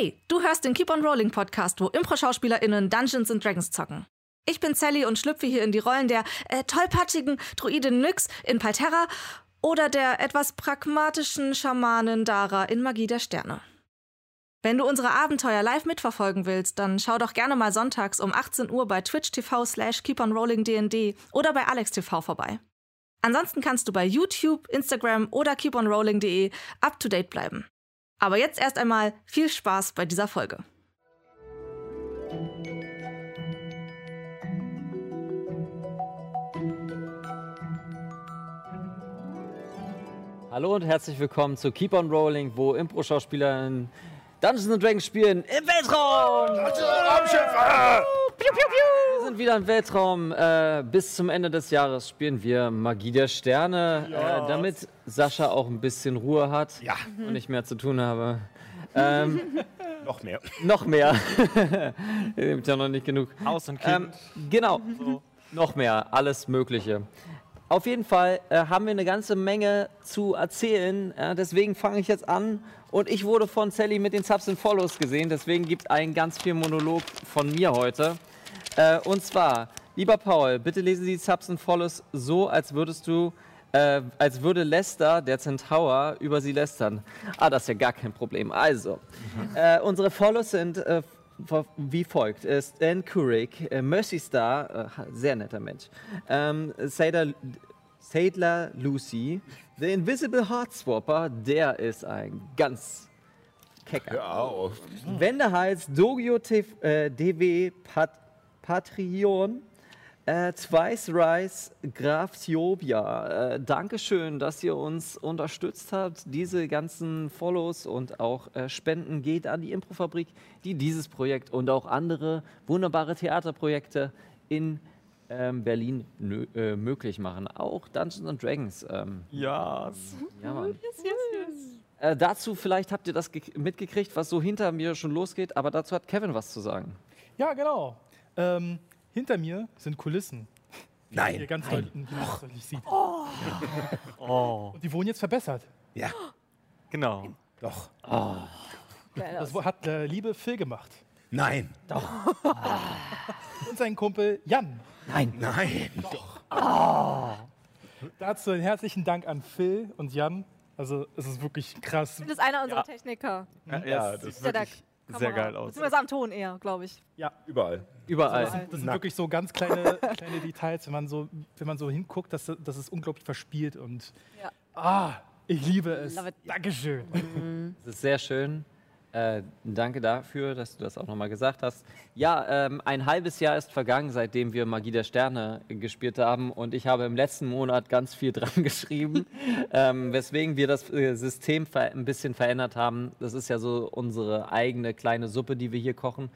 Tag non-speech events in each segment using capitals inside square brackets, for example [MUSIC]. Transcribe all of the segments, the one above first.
Hey, du hörst den Keep on Rolling Podcast, wo Impro-SchauspielerInnen Dungeons and Dragons zocken. Ich bin Sally und schlüpfe hier in die Rollen der äh, tollpatschigen Druidin Nyx in Palterra oder der etwas pragmatischen Schamanin Dara in Magie der Sterne. Wenn du unsere Abenteuer live mitverfolgen willst, dann schau doch gerne mal sonntags um 18 Uhr bei Twitch TV slash keeponrollingdnd oder bei Alex TV vorbei. Ansonsten kannst du bei YouTube, Instagram oder keeponrolling.de up to date bleiben. Aber jetzt erst einmal viel Spaß bei dieser Folge. Hallo und herzlich willkommen zu Keep on Rolling, wo Impro-Schauspieler Dungeons and Dragons spielen im Weltraum. Wir sind wieder im Weltraum. Äh, bis zum Ende des Jahres spielen wir Magie der Sterne, äh, damit Sascha auch ein bisschen Ruhe hat Ja. und nicht mehr zu tun habe. Ähm, [LAUGHS] Noch mehr. noch mehr. [LAUGHS] Ihr habt ja noch nicht genug. Haus und Kind. Ähm, genau, noch mehr, alles Mögliche. Auf jeden Fall äh, haben wir eine ganze Menge zu erzählen. Äh, deswegen fange ich jetzt an. Und ich wurde von Sally mit den Subs and Follows gesehen. Deswegen gibt ein ganz viel Monolog von mir heute. Äh, und zwar, lieber Paul, bitte lese die Subs and Follows so, als würdest du, äh, als würde Lester, der Centaur, über sie lästern. Ah, das ist ja gar kein Problem. Also, äh, unsere Follows sind äh, wie folgt. Äh, Stan Kurik, äh, Mercy Star, äh, sehr netter Mensch. Ähm, Sadler, Sadler Lucy, The Invisible Heartswapper, der ist ein ganz kecker. Hör auf. Wendehals, Dogio TV, äh, DW Pat, Patreon, äh, Twice Rise, Graf Thiobia. Äh, Dankeschön, dass ihr uns unterstützt habt. Diese ganzen Follows und auch äh, Spenden geht an die Improfabrik, die dieses Projekt und auch andere wunderbare Theaterprojekte in ähm, Berlin nö- äh, möglich machen. Auch Dungeons and Dragons. Ähm, Ja. ja, Mann. Äh, dazu vielleicht habt ihr das ge- mitgekriegt, was so hinter mir schon losgeht, aber dazu hat Kevin was zu sagen. Ja, genau. Ähm, hinter mir sind Kulissen. Ihr Nein. ganz deutlich, wie man das deutlich sieht. Oh, Und die wurden jetzt verbessert. Ja, genau. doch. Das hat der liebe Phil gemacht. Nein. [LAUGHS] Und sein Kumpel Jan. Nein. Dazu einen herzlichen Dank an Phil und Jan. Also es ist wirklich krass. Das ist einer unserer Techniker. Ja, Ja, das sieht Der da wirklich sehr geil aus. Beziehungsweise am Ton eher, glaube ich. Ja, Überall. Überall. das sind, das sind wirklich so ganz kleine, [LAUGHS] kleine Details, wenn man so, wenn man so hinguckt, dass das ist unglaublich verspielt und Ja. ah, ich liebe es. Love it. Dankeschön. Das ist sehr schön. Äh, danke dafür, dass du das auch nochmal gesagt hast. Ja, ähm, ein halbes Jahr ist vergangen, seitdem wir Magie der Sterne gespielt haben und ich habe im letzten Monat ganz viel [LAUGHS] dran geschrieben, ähm, weswegen wir das äh, System ein bisschen verändert haben. Das ist ja so unsere eigene kleine Suppe, die wir hier kochen.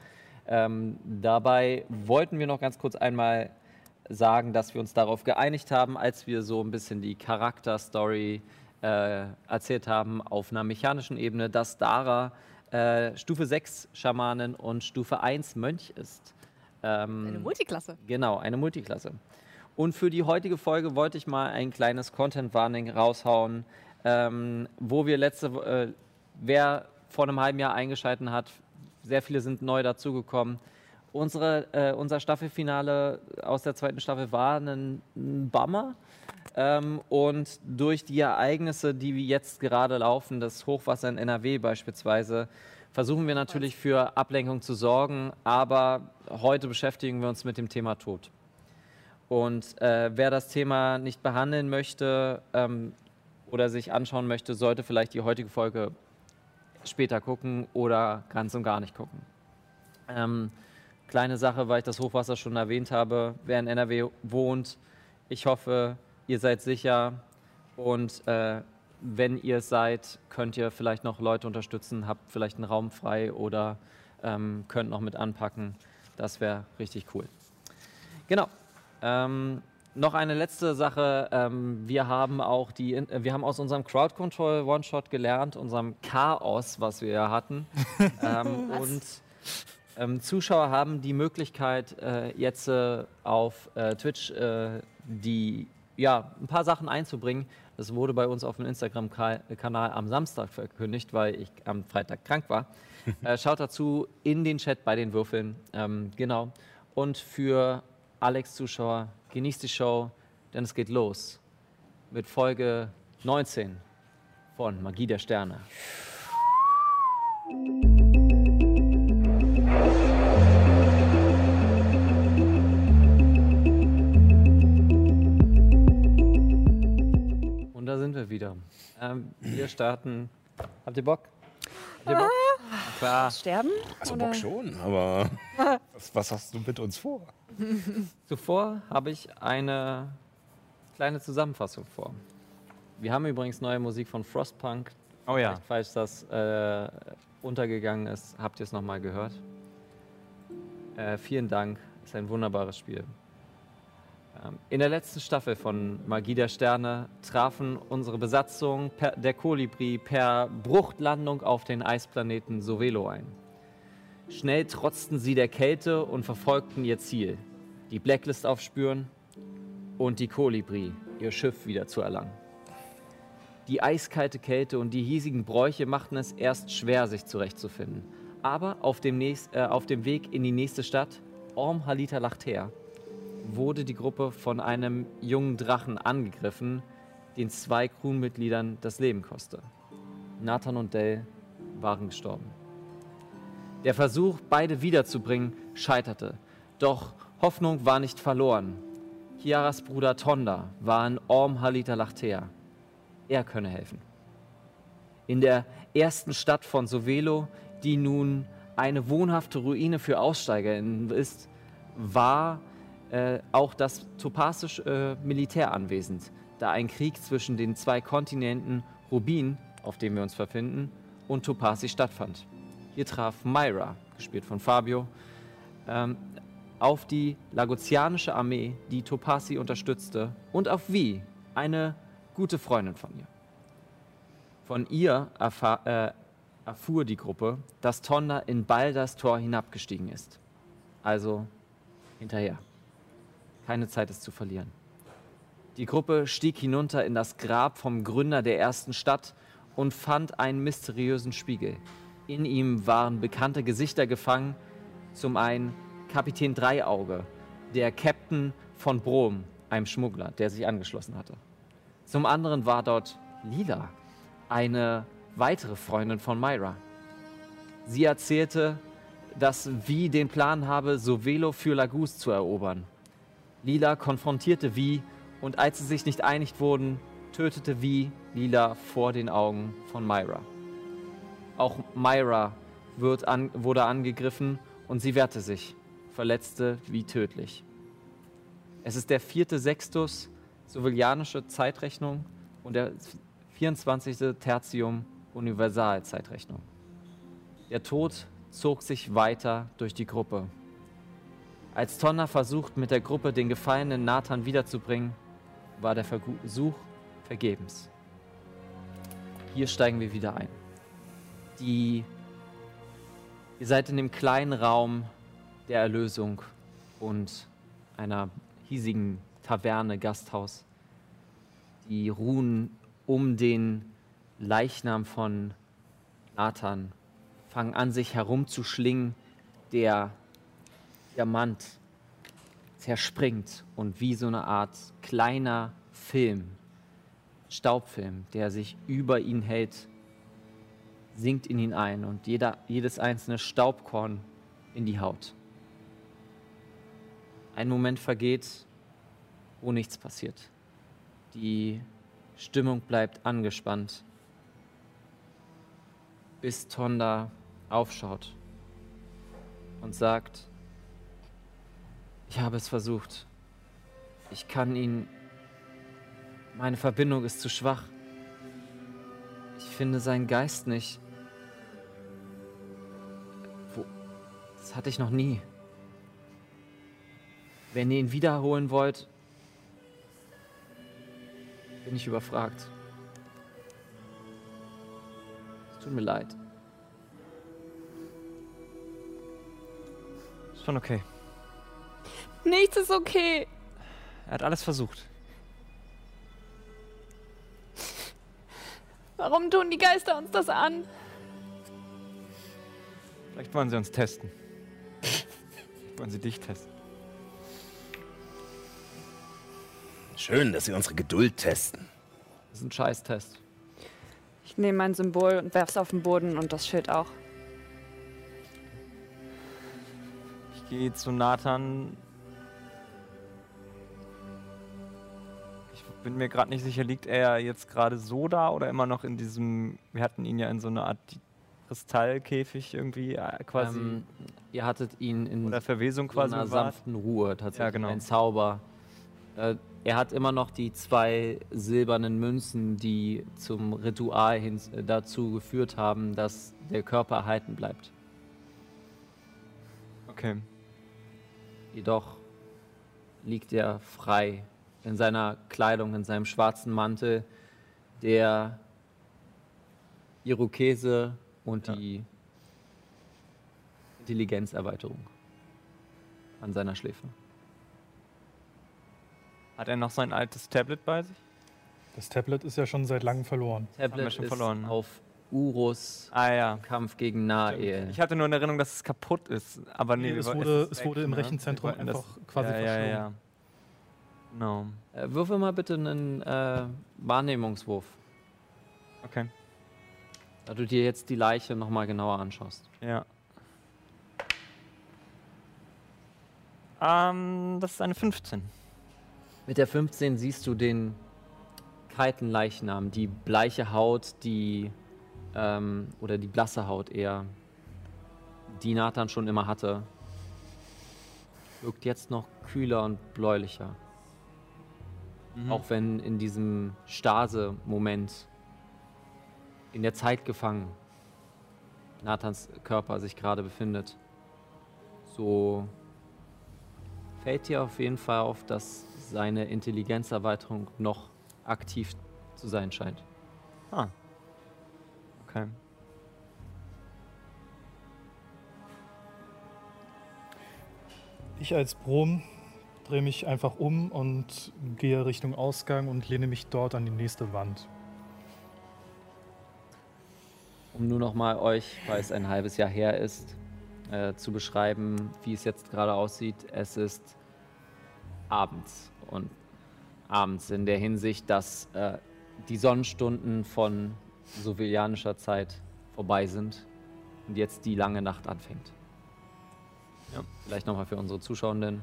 Ähm, dabei wollten wir noch ganz kurz einmal sagen, dass wir uns darauf geeinigt haben, als wir so ein bisschen die Charakterstory äh, erzählt haben auf einer mechanischen Ebene, dass Dara äh, Stufe 6 Schamanin und Stufe 1 Mönch ist. Ähm, Eine Multiklasse. Genau, eine Multiklasse. Und für die heutige Folge wollte ich mal ein kleines Content-Warning raushauen, ähm, wo wir letzte, äh, wer vor einem halben Jahr eingeschaltet hat, sehr viele sind neu dazugekommen. Unsere, äh, unser Staffelfinale aus der zweiten Staffel war ein, ein Bummer. Ähm, und durch die Ereignisse, die wir jetzt gerade laufen, das Hochwasser in NRW beispielsweise, versuchen wir natürlich für Ablenkung zu sorgen. Aber heute beschäftigen wir uns mit dem Thema Tod. Und äh, wer das Thema nicht behandeln möchte ähm, oder sich anschauen möchte, sollte vielleicht die heutige Folge später gucken oder ganz und gar nicht gucken. Ähm, kleine Sache, weil ich das Hochwasser schon erwähnt habe, wer in NRW wohnt, ich hoffe, ihr seid sicher und äh, wenn ihr seid, könnt ihr vielleicht noch Leute unterstützen, habt vielleicht einen Raum frei oder ähm, könnt noch mit anpacken. Das wäre richtig cool. Genau. Ähm, noch eine letzte Sache. Ähm, wir haben auch die, wir haben aus unserem Crowd Control One-Shot gelernt, unserem Chaos, was wir ja hatten. [LAUGHS] ähm, und ähm, Zuschauer haben die Möglichkeit, äh, jetzt äh, auf äh, Twitch äh, die ja, ein paar Sachen einzubringen. Das wurde bei uns auf dem Instagram-Kanal am Samstag verkündigt, weil ich am Freitag krank war. [LAUGHS] äh, schaut dazu in den Chat bei den Würfeln. Ähm, genau. Und für Alex-Zuschauer, genießt die Show, denn es geht los mit Folge 19 von Magie der Sterne. Wieder. Ähm, wir starten. Habt ihr Bock? Habt ihr Bock? Na klar. Sterben? Also Oder- Bock schon, aber [LAUGHS] was, was hast du mit uns vor? [LAUGHS] Zuvor habe ich eine kleine Zusammenfassung vor. Wir haben übrigens neue Musik von Frostpunk. Oh ja. Vielleicht, falls das äh, untergegangen ist, habt ihr es nochmal gehört. Äh, vielen Dank, ist ein wunderbares Spiel. Ähm, in der letzten Staffel von Magie der Sterne trafen unsere Besatzung der Kolibri per Bruchtlandung auf den Eisplaneten Sovelo ein. Schnell trotzten sie der Kälte und verfolgten ihr Ziel, die Blacklist aufspüren und die Kolibri, ihr Schiff wieder zu erlangen. Die eiskalte Kälte und die hiesigen Bräuche machten es erst schwer, sich zurechtzufinden. Aber auf dem, nächst, äh, auf dem Weg in die nächste Stadt, Orm Halita Lachter, wurde die Gruppe von einem jungen Drachen angegriffen, den zwei Crewmitgliedern das Leben kostete. Nathan und Dell waren gestorben. Der Versuch, beide wiederzubringen, scheiterte. Doch Hoffnung war nicht verloren. Chiaras Bruder Tonda war in Orm Halita Lachter. Er könne helfen. In der ersten Stadt von Sovelo, die nun eine wohnhafte Ruine für AussteigerInnen ist, war äh, auch das topasische äh, Militär anwesend, da ein Krieg zwischen den zwei Kontinenten Rubin, auf dem wir uns befinden, und Topasi stattfand. Hier traf Myra, gespielt von Fabio, ähm, auf die Lagozianische Armee, die Topasi unterstützte, und auf Vi, eine gute Freundin von ihr. Von ihr äh, erfuhr die Gruppe, dass Tonda in Balders Tor hinabgestiegen ist. Also hinterher. Keine Zeit ist zu verlieren. Die Gruppe stieg hinunter in das Grab vom Gründer der ersten Stadt und fand einen mysteriösen Spiegel. In ihm waren bekannte Gesichter gefangen. Zum einen Kapitän Dreiauge, der Captain von Brom, einem Schmuggler, der sich angeschlossen hatte. Zum anderen war dort Lila, eine weitere Freundin von Myra. Sie erzählte, dass Vi den Plan habe, Sovelo für Lagus zu erobern. Lila konfrontierte Vi und als sie sich nicht einig wurden, tötete Vi Lila vor den Augen von Myra. Auch Myra an, wurde angegriffen und sie wehrte sich, verletzte wie tödlich. Es ist der vierte Sextus, sovillianische Zeitrechnung und der 24. Tertium Universal Zeitrechnung. Der Tod zog sich weiter durch die Gruppe. Als Tonna versucht, mit der Gruppe den gefallenen Nathan wiederzubringen, war der Versuch vergebens. Hier steigen wir wieder ein. Die Ihr seid in dem kleinen Raum der Erlösung und einer hiesigen Taverne, Gasthaus. Die ruhen um den Leichnam von Nathan, fangen an, sich herumzuschlingen. Der Diamant zerspringt und wie so eine Art kleiner Film, Staubfilm, der sich über ihn hält, sinkt in ihn ein und jeder, jedes einzelne Staubkorn in die Haut. Ein Moment vergeht, wo nichts passiert. Die Stimmung bleibt angespannt, bis Tonda aufschaut und sagt, ich habe es versucht. Ich kann ihn... Meine Verbindung ist zu schwach. Ich finde seinen Geist nicht. Wo? Das hatte ich noch nie. Wenn ihr ihn wiederholen wollt, bin ich überfragt. Es tut mir leid. Ist schon okay. Nichts ist okay. Er hat alles versucht. Warum tun die Geister uns das an? Vielleicht wollen sie uns testen. Vielleicht wollen sie dich testen. Schön, dass sie unsere Geduld testen. Das ist ein Scheißtest. Ich nehme mein Symbol und werfe es auf den Boden und das Schild auch. Ich gehe zu Nathan bin mir gerade nicht sicher, liegt er jetzt gerade so da oder immer noch in diesem. Wir hatten ihn ja in so einer Art Kristallkäfig irgendwie äh, quasi. Ähm, ihr hattet ihn in oder Verwesung quasi einer bewahrt. sanften Ruhe tatsächlich. Ja, genau. Ein Zauber. Äh, er hat immer noch die zwei silbernen Münzen, die zum Ritual hin, äh, dazu geführt haben, dass der Körper erhalten bleibt. Okay. Jedoch liegt er frei in seiner Kleidung, in seinem schwarzen Mantel, der Irokese und Ja. die Intelligenzerweiterung an seiner Schläfe. Hat er noch sein altes Tablet bei sich? Das Tablet ist ja schon seit langem verloren. Tablet schon ist verloren, ne? auf Urus Ah ja. Kampf gegen Nael. Ich hatte nur in Erinnerung, dass es kaputt ist. Aber nee, Nee, es wurde- es wurde im ne? Rechenzentrum einfach quasi ja, ja, ja, ja. Genau. Äh, würfel mal bitte einen äh, Wahrnehmungswurf, Okay. da du dir jetzt die Leiche nochmal genauer anschaust. Ja. Ähm, das ist eine 15. Mit der 15 siehst du den kalten Leichnam, die bleiche Haut, die ähm, oder die blasse Haut eher, die Nathan schon immer hatte, wirkt jetzt noch kühler und bläulicher. Auch wenn in diesem Stase-Moment in der Zeit gefangen Nathans Körper sich gerade befindet, so fällt dir auf jeden Fall auf, dass seine Intelligenzerweiterung noch aktiv zu sein scheint. Ah. Okay. Ich als Brom drehe mich einfach um und gehe Richtung Ausgang und lehne mich dort an die nächste Wand. Um nur noch mal euch, weil es ein halbes Jahr her ist, äh, zu beschreiben, wie es jetzt gerade aussieht. Es ist abends und abends in der Hinsicht, dass äh, die Sonnenstunden von sowilianischer Zeit vorbei sind und jetzt die lange Nacht anfängt. Ja. Vielleicht nochmal für unsere Zuschauenden.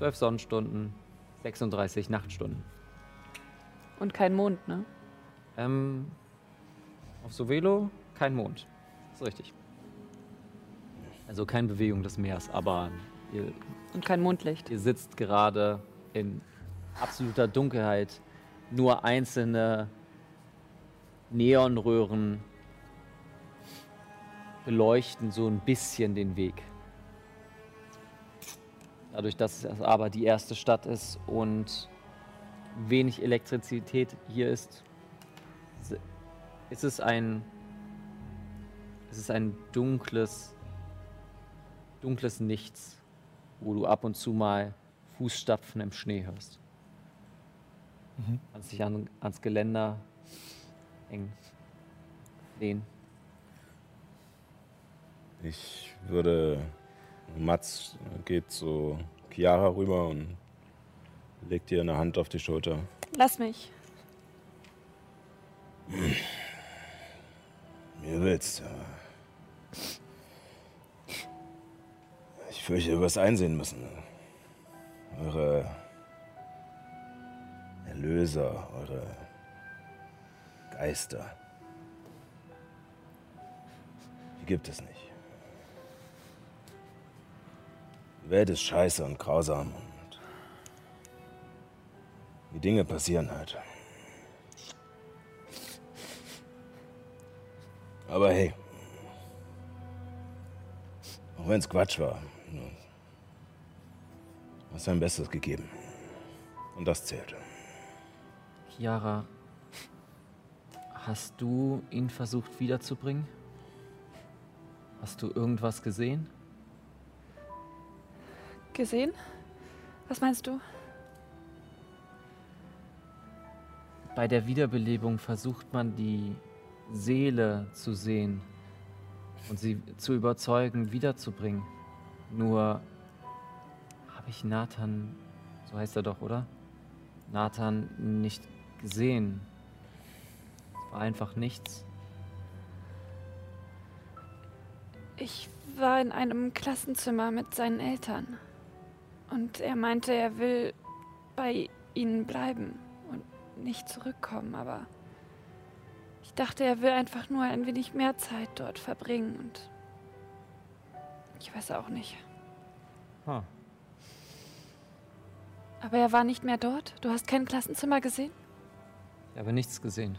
12 Sonnenstunden, 36 Nachtstunden. Und kein Mond, ne? Ähm, auf Sovelo kein Mond. ist richtig. Also keine Bewegung des Meeres, aber ihr, Und kein Mondlicht. ihr sitzt gerade in absoluter Dunkelheit. Nur einzelne Neonröhren beleuchten so ein bisschen den Weg. Dadurch, dass es aber die erste Stadt ist und wenig Elektrizität hier ist, ist es ein es ist ein dunkles dunkles Nichts, wo du ab und zu mal Fußstapfen im Schnee hörst. Mhm. Kannst dich an, ans Geländer eng lehnen. Ich würde. Mats geht zu Chiara rüber und legt ihr eine Hand auf die Schulter. Lass mich. Du willst. aber Ich fürchte, du wirst einsehen müssen. Eure Erlöser, eure Geister. Die gibt es nicht. Welt ist scheiße und grausam und die Dinge passieren halt. Aber hey, auch wenn es Quatsch war, du hast dein Bestes gegeben. Und das zählt. Chiara, hast du ihn versucht wiederzubringen? Hast du irgendwas gesehen? Gesehen? Was meinst du? Bei der Wiederbelebung versucht man die Seele zu sehen und sie zu überzeugen, wiederzubringen. Nur habe ich Nathan, so heißt er doch, oder? Nathan nicht gesehen. Es war einfach nichts. Ich war in einem Klassenzimmer mit seinen Eltern. Und er meinte, er will bei ihnen bleiben und nicht zurückkommen, aber ich dachte, er will einfach nur ein wenig mehr Zeit dort verbringen und ich weiß auch nicht. Huh. Aber er war nicht mehr dort? Du hast kein Klassenzimmer gesehen? Ich habe nichts gesehen.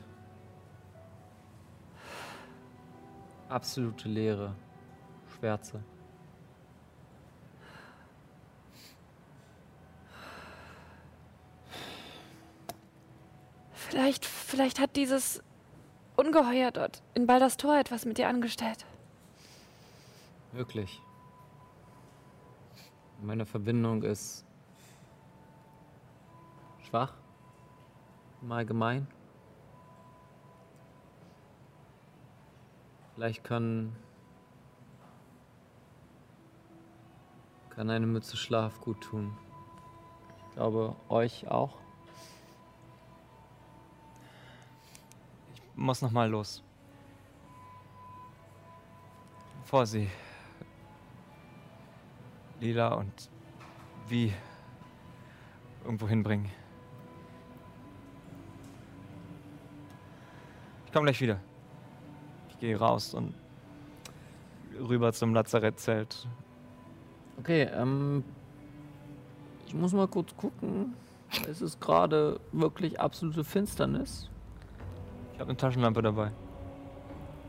Absolute Leere. Schwärze. Vielleicht, vielleicht hat dieses Ungeheuer dort in Balders Tor etwas mit dir angestellt. Wirklich. Meine Verbindung ist schwach im Allgemeinen. Vielleicht kann, kann eine Mütze Schlaf gut tun. Ich glaube, euch auch. Muss noch mal los. Bevor sie Lila und wie irgendwo hinbringen. Ich komme gleich wieder. Ich gehe raus und rüber zum Lazarettzelt. Okay, ähm, ich muss mal kurz gucken. Es ist gerade wirklich absolute Finsternis. Ich habe eine Taschenlampe dabei.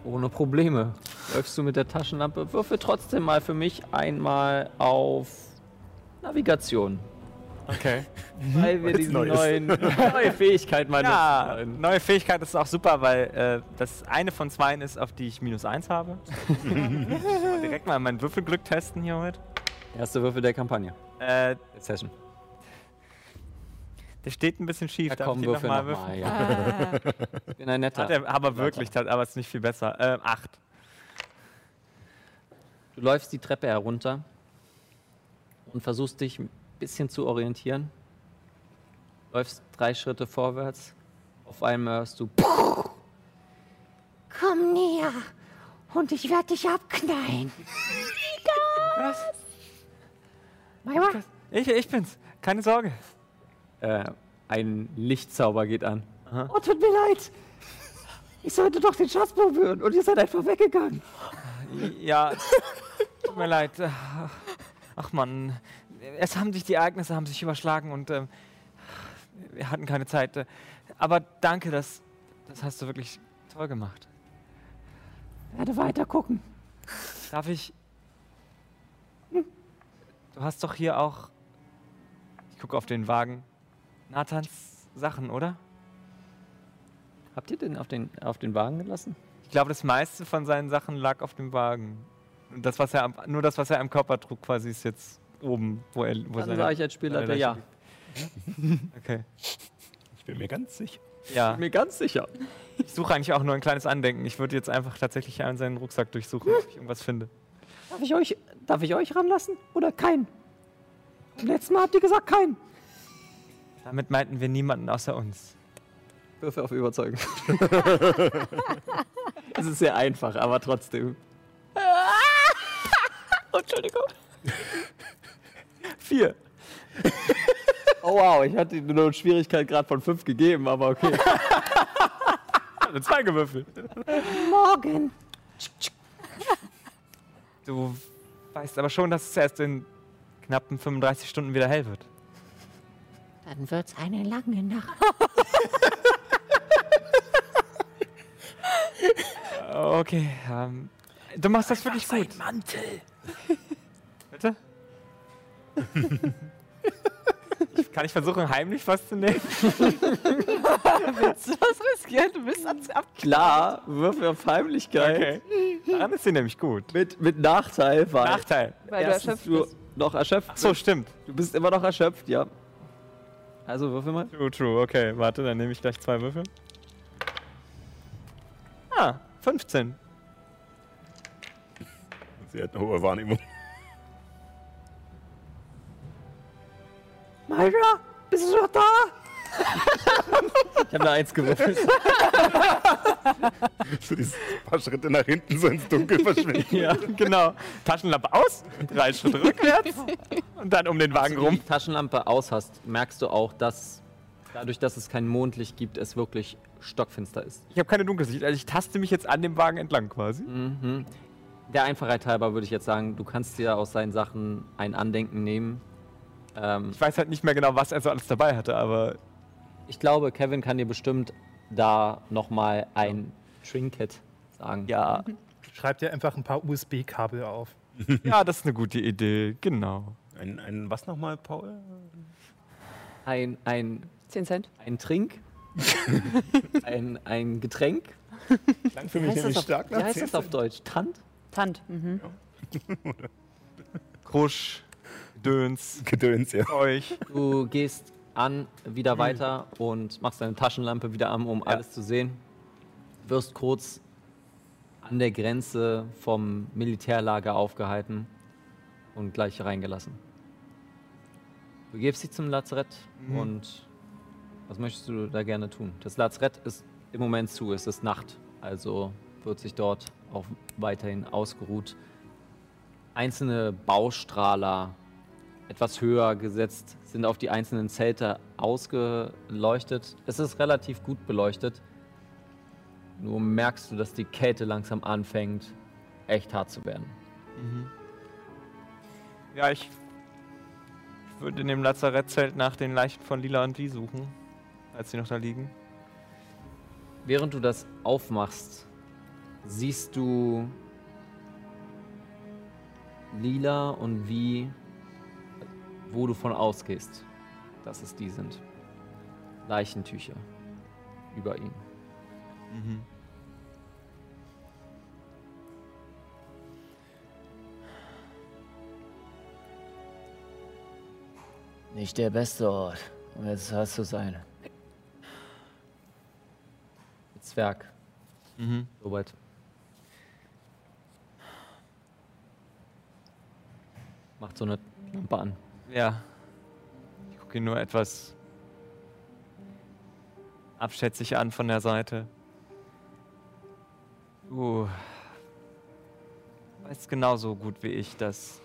Ohne Probleme. Läufst du mit der Taschenlampe? Würfel trotzdem mal für mich einmal auf Navigation. Okay. [LAUGHS] Weil wir diese neuen, [LAUGHS] neue Fähigkeit mal Ja, nutzen wollen. neue Fähigkeit ist auch super, weil äh, das eine von zwei ist, auf die ich minus eins habe. [LAUGHS] mal direkt mal mein Würfelglück testen hier heute. Erste Würfel der Kampagne. Äh, Session. Der steht ein bisschen schief. Ja, Darf komm, ich den Würfel noch nochmal. mal Ja. Ich [LAUGHS] bin ein netter. Hat er aber wirklich, hat, aber es ist nicht viel besser. Ähm, acht. Du läufst die Treppe herunter und versuchst dich ein bisschen zu orientieren. Läufst drei Schritte vorwärts. Auf einmal hörst du Komm näher und ich werde dich abknallen. Was? Mama, Ich, ich bin's. Keine Sorge. Äh, ein Lichtzauber geht an. oh, tut mir leid. Ich sollte doch den Schatz berühren und ihr seid einfach weggegangen. Ja, tut mir leid. Ach Mann, es haben sich die Ereignisse haben sich überschlagen und ähm, wir hatten keine Zeit. Aber danke, das, das hast du wirklich toll gemacht. Werde weiter gucken. Darf ich? Du hast doch hier auch. Ich gucke auf den Wagen. Nathans Sachen, oder? Habt ihr den auf den, auf den Wagen gelassen? Ich glaube, das meiste von seinen Sachen lag auf dem Wagen. Und das, was er am, nur das, was er am Körper trug, quasi ist jetzt oben, wo er. Wo Dann sage ich als Spielleiter seine ja. [LAUGHS] Okay. Ich bin mir ganz sicher. Ja. Mir ganz sicher. Ich suche eigentlich auch nur ein kleines Andenken. Ich würde jetzt einfach tatsächlich an seinen Rucksack durchsuchen, ob ich irgendwas finde. Darf ich euch, darf ich euch ranlassen oder keinen? Beim letzten Mal habt ihr gesagt keinen. Damit meinten wir niemanden außer uns. Würfel auf Überzeugen. [LAUGHS] [LAUGHS] es ist sehr einfach, aber trotzdem. [LAUGHS] Entschuldigung. Vier. Oh wow, ich hatte nur eine Schwierigkeit gerade von 5 gegeben, aber okay. Eine zwei gewürfelt. Morgen. Du weißt aber schon, dass es erst in knappen 35 Stunden wieder hell wird. Dann wird's eine lange Nacht. [LAUGHS] Okay, ähm, du machst das wirklich gut. Mantel. [LAUGHS] Bitte? Kann ich versuchen, heimlich was zu nehmen? Willst du was riskieren? Du bist ab. ab Klar, Würfel auf Heimlichkeit. Okay. Daran ist sie nämlich gut. Mit, mit Nachteil, weil Nachteil. weil du erstens erschöpft du bist. noch erschöpft Ach so, bist. stimmt. Du bist immer noch erschöpft, ja. Also würfel mal. True, true. Okay, warte, dann nehme ich gleich zwei Würfel. Ah, 15. Sie hat eine hohe Wahrnehmung. Myra, bist du noch da? Ich habe eine Eins gewürfelt. So [LAUGHS] diese paar Schritte nach hinten so ins Dunkel verschwinden. Ja, genau. Taschenlampe aus, drei Schritte rückwärts und dann um den Wagen Wenn du rum. die Taschenlampe aus hast, merkst du auch, dass dadurch, dass es kein Mondlicht gibt, es wirklich stockfinster ist. Ich habe keine Dunkelsicht, also ich taste mich jetzt an dem Wagen entlang quasi. Mhm. Der Einfachheit halber würde ich jetzt sagen, du kannst dir aus seinen Sachen ein Andenken nehmen. Ähm, Ich weiß halt nicht mehr genau, was er so alles dabei hatte, aber ich glaube, Kevin kann dir bestimmt da nochmal ein Trinket sagen. ja, [LAUGHS] Schreib dir einfach ein paar USB-Kabel auf. [LAUGHS] ja, das ist eine gute Idee, genau. Ein, ein was nochmal, Paul? Ein, ein, 10 Cent. ein Trink. [LAUGHS] ein, ein Getränk. Klang für Wie mich heißt, nämlich das auf, stark wie nach heißt das 10 auf Deutsch? Tant? Tant. Mhm. Krusch, Döns, Gedöns, ja. euch. Du gehst an, wieder weiter und machst deine Taschenlampe wieder an, um alles zu sehen. Wirst kurz an der Grenze vom Militärlager aufgehalten und gleich reingelassen. Du begibst dich zum Lazarett Mhm. und was möchtest du da gerne tun? Das Lazarett ist im Moment zu, es ist Nacht, also wird sich dort auch weiterhin ausgeruht. Einzelne Baustrahler etwas höher gesetzt, sind auf die einzelnen Zelte ausgeleuchtet. Es ist relativ gut beleuchtet. Nur merkst du, dass die Kälte langsam anfängt, echt hart zu werden. Ja, ich, würde in dem Lazarettzelt nach den Leichen von Lila und Vi suchen, als sie noch da liegen. Während du das aufmachst, siehst du Lila und wie, wo du von ausgehst, dass es die sind. Leichentücher über ihnen. Nicht der beste Ort, um jetzt Herz zu sein. Zwerg, Mhm. Robert. Macht so eine Lampe an. Ja. Ich gucke ihn nur etwas abschätzig an von der Seite. Du weißt genauso gut wie ich, dass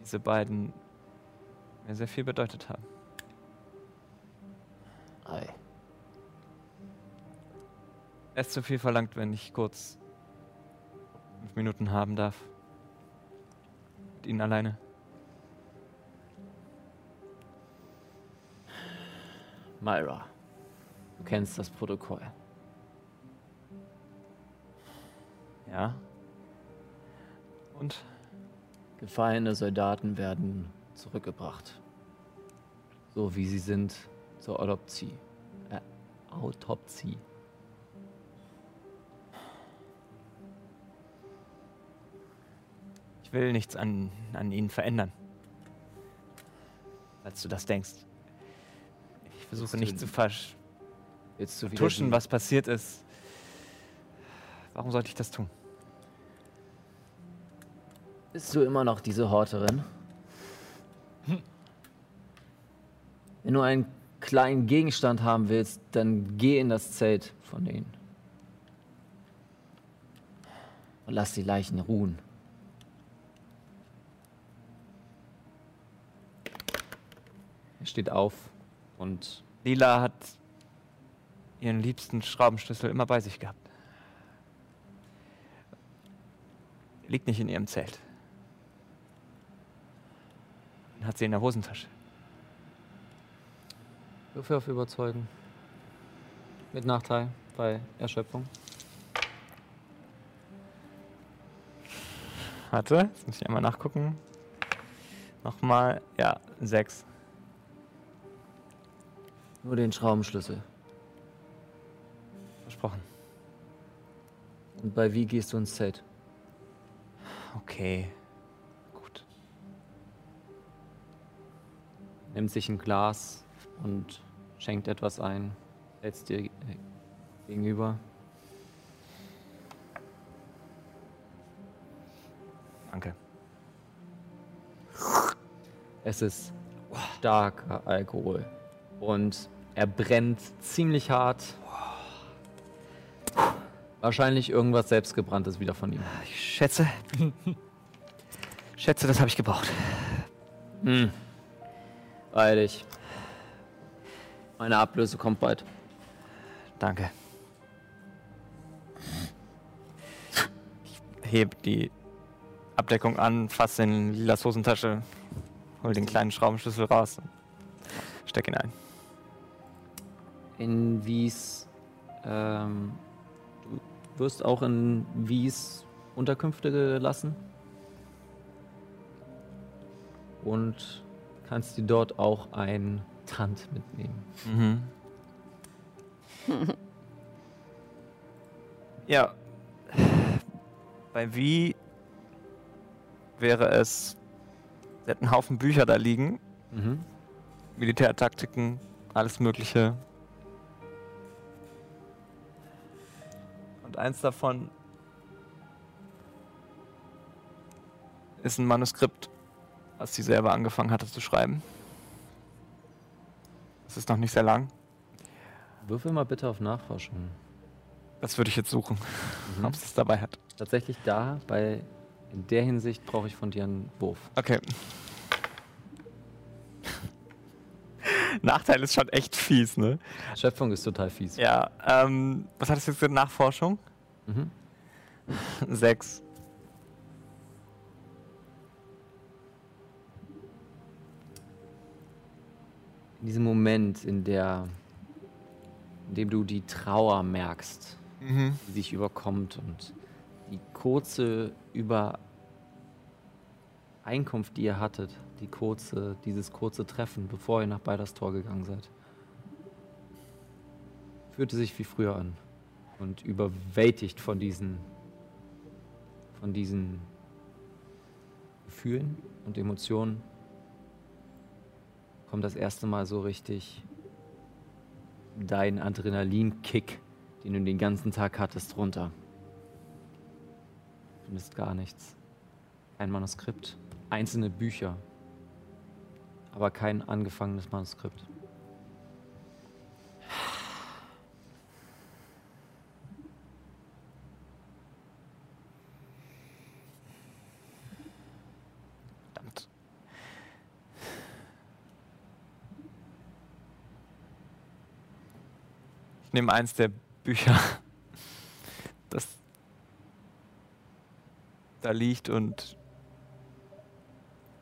diese beiden mir sehr viel bedeutet haben. Ei. Es ist zu viel verlangt, wenn ich kurz fünf Minuten haben darf. Mit Ihnen alleine. Myra, du kennst das Protokoll. Ja. Und? Gefallene Soldaten werden zurückgebracht. So wie sie sind zur Autopsie. Äh, Autopsie. Ich will nichts an, an ihnen verändern. Falls du das denkst. Ich versuche nicht zu vertuschen, was passiert ist. Warum sollte ich das tun? Bist du immer noch diese Horterin? Wenn du einen kleinen Gegenstand haben willst, dann geh in das Zelt von denen. Und lass die Leichen ruhen. Er steht auf und Lila hat ihren liebsten Schraubenschlüssel immer bei sich gehabt. Liegt nicht in ihrem Zelt. Den hat sie in der Hosentasche. Würfel auf Überzeugen. Mit Nachteil bei Erschöpfung. Warte, jetzt muss ich einmal nachgucken. Nochmal, ja, sechs. Nur den Schraubenschlüssel. Versprochen. Und bei wie gehst du ins Zelt? Okay. Gut. Nimmt sich ein Glas und schenkt etwas ein. Setzt dir äh, gegenüber. Danke. Es ist starker Alkohol. Und er brennt ziemlich hart. Wahrscheinlich irgendwas selbstgebranntes wieder von ihm. Ich schätze. schätze, das habe ich gebraucht. Hm. Eilig. Meine Ablöse kommt bald. Danke. Ich heb die Abdeckung an, fass in Lilas Hosentasche, hol den kleinen Schraubenschlüssel raus und steck ihn ein. In Wies. Ähm, du wirst auch in Wies Unterkünfte gelassen. Und kannst dir dort auch ein Tant mitnehmen. Mhm. [LAUGHS] ja. Bei Wie wäre es, sie hat einen Haufen Bücher da liegen. Mhm. Militärtaktiken, alles Mögliche. Und eins davon ist ein Manuskript, was sie selber angefangen hatte zu schreiben. Es ist noch nicht sehr lang. Würfel mal bitte auf Nachforschung. Das würde ich jetzt suchen, Mhm. [LAUGHS] ob es dabei hat. Tatsächlich da, bei in der Hinsicht brauche ich von dir einen Wurf. Okay. [LAUGHS] Nachteil ist schon echt fies, ne? Schöpfung ist total fies. Ja, ähm, was hat das jetzt für Nachforschung? Mhm. Sechs. In diesem Moment, in der, in dem du die Trauer merkst, Mhm. die sich überkommt und die kurze Übereinkunft, die ihr hattet, die kurze, dieses kurze Treffen, bevor ihr nach Beiders Tor gegangen seid, fühlte sich wie früher an und überwältigt von diesen, von diesen Gefühlen und Emotionen kommt das erste Mal so richtig dein Adrenalinkick, den du den ganzen Tag hattest, runter. Du findest gar nichts. Kein Manuskript, einzelne Bücher, aber kein angefangenes Manuskript. Verdammt. Ich nehme eins der Bücher, [LAUGHS] das da liegt und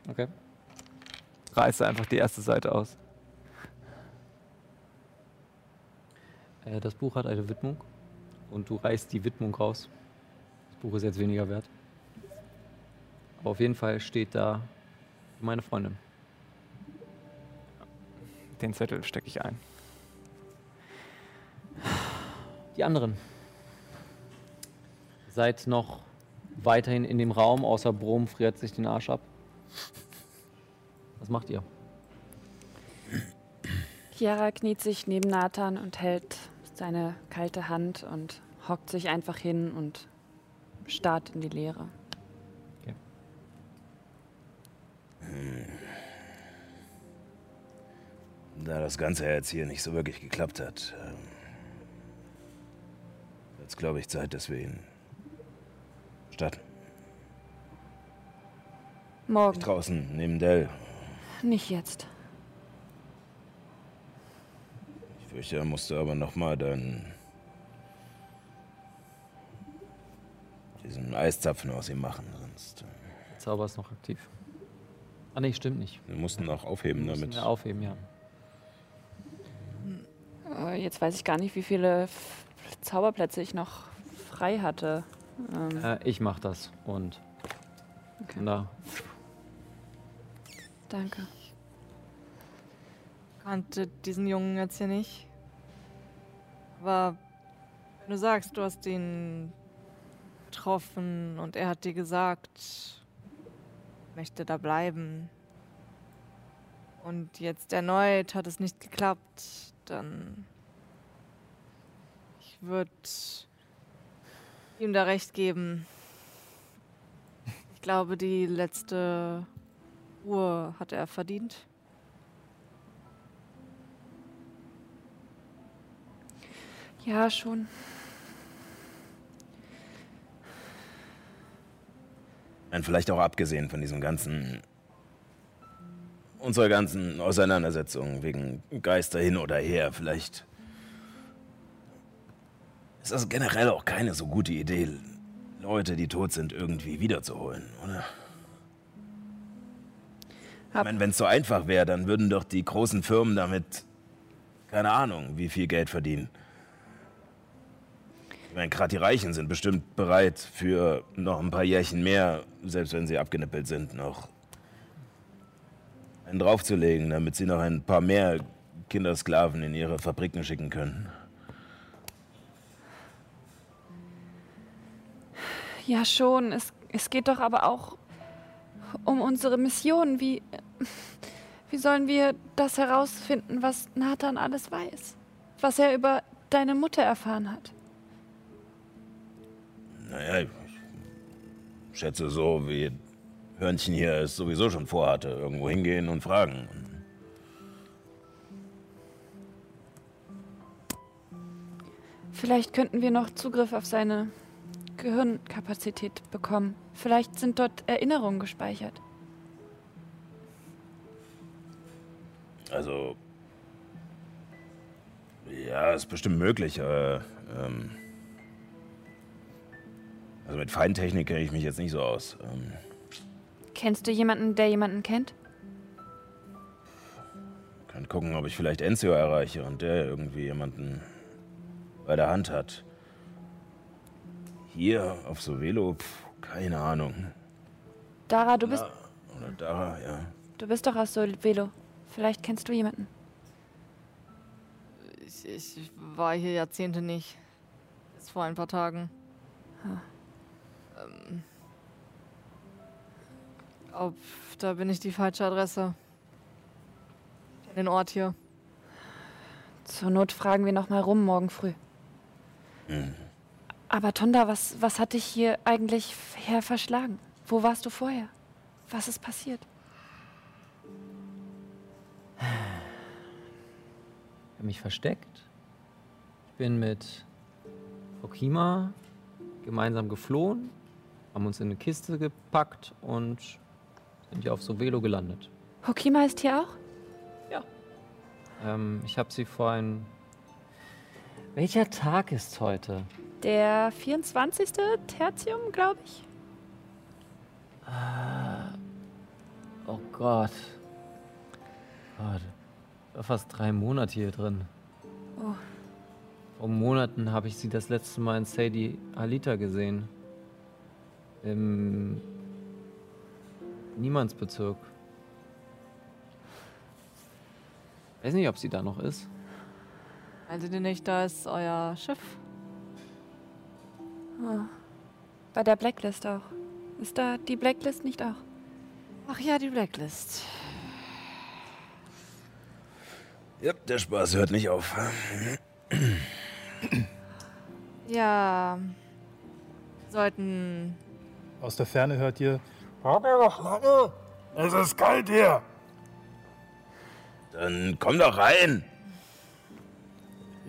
Okay. reiße einfach die erste Seite aus. Äh, das Buch hat eine Widmung und du reißt die Widmung raus. Das Buch ist jetzt weniger wert. Aber auf jeden Fall steht da meine Freundin. Den Zettel stecke ich ein. Die anderen. Seid noch weiterhin in dem Raum, außer Brom friert sich den Arsch ab. Was macht ihr? Chiara kniet sich neben Nathan und hält seine kalte Hand und hockt sich einfach hin und starrt in die Leere. Da das Ganze jetzt hier nicht so wirklich geklappt hat, ähm, es, glaube ich, Zeit, dass wir ihn starten. Morgen, Draußen, neben Dell. nicht jetzt. Ich fürchte, er musste aber nochmal dann diesen Eiszapfen aus ihm machen, sonst. äh, Der Zauber ist noch aktiv. Ah nee, stimmt nicht. Wir mussten auch aufheben damit. wir aufheben, ja. Äh, Jetzt weiß ich gar nicht, wie viele Zauberplätze ich noch frei hatte. Ähm, Äh, ich mach das und okay. da. Danke. kannte diesen Jungen jetzt hier nicht. Aber wenn du sagst, du hast ihn getroffen und er hat dir gesagt, möchte da bleiben. Und jetzt erneut hat es nicht geklappt, dann ich würde ihm da recht geben. Ich glaube, die letzte Ruhe hat er verdient? Ja, schon. Und vielleicht auch abgesehen von diesem ganzen. unserer ganzen Auseinandersetzung wegen Geister hin oder her. Vielleicht ist das generell auch keine so gute Idee, Leute, die tot sind, irgendwie wiederzuholen, oder? Ich meine, wenn es so einfach wäre, dann würden doch die großen Firmen damit, keine Ahnung, wie viel Geld verdienen. Ich meine, gerade die Reichen sind bestimmt bereit, für noch ein paar Jährchen mehr, selbst wenn sie abgenippelt sind, noch einen draufzulegen, damit sie noch ein paar mehr Kindersklaven in ihre Fabriken schicken können. Ja, schon. Es, es geht doch aber auch um unsere Mission. Wie, wie sollen wir das herausfinden, was Nathan alles weiß? Was er über deine Mutter erfahren hat? Naja, ich schätze so, wie Hörnchen hier es sowieso schon vorhatte. Irgendwo hingehen und fragen. Vielleicht könnten wir noch Zugriff auf seine Gehirnkapazität bekommen. Vielleicht sind dort Erinnerungen gespeichert. Also. Ja, ist bestimmt möglich, aber. Ähm, also mit Feintechnik kenne ich mich jetzt nicht so aus. Ähm, Kennst du jemanden, der jemanden kennt? kann gucken, ob ich vielleicht Enzio erreiche und der irgendwie jemanden bei der Hand hat. Hier auf Sovelo, pf, keine Ahnung. Dara, du bist, oder Dara, ja. du bist doch aus Solvelo. Vielleicht kennst du jemanden. Ich, ich war hier Jahrzehnte nicht. Bis vor ein paar Tagen. Ähm, ob, da bin ich die falsche Adresse. Den Ort hier. Zur Not fragen wir noch mal rum morgen früh. Aber Tonda, was, was hat dich hier eigentlich her verschlagen? Wo warst du vorher? Was ist passiert? Ich habe mich versteckt. Ich bin mit Okima gemeinsam geflohen, haben uns in eine Kiste gepackt und sind hier auf Sovelo gelandet. Hokima ist hier auch? Ähm, ich habe sie vor ein. Welcher Tag ist heute? Der 24. Tertium, glaube ich. Oh Gott. Gott. War fast drei Monate hier drin. Oh. Vor Monaten habe ich sie das letzte Mal in Sadie Alita gesehen. Im Niemandsbezirk. Weiß nicht, ob sie da noch ist. Meinen Sie nicht, da ist euer Schiff? Bei der Blacklist auch. Ist da die Blacklist nicht auch? Ach ja, die Blacklist. Ja, der Spaß hört nicht auf. Ja. Sollten. Aus der Ferne hört ihr, Es ist kalt hier. Dann komm doch rein.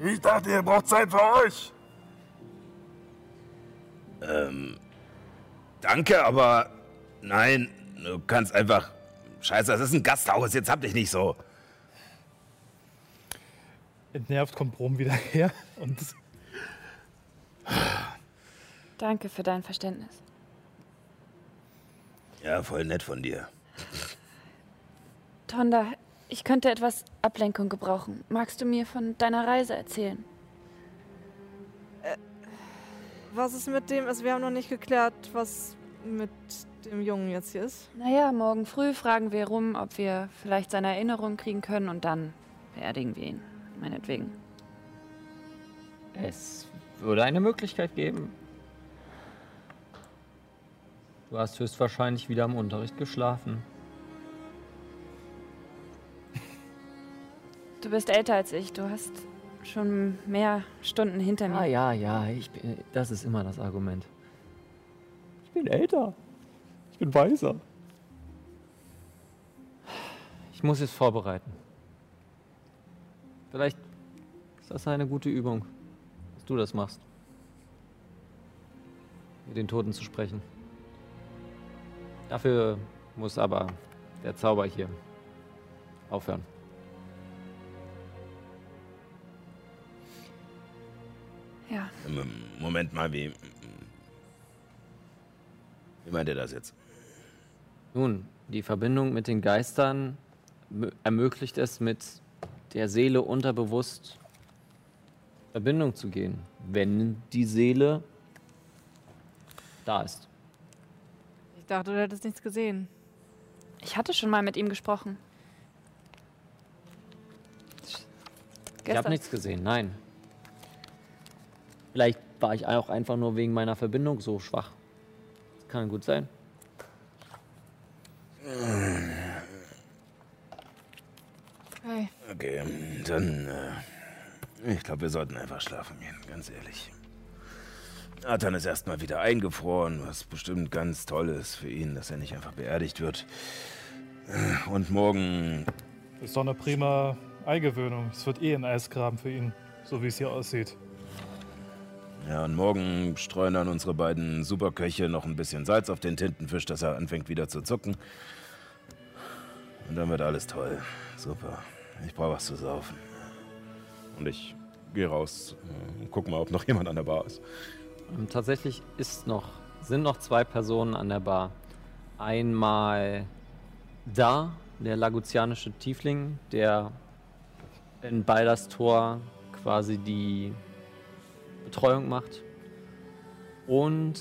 Ich dachte, ihr braucht Zeit für euch. Ähm, danke, aber nein, du kannst einfach. Scheiße, das ist ein Gasthaus, jetzt hab dich nicht so. entnervt kommt Brom wieder [LAUGHS] her und Danke für dein Verständnis. Ja, voll nett von dir. Tonda, ich könnte etwas Ablenkung gebrauchen. Magst du mir von deiner Reise erzählen? Was ist mit dem? Also, wir haben noch nicht geklärt, was mit dem Jungen jetzt hier ist. Naja, morgen früh fragen wir rum, ob wir vielleicht seine Erinnerung kriegen können und dann beerdigen wir ihn. Meinetwegen. Es würde eine Möglichkeit geben. Du hast höchstwahrscheinlich wieder im Unterricht geschlafen. Du bist älter als ich. Du hast schon mehr Stunden hinter mir. Ah ja, ja, ich bin, das ist immer das Argument. Ich bin älter. Ich bin weiser. Ich muss es vorbereiten. Vielleicht ist das eine gute Übung, dass du das machst. Mit den Toten zu sprechen. Dafür muss aber der Zauber hier aufhören. Ja, Ähm, Moment mal, wie. Wie meint ihr das jetzt? Nun, die Verbindung mit den Geistern mö- ermöglicht es, mit der Seele unterbewusst Verbindung zu gehen, wenn die Seele da ist. Ich dachte, du hättest nichts gesehen. ich hatte schon mal mit ihm gesprochen. Ich habe Gestern. nichts gesehen, nein. Vielleicht war ich auch einfach nur wegen meiner Verbindung so schwach. Das kann gut sein. Hey, Okay, dann. Äh, ich glaube, wir sollten einfach schlafen gehen, ganz ehrlich. Nathan ist erstmal wieder eingefroren, was bestimmt ganz toll ist für ihn, dass er nicht einfach beerdigt wird. Und morgen. Ist doch eine prima Eingewöhnung. Es wird eh ein Eisgraben für ihn, so wie es hier aussieht. Ja, und morgen streuen dann unsere beiden Superköche noch ein bisschen Salz auf den Tintenfisch, dass er anfängt wieder zu zucken. Und dann wird alles toll. Super. Ich brauche was zu saufen. Und ich gehe raus äh, und guck mal, ob noch jemand an der Bar ist. Ähm, tatsächlich ist noch, sind noch zwei Personen an der Bar. Einmal da, der laguzianische Tiefling, der in Balders Tor quasi die Betreuung macht. Und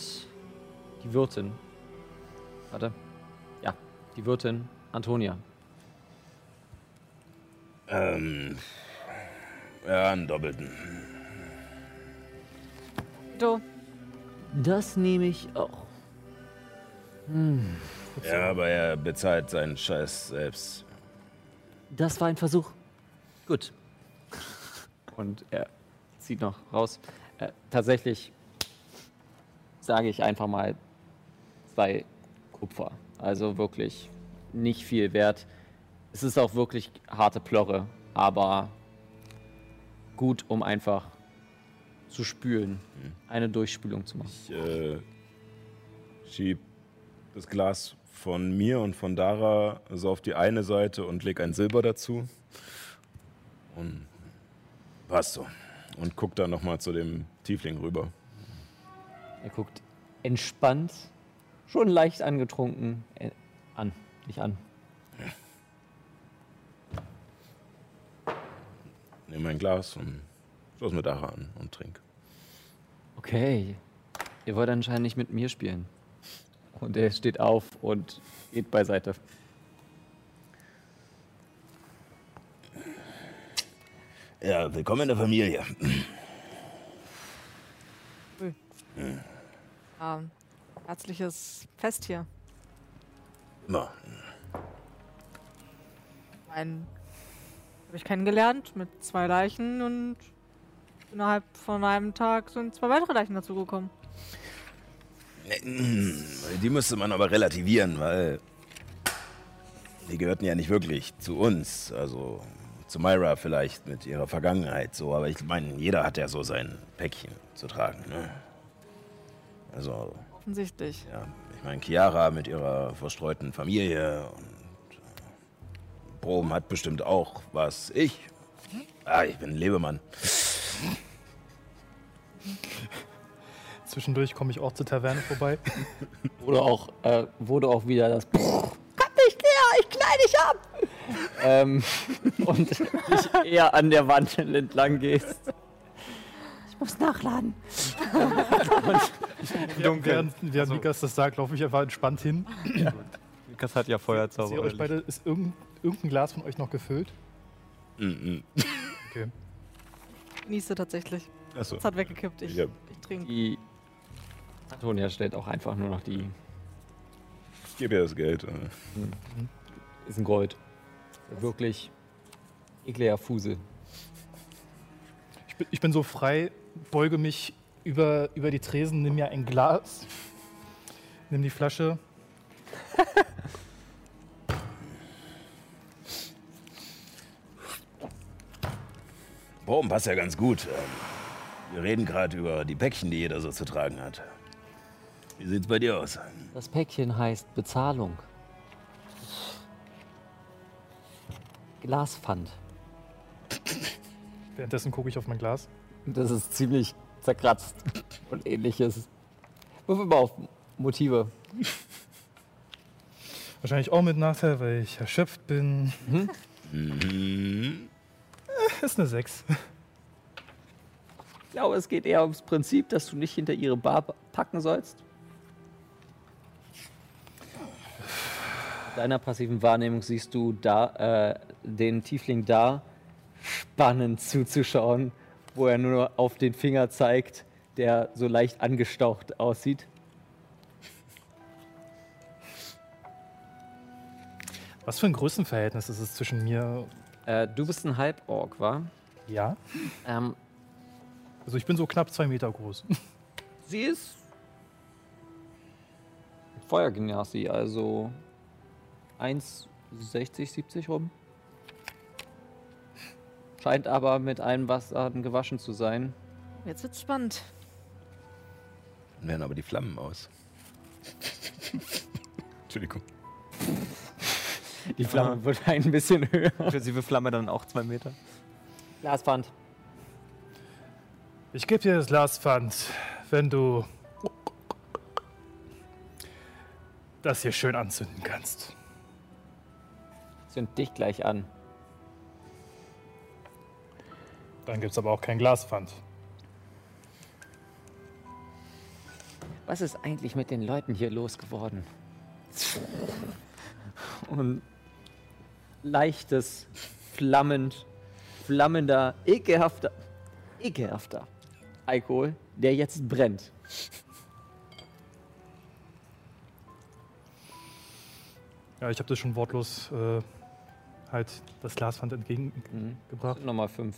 die Wirtin. Warte. Ja, die Wirtin Antonia. Ähm. Ja, einen doppelten. du, Das nehme ich auch. Ja, aber er bezahlt seinen Scheiß selbst. Das war ein Versuch. Gut. Und er zieht noch raus. Äh, tatsächlich sage ich einfach mal zwei Kupfer. Also wirklich nicht viel wert. Es ist auch wirklich harte Plorre, aber gut, um einfach zu spülen. Eine Durchspülung zu machen. Ich äh, schieb das Glas von mir und von Dara so auf die eine Seite und leg ein Silber dazu. Und passt so. Und guck dann nochmal zu dem Tiefling rüber. Er guckt entspannt, schon leicht angetrunken äh, an. Nicht an. Nimm mein Glas und schloss mit Dara an und trink. Okay. Ihr wollt anscheinend nicht mit mir spielen. Und er steht auf und geht beiseite. Ja, willkommen in der Familie. ähm, herzliches Fest hier. Immer. Ein habe ich kennengelernt mit zwei Leichen und innerhalb von einem Tag sind zwei weitere Leichen dazugekommen. Die müsste man aber relativieren, weil die gehörten ja nicht wirklich zu uns. Also zu Myra vielleicht mit ihrer Vergangenheit so. Aber ich meine, jeder hat ja so sein Päckchen zu tragen. Ne? Also, Offensichtlich. ja, ich meine, Chiara mit ihrer verstreuten Familie und äh, Brom hat bestimmt auch was. Ich. Ah, ich bin ein Lebemann. Zwischendurch komme ich auch zur Taverne vorbei. [LAUGHS] Oder auch, äh, wurde auch wieder das. Komm nicht näher, ich kleide dich ab! Ähm, [LAUGHS] und dich eher an der Wand entlang gehst. Ich muss nachladen. [LAUGHS] Während, während, während Lukas das sagt, laufe ich einfach entspannt hin. Lukas hat ja Feuerzauber. euch beide, ist irgendein, irgendein Glas von euch noch gefüllt? Mhm. Okay. Genieße tatsächlich. Achso. Es hat weggekippt. Ich, Ja. ich trinke. Die Antonia stellt auch einfach nur noch die. Ich gebe ihr das Geld. äh. Ist ein Gold wirklich ekliger Fusel. Ich bin, ich bin so frei, beuge mich über, über die Tresen, nimm mir ein Glas, nimm die Flasche. Boom, passt ja ganz gut. Ähm, wir reden gerade über die Päckchen, die jeder so zu tragen hat. Wie sieht's bei dir aus? Das Päckchen heißt Bezahlung. Glaspfand. Währenddessen gucke ich auf mein Glas. Das ist ziemlich zerkratzt und ähnliches. Würfel mal auf Motive. Wahrscheinlich auch mit Nachteil, weil ich erschöpft bin. Mhm. Ist eine 6. Ich glaube, es geht eher ums Prinzip, dass du nicht hinter ihre Bar packen sollst. Deiner passiven Wahrnehmung siehst du da äh, den Tiefling da spannend zuzuschauen, wo er nur auf den Finger zeigt, der so leicht angestaucht aussieht. Was für ein Größenverhältnis ist es zwischen mir? Äh, du bist ein Halborg, wa? Ja. Ähm, Also ich bin so knapp zwei Meter groß. sie ist Feuergenasi, also 1,60, 70 rum. Scheint aber mit allen Wassern gewaschen zu sein. Jetzt wird's spannend. Dann werden aber die Flammen aus. Entschuldigung. Die Flamme wird ein bisschen höher. Inklusive Flamme dann auch zwei Meter. Glaswand. Ich gebe dir das Glaspfand, wenn du das hier schön anzünden kannst. Zünd dich gleich an. Dann gibt es aber auch kein Glaspfand. Was ist eigentlich mit den Leuten hier los geworden? Und leichtes, flammend, flammender, ekelhafter, ekelhafter Alkohol, der jetzt brennt. Ja, ich habe das schon wortlos äh, halt das Glaspfand entgegengebracht. Nochmal fünf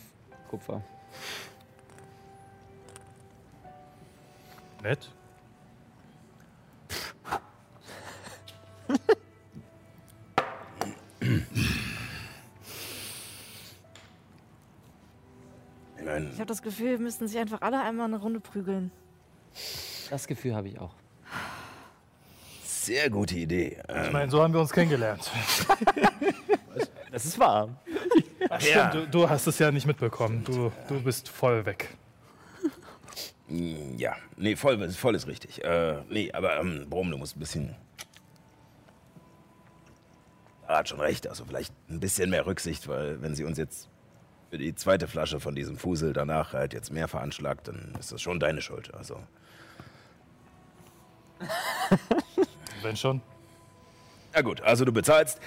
Kupfer. Nett. Ich habe das Gefühl, wir müssten sich einfach alle einmal eine Runde prügeln. Das Gefühl habe ich auch. sehr gute Idee. Ich meine, so haben wir uns kennengelernt. [LAUGHS] Das ist wahr. Ach, Ja. stimmt, du, du hast es ja nicht mitbekommen. Du, du bist voll weg. Mm, Ja, nee, voll, voll ist richtig. Äh, nee, aber ähm, Brom, du musst ein bisschen. Er hat schon recht, also vielleicht ein bisschen mehr Rücksicht, weil wenn sie uns jetzt für die zweite Flasche von diesem Fusel danach halt jetzt mehr veranschlagt, dann ist das schon deine Schuld. Also, Wenn schon. na gut, also du bezahlst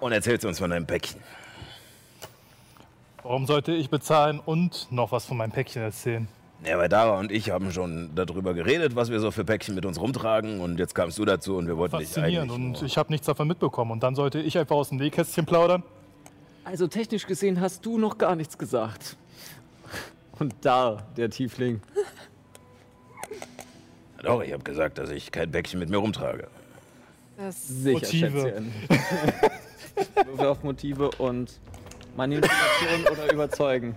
und erzählst uns von deinem Päckchen. Warum sollte ich bezahlen und noch was von meinem Päckchen erzählen? Ja, weil Dara und ich haben schon darüber geredet, was wir so für Päckchen mit uns rumtragen und jetzt kamst du dazu und wir wollten dich Faszinierend. eigentlich Und ich habe nichts davon mitbekommen. Und dann sollte ich einfach aus dem Nähkästchen plaudern? Also technisch gesehen hast du noch gar nichts gesagt. Und da, der Tiefling. Doch, ich habe gesagt, dass ich kein Päckchen mit mir rumtrage. Das Sicher, Motive. Schätzchen. [LAUGHS] Würfel auf Motive und Manipulation oder Überzeugen.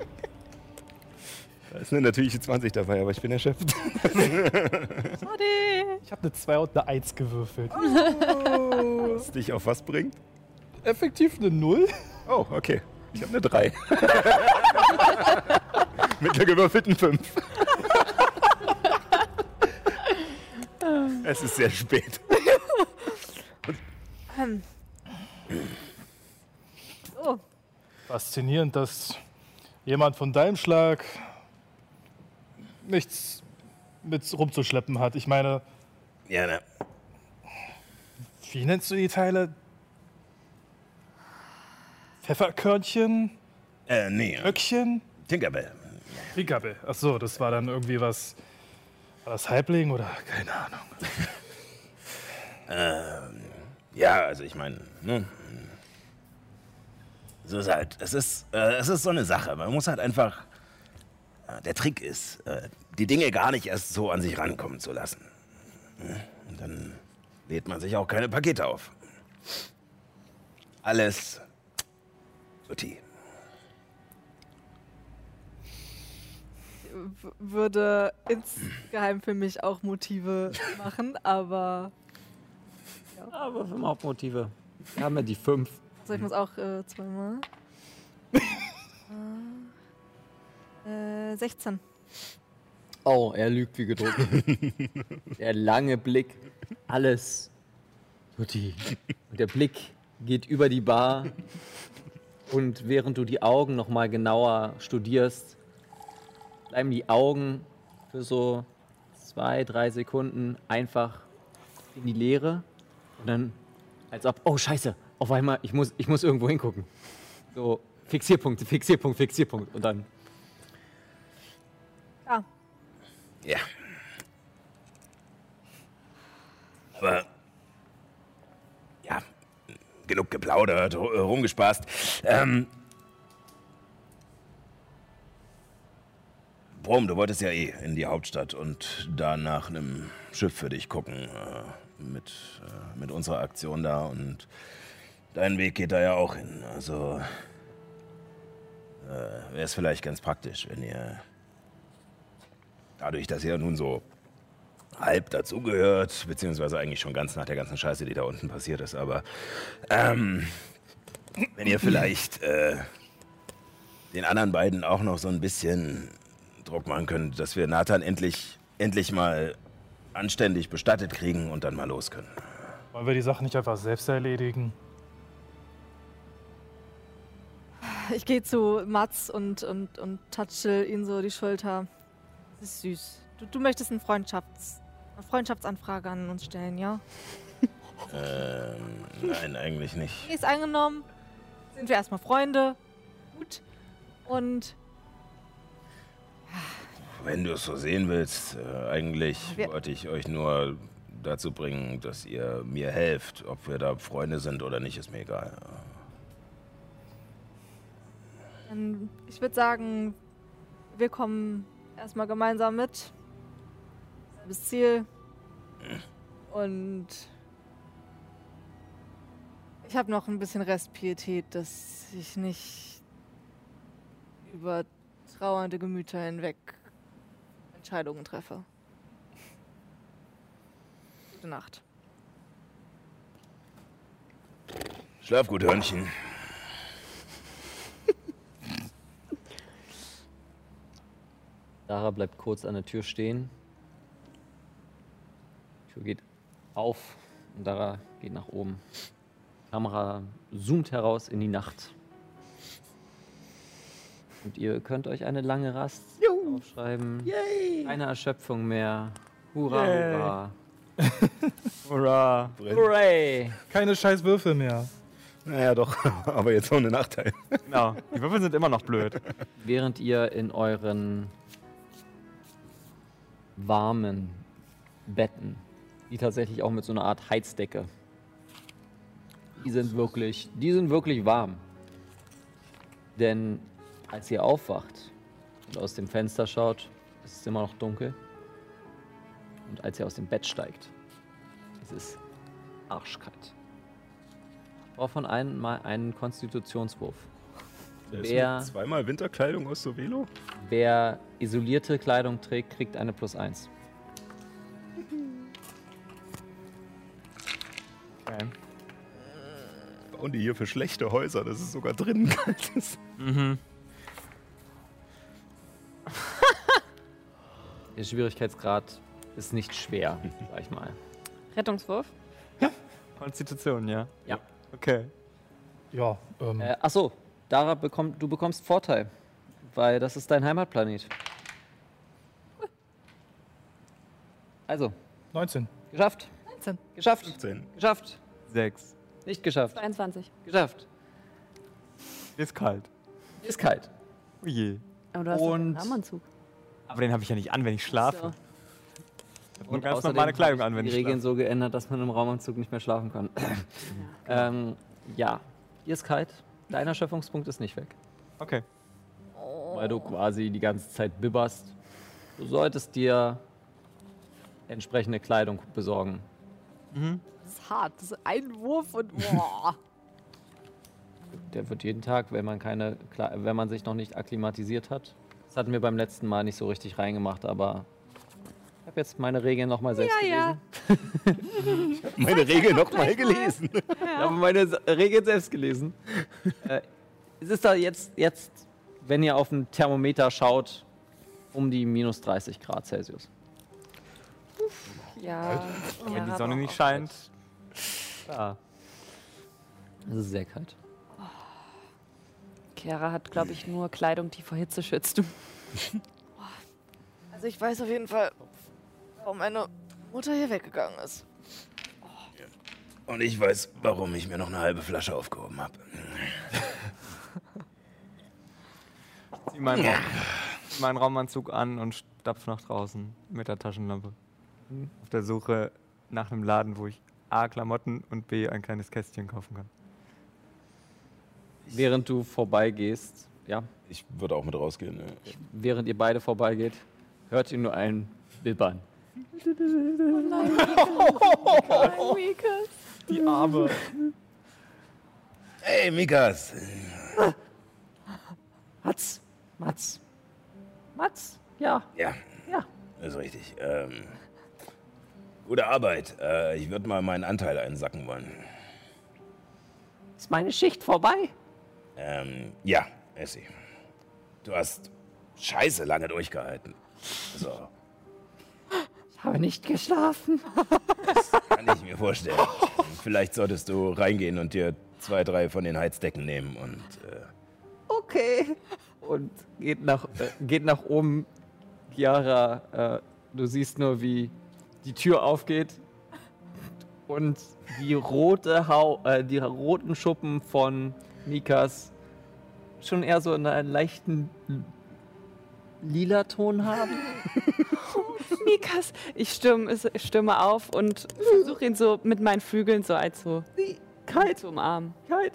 Da ist eine natürliche 20 dabei, aber ich bin erschöpft. Ich habe eine 2 und eine 1 gewürfelt. Was dich auf was bringt? Effektiv eine 0? Oh, okay. Ich habe eine 3. [LAUGHS] Mit der gewürfelten 5. es ist sehr spät. Faszinierend, dass jemand von deinem Schlag nichts mit rumzuschleppen hat. Ich meine, Ja, ne. wie nennst du die Teile? Pfefferkörnchen? Äh, nee. Öckchen? Tinkerbell. Pickabe. Ach so, das war dann irgendwie was. War das Halbling oder keine Ahnung? [LAUGHS] Ja, also ich meine, ne? So ist halt. Es ist, äh, es ist so eine Sache. Man muss halt einfach. Äh, der Trick ist, äh, die Dinge gar nicht erst so an sich rankommen zu lassen. Und dann lädt man sich auch keine Pakete auf. Alles. Tutti. w- würde insgeheim für mich auch Motive machen, aber Aber für Hauptmotive. Wir haben ja die fünf. Also ich muss auch äh, zweimal. [LAUGHS] äh, 16. Oh, er lügt wie gedruckt. [LAUGHS] der lange Blick, alles. Tutti. Und der Blick geht über die Bar. Und während du die Augen noch mal genauer studierst, bleiben die Augen für so zwei, drei Sekunden einfach in die Leere. Und dann, als ob, oh Scheiße, auf einmal, ich muss, ich muss irgendwo hingucken. So, Fixierpunkte, Fixierpunkt, Fixierpunkt. Und dann Ah, Ja. Aber. Ja, genug geplaudert, äh, rumgespaßt. Ähm. Brom, du wolltest ja eh in die Hauptstadt und da nach einem Schiff für dich gucken. Äh, mit, äh, mit unserer Aktion da und dein Weg geht da ja auch hin. Also. Äh, Wäre es vielleicht ganz praktisch, wenn ihr dadurch, dass ihr nun so halb dazugehört, beziehungsweise eigentlich schon ganz nach der ganzen Scheiße, die da unten passiert ist, aber ähm, wenn ihr vielleicht äh, den anderen beiden auch noch so ein bisschen Druck machen könnt, dass wir Nathan endlich, endlich mal anständig bestattet kriegen und dann mal los können. Wollen wir die Sache nicht einfach selbst erledigen? [LAUGHS] ich gehe zu Mats und, und, und touche ihn so die Schulter. Das ist süß. Du, du möchtest ein Freundschafts-, eine Freundschaftsanfrage an uns stellen, ja? [LAUGHS] Ähm, nein, eigentlich nicht. Ist angenommen. Sind wir erstmal Freunde. Gut. Und Wenn du es so sehen willst, äh, eigentlich Wir- wollte ich euch nur dazu bringen, dass ihr mir helft. Ob wir da Freunde sind oder nicht, ist mir egal. Ich würde sagen, wir kommen erstmal gemeinsam mit. Bis Ziel. Und ich habe noch ein bisschen Restpietät, dass ich nicht über trauernde Gemüter hinweg Entscheidungen treffe. Gute Nacht. Schlaf gut, Hörnchen. Dara bleibt kurz an der Tür stehen. Die Tür geht auf und Dara geht nach oben. Die Kamera zoomt heraus in die Nacht. Und ihr könnt euch eine lange Rast aufschreiben. Keine Erschöpfung mehr. Hurra, Yay. hurra. [LAUGHS] Hurra! Hooray! Keine scheiß Würfel mehr. Naja, doch, [LAUGHS] aber jetzt ohne Nachteil. Genau. Die Würfel sind immer noch blöd. Während ihr in euren warmen Betten, die tatsächlich auch mit so einer Art Heizdecke, die sind wirklich, die sind wirklich warm. Denn als ihr aufwacht und aus dem Fenster schaut, ist es immer noch dunkel. Und als ihr aus dem Bett steigt, ist es arschkalt. Ich brauche von einem mal einen Konstitutionswurf. Wer- Zweimal Winterkleidung aus Sovelo? Wer isolierte Kleidung trägt, kriegt eine plus eins. Okay. Bauen die hier für schlechte Häuser, dass es sogar drinnen [LAUGHS] kalt ist. Mhm. [LAUGHS] Der Schwierigkeitsgrad ist nicht schwer, sag ich mal. Rettungswurf? Konstitution, ja. Ja. Okay. Ja, ähm, Äh, achso, Dara, bekomm, du bekommst Vorteil, weil das ist dein Heimatplanet. Also, 19. geschafft. 19. Geschafft. 15. Geschafft. Sechs. Nicht geschafft. 22. Geschafft. Ist kalt. Ist kalt. Oh je. Aber du hast Und- einen Warmanzug. Aber den habe ich ja nicht an, wenn ich schlafe. So. Ich hab nur ganz normale Kleidung an, ich wenn die ich Regeln schlafe. so geändert, dass man im Raumanzug nicht mehr schlafen kann. ähm, ja, hier ist kalt. Dein Erschöpfungspunkt ist nicht weg. Okay. weil du quasi die ganze Zeit bibberst. Du solltest dir entsprechende Kleidung besorgen. Das ist hart. Das ist ein Wurf und boah. [LAUGHS] Der wird jeden Tag, wenn man keine, wenn man sich noch nicht akklimatisiert hat, Das hatten wir beim letzten Mal nicht so richtig reingemacht, aber habe jetzt meine Regeln nochmal selbst Ja, gelesen. ja. [LAUGHS] Meine Regel noch mal gelesen. Ich habe meine Regeln selbst gelesen. [LAUGHS] äh, es ist da jetzt, jetzt, wenn ihr auf ein Thermometer schaut, um die minus 30 Grad Celsius. Ja. Wenn die ja, Sonne nicht scheint. Ja. Es ist sehr kalt. Chiara hat, glaube ich, nur Kleidung, die vor Hitze schützt. [LAUGHS] Also ich weiß auf jeden Fall, warum meine Mutter hier weggegangen ist. Und ich weiß, warum ich mir noch eine halbe Flasche aufgehoben habe. [LAUGHS] Zieh meinen, Raum, zieh meinen Raumanzug an und stapf nach draußen mit der Taschenlampe. Auf der Suche nach einem Laden, wo ich A. Klamotten und B. ein kleines Kästchen kaufen kann. Während du vorbeigehst, ja, Ich würde auch mit rausgehen. Ne? während ihr beide vorbeigeht, hört ihr nur ein Bibbern. Die Arme. Hey, Mikas. Mats, Mats, Mats, ja, Ja, ja. ist richtig. Ähm, gute Arbeit. Äh, ich würde mal meinen Anteil einsacken wollen. Ist meine Schicht vorbei? Ähm, ja, Essie. Du hast scheiße lange durchgehalten. So, habe nicht geschlafen. [LAUGHS] kann ich mir vorstellen. Vielleicht solltest du reingehen und dir zwei, drei von den Heizdecken nehmen und äh, Okay. Und geht nach, äh, geht nach oben. Chiara, äh, du siehst nur, wie die Tür aufgeht und die rote Hau äh, die roten Schuppen von Mikas schon eher so einen leichten lila Ton haben. [LAUGHS] Mikas, ich stürme, ich stürme auf und versuche ihn so mit meinen Flügeln so als so Kalt, zu umarmen. kalt.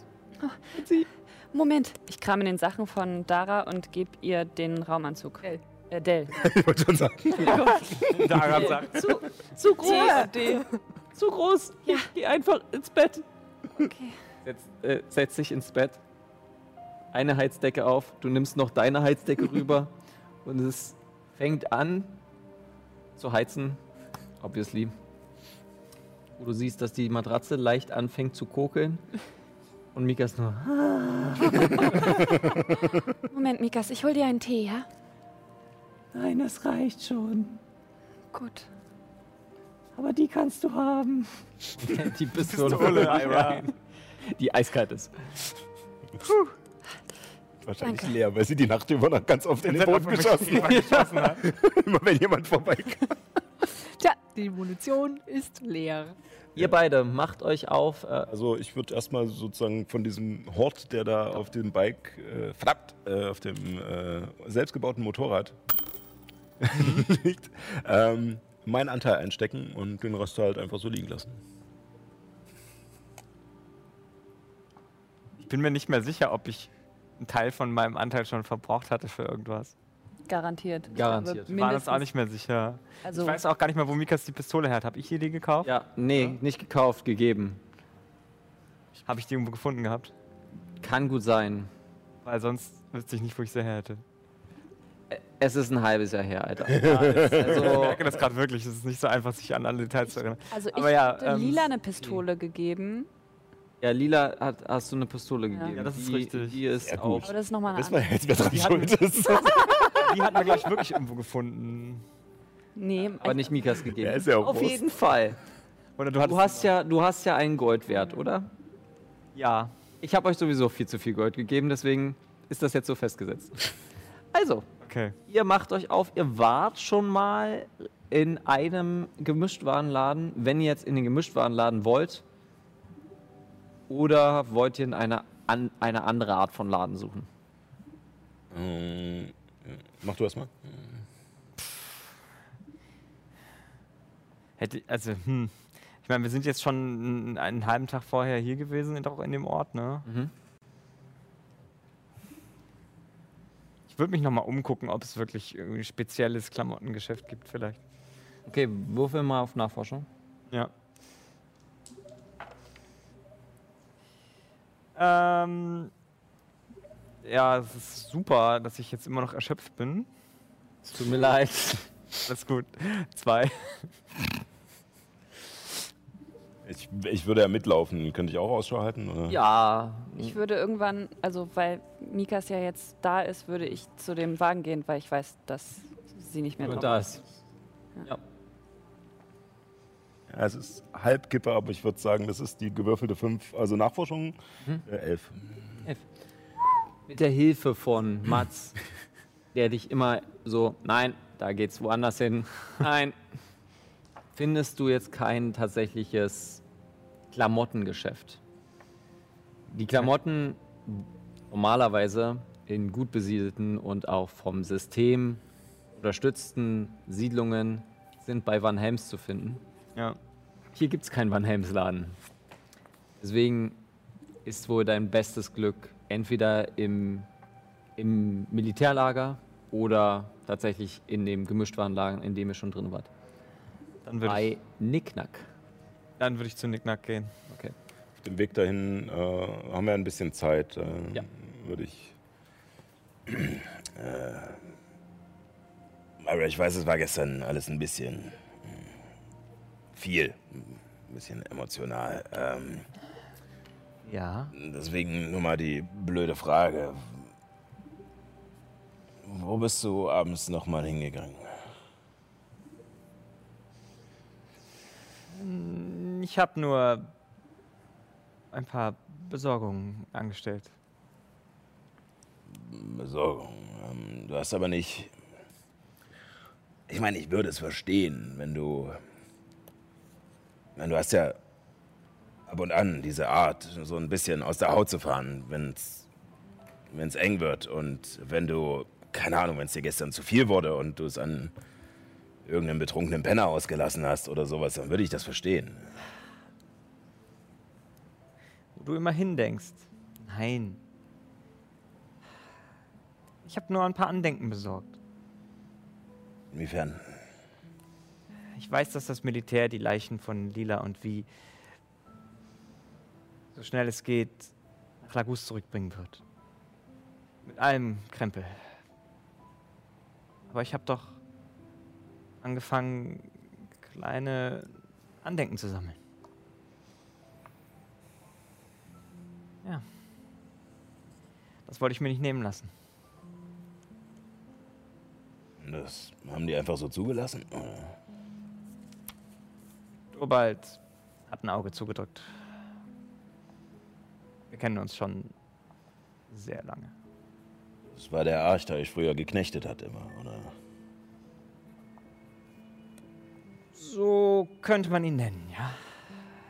Moment, ich kram in den Sachen von Dara und gebe ihr den Raumanzug. Del. Äh, Del. [LAUGHS] ich wollte schon sagen. [LAUGHS] Daran sagt. Zu, zu groß. Zu groß. Ja. Geh einfach ins Bett. Okay. Setz, äh, setz dich ins Bett. Eine Heizdecke auf. Du nimmst noch deine Heizdecke rüber. Und es fängt an zu heizen. Obviously. Wo du siehst, dass die Matratze leicht anfängt zu kokeln. Und Mika ist nur. [LAUGHS] Moment, Mikas, ich hol dir einen Tee, ja? Nein, das reicht schon. Gut. Aber die kannst du haben. [LAUGHS] die Pistole, Pistole, ja. Die eiskalt ist. Wahrscheinlich Danke. leer, weil sie die Nacht über noch ganz oft in den Boden geschossen hat. geschossen hat. [LAUGHS] Immer wenn jemand vorbeikam. Tja, die Munition ist leer. Ihr beide macht euch auf. Äh, Also ich würde erstmal sozusagen von diesem Hort, der da auf dem Bike, äh, verdammt, äh, auf dem äh, selbstgebauten Motorrad [LAUGHS] liegt, ähm, meinen Anteil einstecken und den Rest halt einfach so liegen lassen. Ich bin mir nicht mehr sicher, ob ich einen Teil von meinem Anteil schon verbraucht hatte für irgendwas. Garantiert. Ich Garantiert. Wir waren uns mindestens- auch nicht mehr sicher. Also, Ich weiß auch gar nicht mehr, wo Mikas die Pistole her hat. Habe ich hier die gekauft? ja, nee, nicht gekauft, gegeben. Habe ich die irgendwo gefunden gehabt? Kann gut sein. Weil sonst wüsste ich nicht, wo ich sie her hätte. Es ist ein halbes Jahr her, Alter. [LAUGHS] Ich Also, merke das gerade wirklich. Es ist nicht so einfach, sich an alle Details zu erinnern. also ich Aber ja, hatte ähm, Lila eine Pistole gegeben, ja, Lila hat, hast du eine Pistole gegeben. Ja, das ist die, richtig. Die ist Sehr auch. gut. aber das ist nochmal eine andere. jetzt, wer dran Die hatten- schuld [LAUGHS] ist. Die hatten wir gleich wirklich irgendwo gefunden. Nee, Aber nicht Mikas gegeben. Ja, ist ja auch Auf Wurst. jeden Fall. Oder du, Du hast ja, du hast ja einen Goldwert, oder? Ja. Ich habe euch sowieso viel zu viel Gold gegeben, deswegen ist das jetzt so festgesetzt. Also, Okay. ihr macht euch auf, ihr wart schon mal in einem Gemischtwarenladen, wenn ihr jetzt in den Gemischtwarenladen wollt. Oder wollt ihr in eine, an, eine andere Art von Laden suchen? Ähm, mach du erst mal. Hätte, also, hm. Ich meine, wir sind jetzt schon einen, einen halben Tag vorher hier gewesen, doch in dem Ort, ne? Mhm. Ich würde mich nochmal umgucken, ob es wirklich irgendwie ein spezielles Klamottengeschäft gibt, vielleicht. Okay, würfel mal auf Nachforschung. Ja. Ähm, Ja, es ist super, dass ich jetzt immer noch erschöpft bin. Es tut mir leid. Alles gut. Zwei. Ich, ich würde ja mitlaufen. Könnte ich auch Ausschau halten? Oder? Ja. Ich würde irgendwann, also weil Mikas ja jetzt da ist, würde ich zu dem Wagen gehen, weil ich weiß, dass sie nicht mehr da ist. Ja. Ja, es ist Halbkippe, aber ich würde sagen, das ist die gewürfelte 5, also Nachforschung Mhm. äh, 11. F. Mit der Hilfe von Mats, [LAUGHS] der dich immer so, nein, da geht's woanders hin. Nein. Findest du jetzt kein tatsächliches Klamottengeschäft? Die Klamotten normalerweise in gut besiedelten und auch vom System unterstützten Siedlungen sind bei Van Helms zu finden. Ja. Hier gibt es keinen Van Helms Laden. Deswegen ist wohl dein bestes Glück entweder im, im Militärlager oder tatsächlich in dem Gemischtwarenlager, in dem ihr schon drin wart. Dann würde Bei ich, Nicknack. dann würd ich zu Nicknack gehen. Okay. Auf dem Weg dahin äh, haben wir ein bisschen Zeit. Äh, Ja. Würde ich. Äh, ich weiß, es war gestern alles ein bisschen viel, ein bisschen emotional. Ähm, Ja. deswegen nur mal die blöde Frage. Wo bist du abends nochmal hingegangen? Ich habe nur ein paar Besorgungen angestellt. Besorgung. Ähm, du hast aber nicht. Ich meine, ich würde es verstehen, wenn du. Meine, du hast ja ab und an diese Art, so ein bisschen aus der Haut zu fahren, wenn es eng wird. Und wenn du, keine Ahnung, wenn es dir gestern zu viel wurde und du es an irgendeinem betrunkenen Penner ausgelassen hast oder sowas, dann würde ich das verstehen. Wo du immer hindenkst. Nein. Ich habe nur ein paar Andenken besorgt. Inwiefern? Ich weiß, dass das Militär die Leichen von Lila und wie so schnell es geht nach Lagus zurückbringen wird. Mit allem Krempel. Aber ich habe doch angefangen, kleine Andenken zu sammeln. Ja. Das wollte ich mir nicht nehmen lassen. Das haben die einfach so zugelassen? Oder? Urbald hat ein Auge zugedrückt. Wir kennen uns schon sehr lange. Das war der Arsch, der ich früher geknechtet hat immer, oder? So könnte man ihn nennen, ja.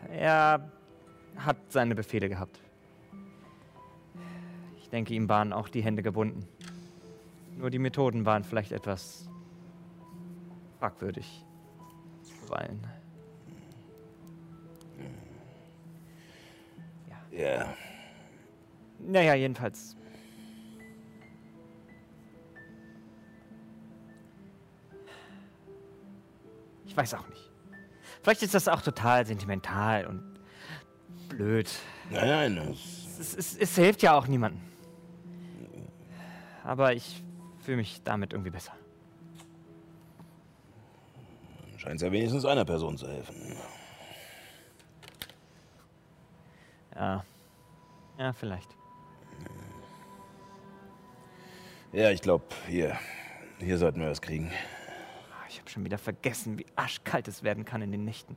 Er hat seine Befehle gehabt. Ich denke, ihm waren auch die Hände gebunden. Nur die Methoden waren vielleicht etwas fragwürdig. Zuweilen. Ja. Naja, jedenfalls. Ich weiß auch nicht. Vielleicht ist das auch total sentimental und blöd. Nein, nein, das, Es, es, es hilft ja auch niemandem. Aber ich fühle mich damit irgendwie besser. scheint ja wenigstens einer Person zu helfen. Ja. Ja, vielleicht. Ja, ich glaube, hier, hier sollten wir was kriegen. Ah, Ich habe schon wieder vergessen, wie arschkalt es werden kann in den Nächten.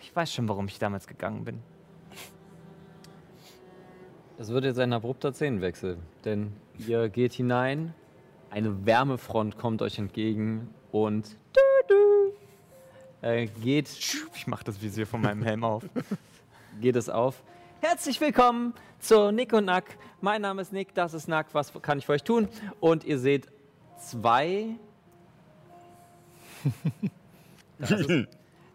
Ich weiß schon, warum ich damals gegangen bin. Es wird jetzt ein abrupter Szenenwechsel, denn ihr geht hinein, eine Wärmefront kommt euch entgegen und äh, geht, Ich mache das Visier von meinem Helm auf. [LAUGHS] geht es auf. Herzlich willkommen zu Nick und Nack. Mein Name ist Nick, das ist Nack. Was kann ich für euch tun? Und ihr seht zwei, [LAUGHS]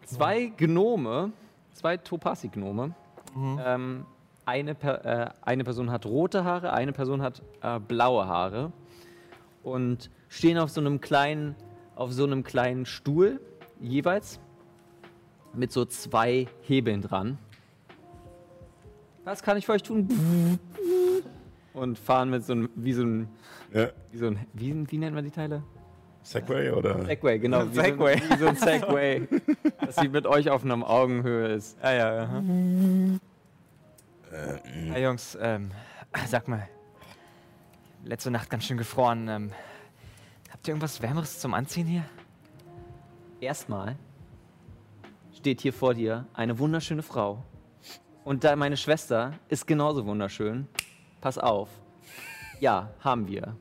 zwei Gnome, zwei Topasi-Gnome. Ähm, eine, per, äh, eine Person hat rote Haare, eine Person hat äh, blaue Haare und stehen auf so einem kleinen, auf so einem kleinen Stuhl jeweils mit so zwei Hebeln dran. Was kann ich für euch tun? und fahren mit so einem, wie so ein, Ja. wie so ein, wie, wie nennt man die Teile? Segway oder? Segway, genau. [LAUGHS] Wie Segway. So, ein- wie so ein Segway. dass sie mit euch auf einer Augenhöhe ist. Ja, ja, ja. Äh, Ja, Jungs, ähm, sag mal. Letzte Nacht ganz schön gefroren. Ähm, habt ihr irgendwas Wärmeres zum Anziehen hier? Erstmal steht hier vor dir eine wunderschöne Frau. Und da meine Schwester ist genauso wunderschön. Pass auf. Ja, haben wir.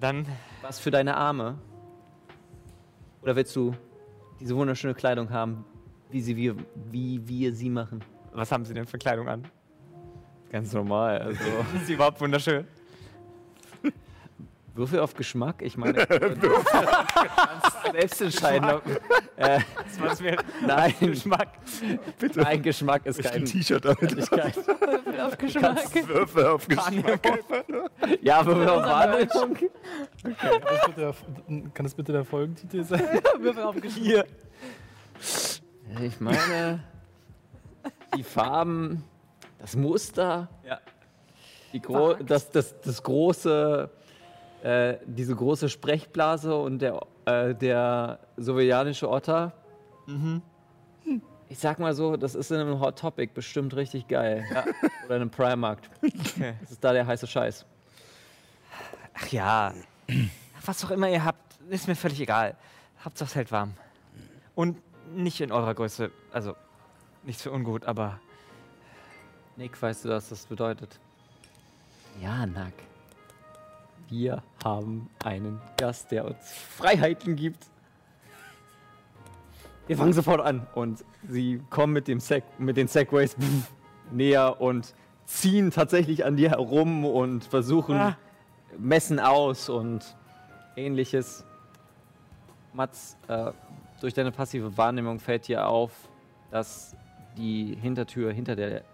Dann, Was für deine Arme? Oder willst du diese wunderschöne Kleidung haben, wie, sie, wir, wie wir sie machen? was haben Sie denn für Kleidung an? Ganz normal. Also [LAUGHS] Ist sie überhaupt wunderschön? Würfel auf Geschmack. Ich meine, [LAUGHS] du kannst selbst entscheiden. Ob, äh, Das was mir nein, Geschmack. bitte. Nein, Geschmack ist Ich kein. ein T-Shirt damit. ist kein Auf Geschmack. Würfel auf Geschmack. ja, Würfel auf Wahrnehmung. Kann das bitte der, kann das bitte der Folgentitel sein? [LAUGHS] Würfel auf Geschmack. Hier. Ich meine, die Farben, das Muster, Ja. die Gro das, das, das große, äh, diese große Sprechblase und der, äh, der sowjetianische Otter. Ich sag mal so, das ist in einem Hot Topic bestimmt richtig geil. Oder in einem Primarkt. Okay. Das ist da der heiße Scheiß. Ach ja. Was auch immer ihr habt, ist mir völlig egal. Hauptsache es hält warm. Und nicht in eurer Größe. Also, nichts für ungut, aber Nick, weißt du, was das bedeutet? Ja, Nack. Wir haben einen Gast, der uns Freiheiten gibt. Wir fangen sofort an. Und sie kommen mit, dem Seg mit den Segways [LAUGHS] näher und ziehen tatsächlich an dir herum und versuchen, Ah. messen aus und ähnliches. Mats, äh, durch deine passive Wahrnehmung fällt dir auf, dass die Hintertür hinter, der,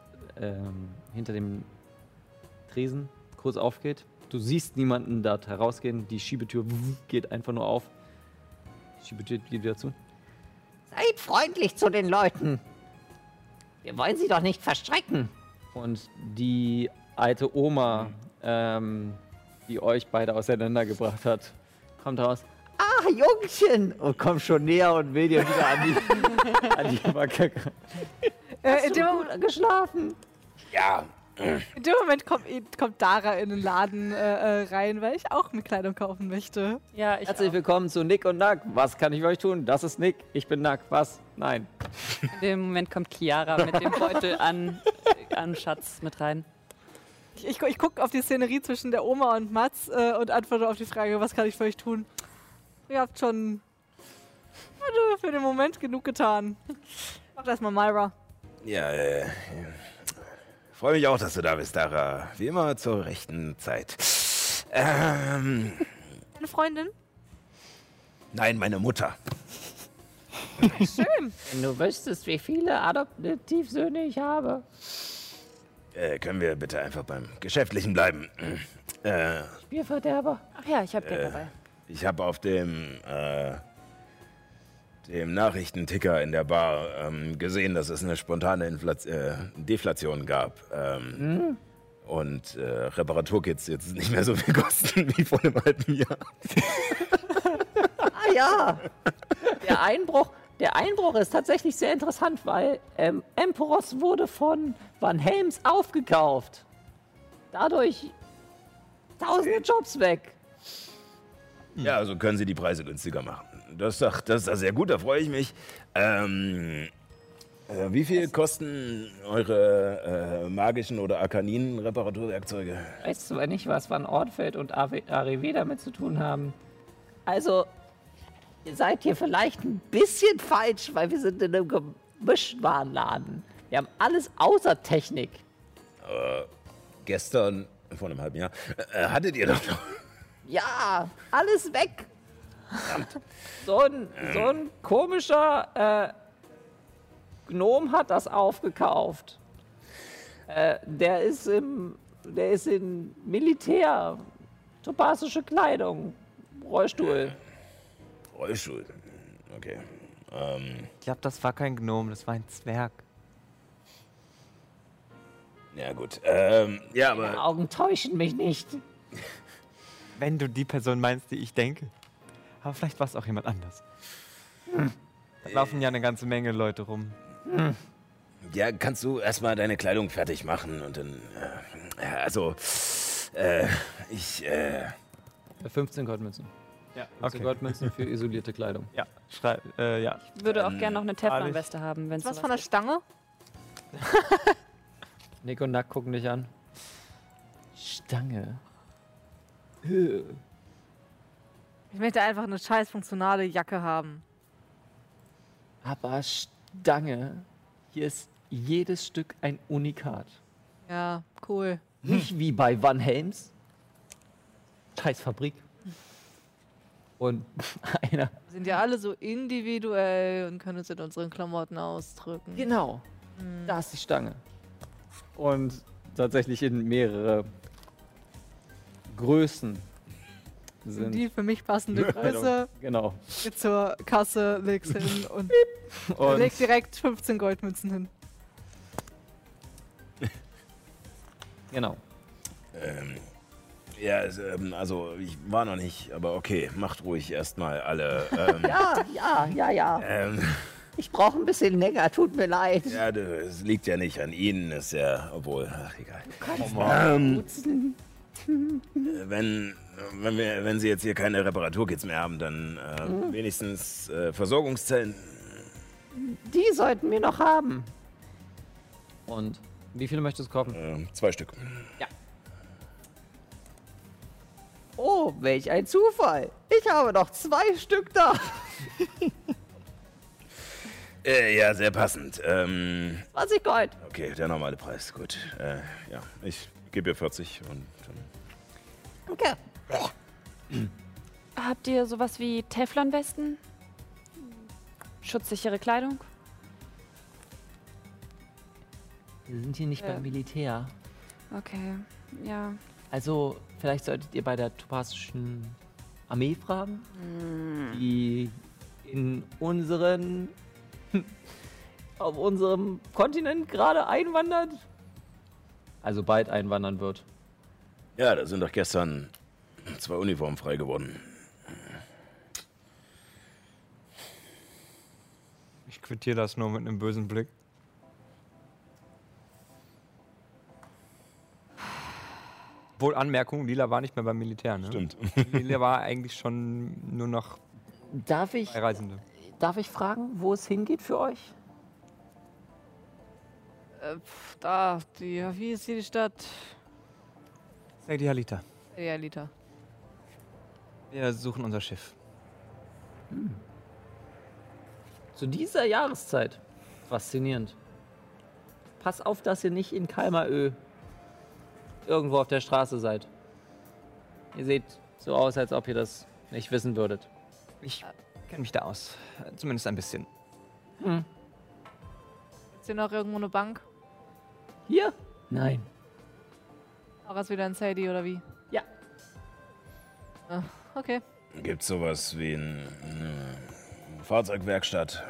ähm, hinter dem Tresen kurz aufgeht. Du siehst niemanden dort herausgehen. Die Schiebetür geht einfach nur auf. Die Schiebetür geht wieder zu. Seid freundlich zu den Leuten. Wir wollen sie doch nicht verstrecken. Und die alte Oma, ähm, die euch beide auseinandergebracht hat, kommt raus. Ah, Jungchen. Und kommt schon näher und will dir wieder an die, an die Backe. Äh, in, dem, Gut geschlafen. Ja. In dem Moment kommt, kommt Dara in den Laden äh, äh, rein, weil ich auch mir Kleidung kaufen möchte. Ja, ich Herzlich auch. willkommen zu Nick und Nack. Was kann ich für euch tun? Das ist Nick. Ich bin Nack. Was? Nein. In dem Moment kommt Chiara mit dem Beutel an, [LAUGHS] an Schatz mit rein. Ich, ich, ich gucke auf die Szenerie zwischen der Oma und Mats äh, und antworte auf die Frage, was kann ich für euch tun? Ihr habt schon für den Moment genug getan. Macht erstmal Myra. Ja, äh, freue mich auch, dass du da bist, Dara. Wie immer zur rechten Zeit. Ähm, Eine Freundin? nein, meine Mutter. Schön. Wenn du wüsstest, wie viele Adoptivsöhne ich habe. Äh, können wir bitte einfach beim Geschäftlichen bleiben? Äh, Bierverderber. Ach ja, ich habe Geld dabei. ich habe auf dem, äh, dem Nachrichtenticker in der Bar ähm, gesehen, dass es eine spontane Inflat äh, Deflation gab. Ähm, Und äh, Reparaturkits jetzt nicht mehr so viel kosten wie vor einem halben Jahr. Ah ja. Der Einbruch, der Einbruch ist tatsächlich sehr interessant, weil ähm, Emporos wurde von Van Helms aufgekauft. Dadurch tausende Jobs weg. Ja, also können Sie die Preise günstiger machen. Das ist doch, das ist doch sehr gut, da freue ich mich. Ähm, äh, wie viel kosten eure äh, magischen oder arkaninen Reparaturwerkzeuge? Weißt du aber nicht, was Van Ortfeld und Arrivé damit zu tun haben? Also, ihr seid hier vielleicht ein bisschen falsch, weil wir sind in einem Gemischtwarenladen. Wir haben alles außer Technik. Gestern, vor einem halben Jahr, äh, hattet ihr doch noch. Ja, alles weg. [LAUGHS] So ein, so ein komischer äh, Gnom hat das aufgekauft. Äh, der ist im, der ist in Militär, topasische Kleidung, Rollstuhl. Rollstuhl. Okay. Ähm, ich glaube, das war kein Gnom, das war ein Zwerg. Ja, gut. Ähm, ja, Meine aber. Augen täuschen mich nicht. Wenn du die Person meinst, die ich denke. Aber vielleicht war es auch jemand anders. Da laufen ja eine ganze Menge Leute rum. Ja, kannst du erstmal deine Kleidung fertig machen und dann. Äh, also. Äh, ich. Äh, 15 Goldmünzen. Ja, 15 Goldmünzen für [LAUGHS] isolierte Kleidung. Ja, schrei äh, ja. Ich würde auch Ähm, gerne noch eine Teflonweste haben, wenn es Was von der gibt. Stange? Nick und Nack gucken dich an. Stange. Ich möchte einfach eine scheiß funktionale Jacke haben. Aber Stange. Hier ist jedes Stück ein Unikat. Ja, cool. Nicht wie bei Van Helms. Scheiß Fabrik. Und [LAUGHS] einer. Sind ja alle so individuell und können uns in unseren Klamotten ausdrücken. Genau. Da ist die Stange. Und tatsächlich in mehrere Größen sind. Die für mich passende [LAUGHS] Größe. Genau. Geht zur Kasse, leg's hin [LAUGHS] und, Und leg direkt 15 Goldmünzen hin. [LAUGHS] genau. ähm, ja, ähm, also ich war noch nicht, aber okay, macht ruhig erstmal alle. Ähm, Ja, ja, ja, ja. ähm, Ich brauche ein bisschen länger, tut mir leid. ja, du, es liegt ja nicht an Ihnen, ist ja, obwohl, ach egal. Kannst Ähm, wenn, wenn, wir, wenn Sie jetzt hier keine Reparaturkits mehr haben, dann äh, wenigstens äh, Versorgungszellen. Die sollten wir noch haben. Und wie viele möchtest du kaufen? Äh, zwei Stück. Oh, welch ein Zufall. Ich habe noch zwei Stück da. [LAUGHS] Äh, ja, sehr passend. Ähm, 20 Gold. okay, der normale Preis, gut. Äh, ja, ich gebe ihr 40 und dann. Danke. Habt ihr sowas wie Teflonwesten? Schutzsichere Kleidung? Wir sind hier nicht Ja. beim Militär. Okay, ja. Also, vielleicht solltet ihr bei der topasischen Armee fragen, die in unseren. auf unserem Kontinent gerade einwandert. Also bald einwandern wird. Ja, da sind doch gestern zwei Uniformen frei geworden. Ich quittiere das nur mit einem bösen Blick. Wohl Anmerkung, Lila war nicht mehr beim Militär, ne? Stimmt. [LAUGHS] Lila war eigentlich schon nur noch Darf ich, Reisende. darf ich fragen, wo es hingeht für euch? Äh, da, die, wie ist hier die Stadt? Sadie Halita. Ja, Liter. Wir suchen unser Schiff. Zu dieser Jahreszeit. Faszinierend. Pass auf, dass ihr nicht in Kalmarö irgendwo auf der Straße seid. Ihr seht so aus, als ob ihr das nicht wissen würdet. Ich kenne mich da aus. Zumindest ein bisschen. Ist hier noch irgendwo eine Bank? Hier? Nein. Auch was wieder in Sadie oder wie? Ja. Ah, okay. Gibt's sowas wie ein, eine Fahrzeugwerkstatt?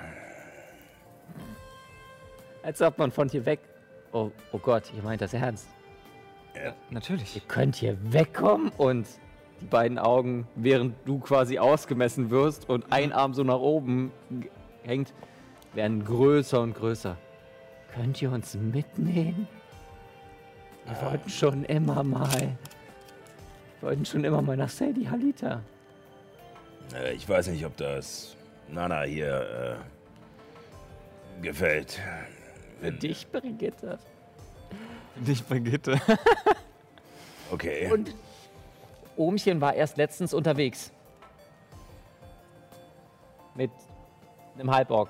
Als ob man von hier weg. Oh, oh Gott, ihr meint das ernst. Natürlich. Ihr könnt hier wegkommen und die beiden Augen, während du quasi ausgemessen wirst und ein Arm so nach oben hängt, werden größer und größer. Könnt ihr uns mitnehmen? Wir wollten schon immer mal. Wir wollten schon immer mal nach Sadie Halita. Äh, ich weiß nicht, ob das Nana hier äh, gefällt. Für dich, Brigitte. Nicht Brigitte. [LAUGHS] Okay. Und Ohmchen war erst letztens unterwegs. Mit einem Halborg.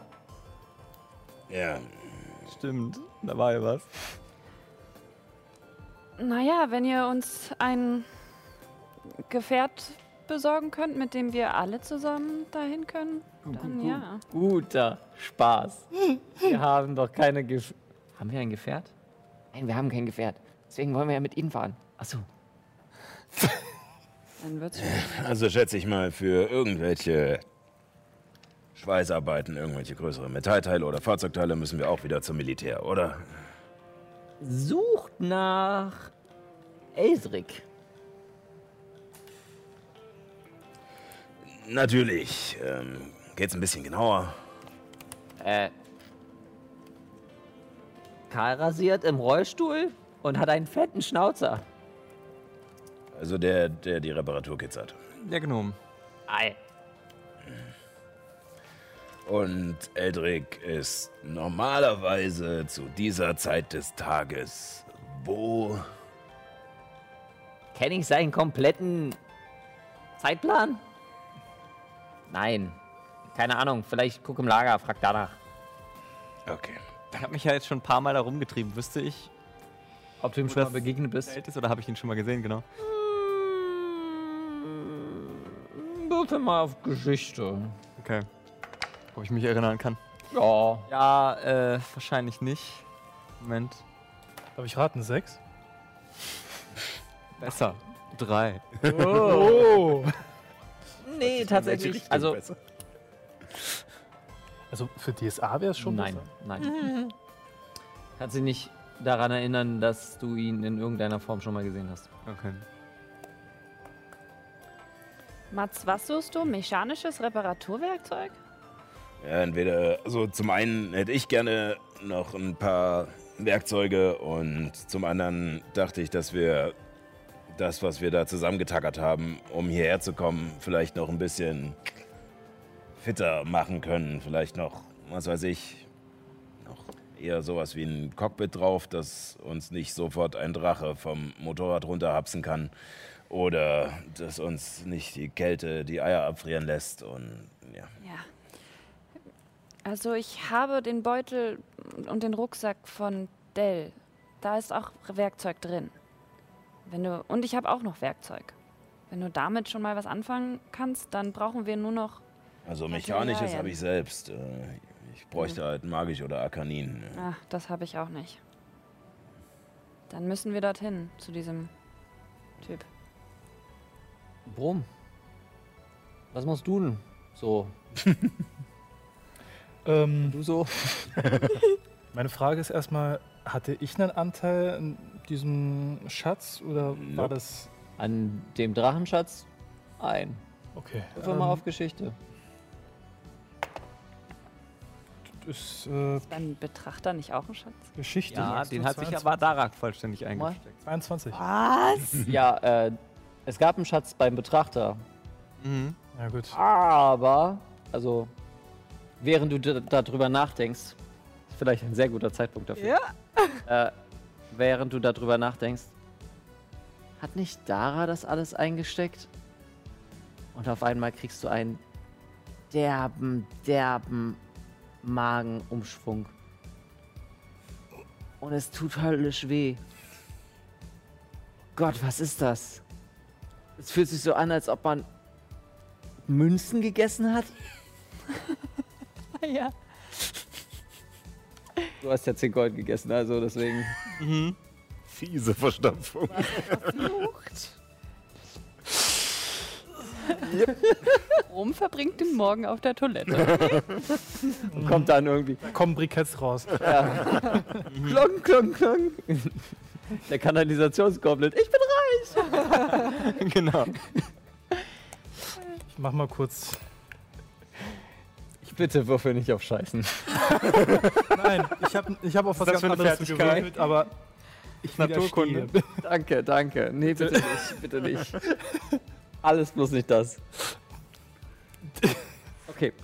ja, Stimmt, da war ja was. Naja, wenn ihr uns ein Gefährt besorgen könnt, mit dem wir alle zusammen dahin können, dann ja. Guter Spaß. Wir haben doch keine Gef Haben wir ein Gefährt? Nein, wir haben kein Gefährt. Deswegen wollen wir ja mit Ihnen fahren. Achso. [LAUGHS] Dann wird's also schätze ich mal für irgendwelche Schweißarbeiten, irgendwelche größere Metallteile oder Fahrzeugteile müssen wir auch wieder zum Militär, oder? sucht nach Elsric. Natürlich. Ähm, geht's ein bisschen genauer? Äh. Kahl rasiert im Rollstuhl und hat einen fetten Schnauzer. Also der, der die Reparaturkits hat. Der Gnom. Ei. Und Eldrick ist normalerweise zu dieser Zeit des Tages wo? Kenne ich seinen kompletten Zeitplan? Nein. Keine Ahnung. Vielleicht guck im Lager, frag danach. Okay. Ich habe mich ja jetzt schon ein paar Mal da rumgetrieben. Wüsste ich, Ob du ihm schon mal begegnet bist? Ist oder habe ich ihn schon mal gesehen, genau? Würfel mal auf Geschichte. Okay. Ob ich mich erinnern kann. Ja. Ja, äh, wahrscheinlich nicht. Moment. Darf ich raten? Sechs? Besser. Drei. Oh! [LAUGHS] [LAUGHS] Nee, tatsächlich. Also, Also für DSA wäre es schon nein, besser. nein. Kannst dich nicht daran erinnern, dass du ihn in irgendeiner Form schon mal gesehen hast. Okay. Mats, was suchst du? Mechanisches Reparaturwerkzeug? Ja, entweder, also zum einen hätte ich gerne noch ein paar Werkzeuge und zum anderen dachte ich, dass wir das, was wir da zusammengetackert haben, um hierher zu kommen, vielleicht noch ein bisschen fitter machen können. Vielleicht noch, was weiß ich, noch eher sowas wie ein Cockpit drauf, dass uns nicht sofort ein Drache vom Motorrad runterhapsen kann. Oder dass uns nicht die Kälte die Eier abfrieren lässt und ja. Ja. Also ich habe den Beutel und den Rucksack von Dell. Da ist auch Werkzeug drin. Wenn du und ich habe auch noch Werkzeug. Wenn du damit schon mal was anfangen kannst, dann brauchen wir nur noch. Also mechanisches habe ich selbst. Äh, Ich bräuchte halt magisch oder Arkanin. Ah, das habe ich auch nicht. Dann müssen wir dorthin zu diesem Typ. Brumm. Was machst du denn so? [LAUGHS] Ähm, Du so? [LAUGHS] meine Frage ist erstmal, hatte ich einen Anteil an diesem Schatz oder war Nope. das... An dem Drachenschatz? Ein. Okay. Mal ähm, auf Geschichte. Ist äh, Ist beim Betrachter nicht auch ein Schatz? Geschichte. Ja, den hat sich 22? aber Darak vollständig Mal. eingesteckt. 22. Was? [LAUGHS] Ja, äh, es gab einen Schatz beim Betrachter. Mhm. Ja gut. Aber, also, während du darüber nachdenkst, vielleicht ein sehr guter Zeitpunkt dafür. Ja. [LAUGHS] Äh, während du darüber nachdenkst, hat nicht Dara das alles eingesteckt? Und auf einmal kriegst du einen derben, derben Magenumschwung. Und es tut höllisch weh. Gott, was ist das? Es fühlt sich so an, als ob man Münzen gegessen hat. [LAUGHS] ja. Du hast ja 10 Gold gegessen, also deswegen. Mhm. Fiese Verstopfung. Rom verbringt den Morgen auf der Toilette. Und kommt dann irgendwie. Kommen Briketts raus. klong, klong, klong. Der Kanalisationsgoblin. Ich bin reich! [LAUGHS] genau. Ich mach mal kurz... Bitte würfel nicht auf Scheißen. [LAUGHS] Nein, ich habe ich hab auf was ganz anderes gewürfelt, aber ich Naturkunde. [LAUGHS] Danke, danke. Nee, bitte nicht, bitte nicht. Alles bloß nicht das. Okay.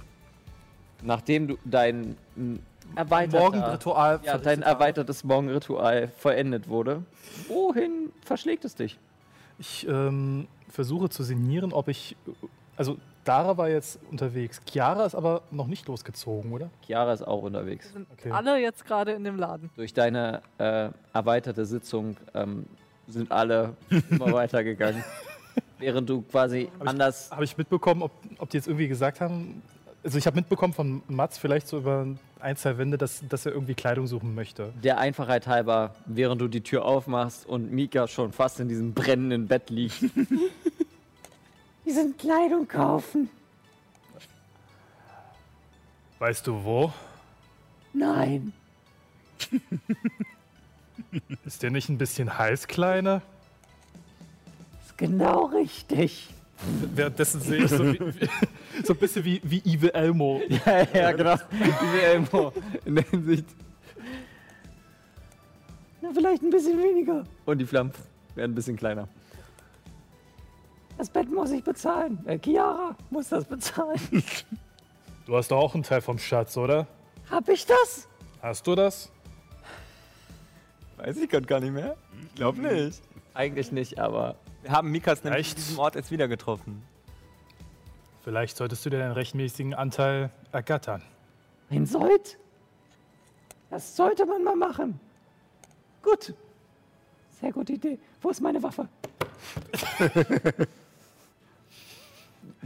Nachdem du dein Morgenritual ja, dein erweitertes Morgenritual vollendet wurde, wohin verschlägt es dich? Ich ähm, versuche zu sinnieren, ob ich... Also Dara war jetzt unterwegs. Chiara ist aber noch nicht losgezogen, oder? Chiara ist auch unterwegs. sind Okay. alle jetzt gerade in dem Laden. Durch deine äh, erweiterte Sitzung ähm, sind alle [LAUGHS] immer weitergegangen. Während du quasi Hab anders. Habe ich mitbekommen, ob, ob die jetzt irgendwie gesagt haben... Also ich habe mitbekommen von Mats vielleicht so über ein, zwei Wände, dass, dass er irgendwie Kleidung suchen möchte. Der Einfachheit halber, während du die Tür aufmachst und Mika schon fast in diesem brennenden Bett liegt. [LAUGHS] Die sind Kleidung kaufen. Weißt du wo? Nein. [LAUGHS] Ist der nicht ein bisschen heiß, Kleiner? Ist genau richtig. Währenddessen sehe ich so, wie, [LAUGHS] so ein bisschen wie, wie Evil Elmo. [LAUGHS] Ja, ja, genau. Wie Elmo in der Hinsicht. Na, vielleicht ein bisschen weniger. Und die Flammen werden ein bisschen kleiner. Das Bett muss ich bezahlen. Äh, Chiara muss das bezahlen. Du hast doch auch einen Teil vom Schatz, oder? Hab ich das? Hast du das? Weiß ich gerade gar nicht mehr. Ich glaube nicht. Eigentlich nicht, aber Wir haben Mikas nämlich Echt? in diesem Ort jetzt wieder getroffen. Vielleicht solltest du dir deinen rechtmäßigen Anteil ergattern. Ein Sold? Das sollte man mal machen. Gut. Sehr gute Idee. Wo ist meine Waffe? [LAUGHS]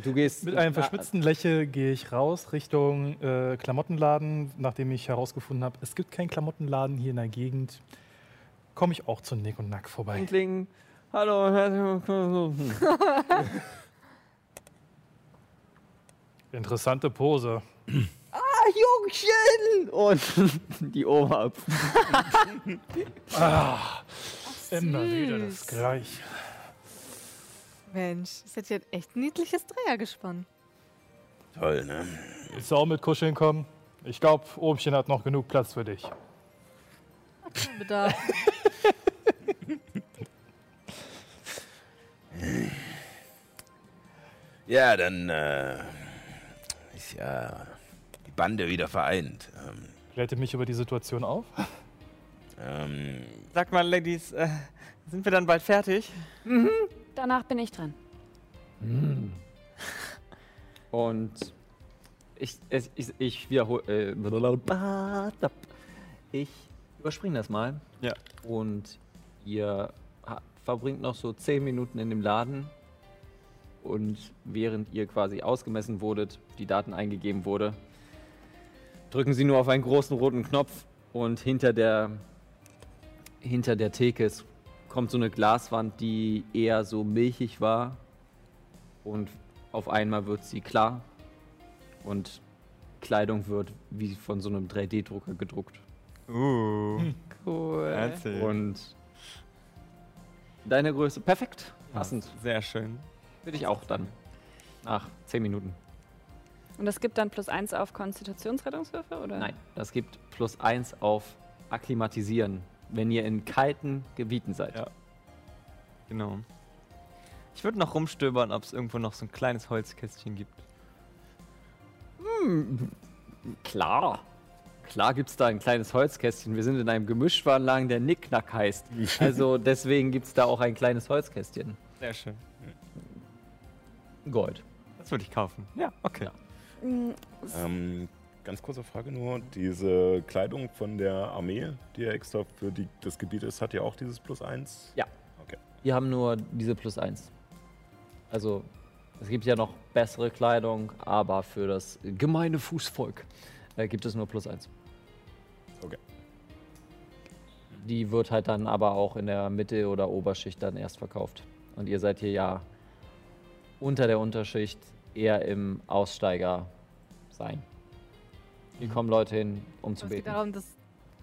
du gehst Mit einem verschmitzten Lächeln gehe ich raus Richtung äh, Klamottenladen, nachdem ich herausgefunden habe, es gibt keinen Klamottenladen hier in der Gegend. Komme ich auch zu Nick und Nack vorbei. Kling. Hallo und herzlich willkommen. Interessante Pose. Ah, Jungchen! Und [LAUGHS] die Oma ab. Ah, immer wieder das Gleiche. Mensch, ist jetzt hier ein echt niedliches Dreiergespann. Toll, ne? Willst du auch mit kuscheln kommen? Ich glaube, Obchen hat noch genug Platz für dich. Bedarf. [LAUGHS] Ja, dann äh, ist ja die Bande wieder vereint. Ähm, Klärt ihr mich über die Situation auf? ähm, Sag mal, Ladies, äh, sind wir dann bald fertig? Danach bin ich dran. [LAUGHS] Und ich, ich, ich wiederhole. Äh, ich überspringe das mal. Ja. Und ihr verbringt noch so 10 Minuten in dem Laden. Und während ihr quasi ausgemessen wurdet, die Daten eingegeben wurde, drücken sie nur auf einen großen roten Knopf und hinter der, hinter der Theke ist- kommt so eine Glaswand, die eher so milchig war. Und auf einmal wird sie klar und Kleidung wird wie von so einem 3D-Drucker gedruckt. Uh, Cool. erzähl. Und deine Größe, perfekt, passend. Sehr schön. Für dich auch dann. Nach 10 Minuten. Und das gibt dann plus eins auf Konstitutionsrettungswürfe, oder? Nein, das gibt plus 1 auf Akklimatisieren, wenn ihr in kalten Gebieten seid. Ja. Genau. Ich würde noch rumstöbern, ob es irgendwo noch so ein kleines Holzkästchen gibt. Klar. Klar gibt es da ein kleines Holzkästchen. Wir sind in einem Gemischtwarenladen, der Nicknack heißt. [LAUGHS] Also deswegen gibt es da auch ein kleines Holzkästchen. Sehr schön. Gold. Das würde ich kaufen. Ja, okay. Ja. Ähm, ganz kurze Frage nur. Diese Kleidung von der Armee, die ja extra für die, das Gebiet ist, hat ja auch dieses Plus 1? Ja. Okay. Wir haben nur diese plus 1. Also, es gibt ja noch bessere Kleidung, aber für das gemeine Fußvolk äh, gibt es nur plus 1. Okay. Die wird halt dann aber auch in der Mitte oder Oberschicht dann erst verkauft. Und ihr seid hier ja unter der Unterschicht eher im Aussteiger sein. Hier kommen Leute hin, um zu Es geht beten. darum, dass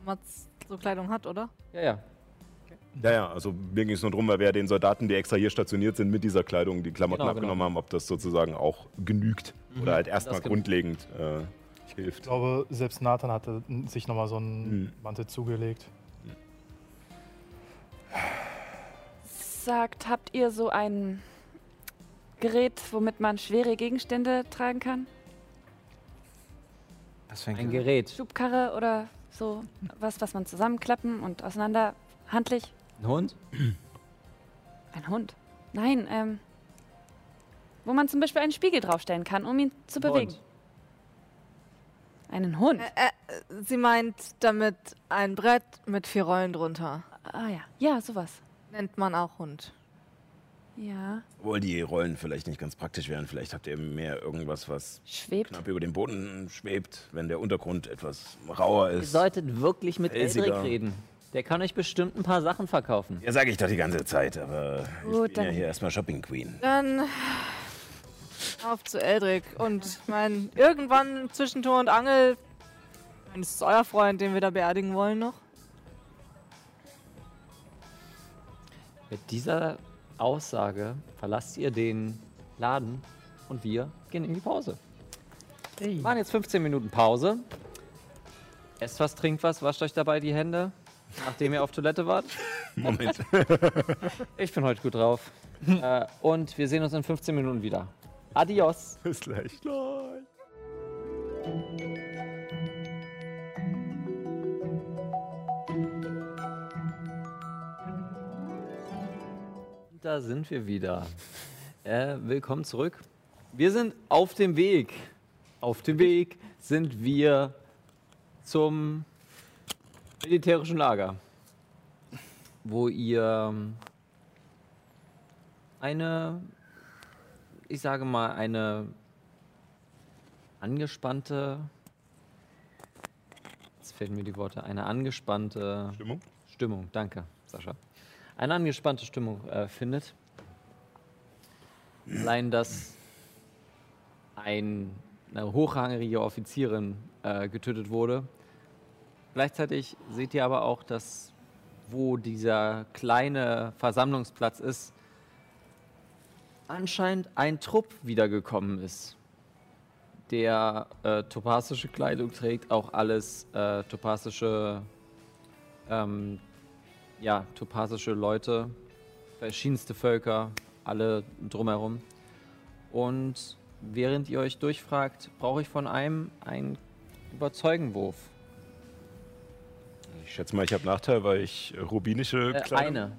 Mats so Kleidung hat, oder? Ja, ja. Ja, ja, also mir ging es nur darum, weil wir ja den Soldaten, die extra hier stationiert sind, mit dieser Kleidung die Klamotten Genau, abgenommen genau. haben, ob das sozusagen auch genügt oder halt erstmal genügt. grundlegend äh, Ich hilft. glaube, selbst Nathan hatte sich nochmal so einen Hm. Mantel zugelegt. Sagt, habt ihr so ein Gerät, womit man schwere Gegenstände tragen kann? Ein Gerät. Schubkarre oder so was, was man zusammenklappen und auseinander handlich? Ein Hund? Ein Hund. Nein, ähm. Wo man zum Beispiel einen Spiegel draufstellen kann, um ihn zu bewegen. Hund. Einen Hund. Äh, äh, sie meint damit ein Brett mit vier Rollen drunter. ah ja. Ja, sowas. Nennt man auch Hund. Ja. Obwohl die Rollen vielleicht nicht ganz praktisch wären. Vielleicht habt ihr mehr irgendwas, was Schwebt. knapp über dem Boden schwebt, wenn der Untergrund etwas rauer Ihr ist. solltet wirklich mit Felsiger. Eldrick reden. Der kann euch bestimmt ein paar Sachen verkaufen. Ja, sage ich doch die ganze Zeit, aber Gut, ich bin ja dann- hier erstmal Shopping Queen. Dann auf zu Eldrick. Und mein, irgendwann zwischen Tor und Angel. Das ist euer Freund, den wir da beerdigen wollen noch. Mit dieser Aussage verlasst ihr den Laden und wir gehen in die Pause. Wir machen jetzt 15 Minuten Pause. Esst was, trinkt was, wascht euch dabei die Hände, nachdem ihr auf Toilette wart. [LAUGHS] Moment. [LAUGHS] Ich bin heute gut drauf. äh, und wir sehen uns in 15 Minuten wieder. Adios. Bis gleich. Da sind wir wieder. Äh, willkommen zurück. Wir sind auf dem Weg. Auf dem Weg sind wir zum militärischen Lager, wo ihr eine, ich sage mal, eine angespannte, jetzt fehlen mir die Worte, eine angespannte Stimmung? Stimmung, danke, Sascha. Eine angespannte Stimmung äh, findet. Allein, dass ein, eine hochrangige Offizierin äh, getötet wurde. Gleichzeitig seht ihr aber auch, dass wo dieser kleine Versammlungsplatz ist, anscheinend ein Trupp wiedergekommen ist, der äh, topasische Kleidung trägt, auch alles äh, topasische, ähm, ja, topasische Leute, verschiedenste Völker, alle drumherum. Und während ihr euch durchfragt, brauche ich von einem einen Überzeugenwurf. Ich schätze mal, ich habe Nachteil, weil ich äh, rubinische Äh, Kleidung... eine.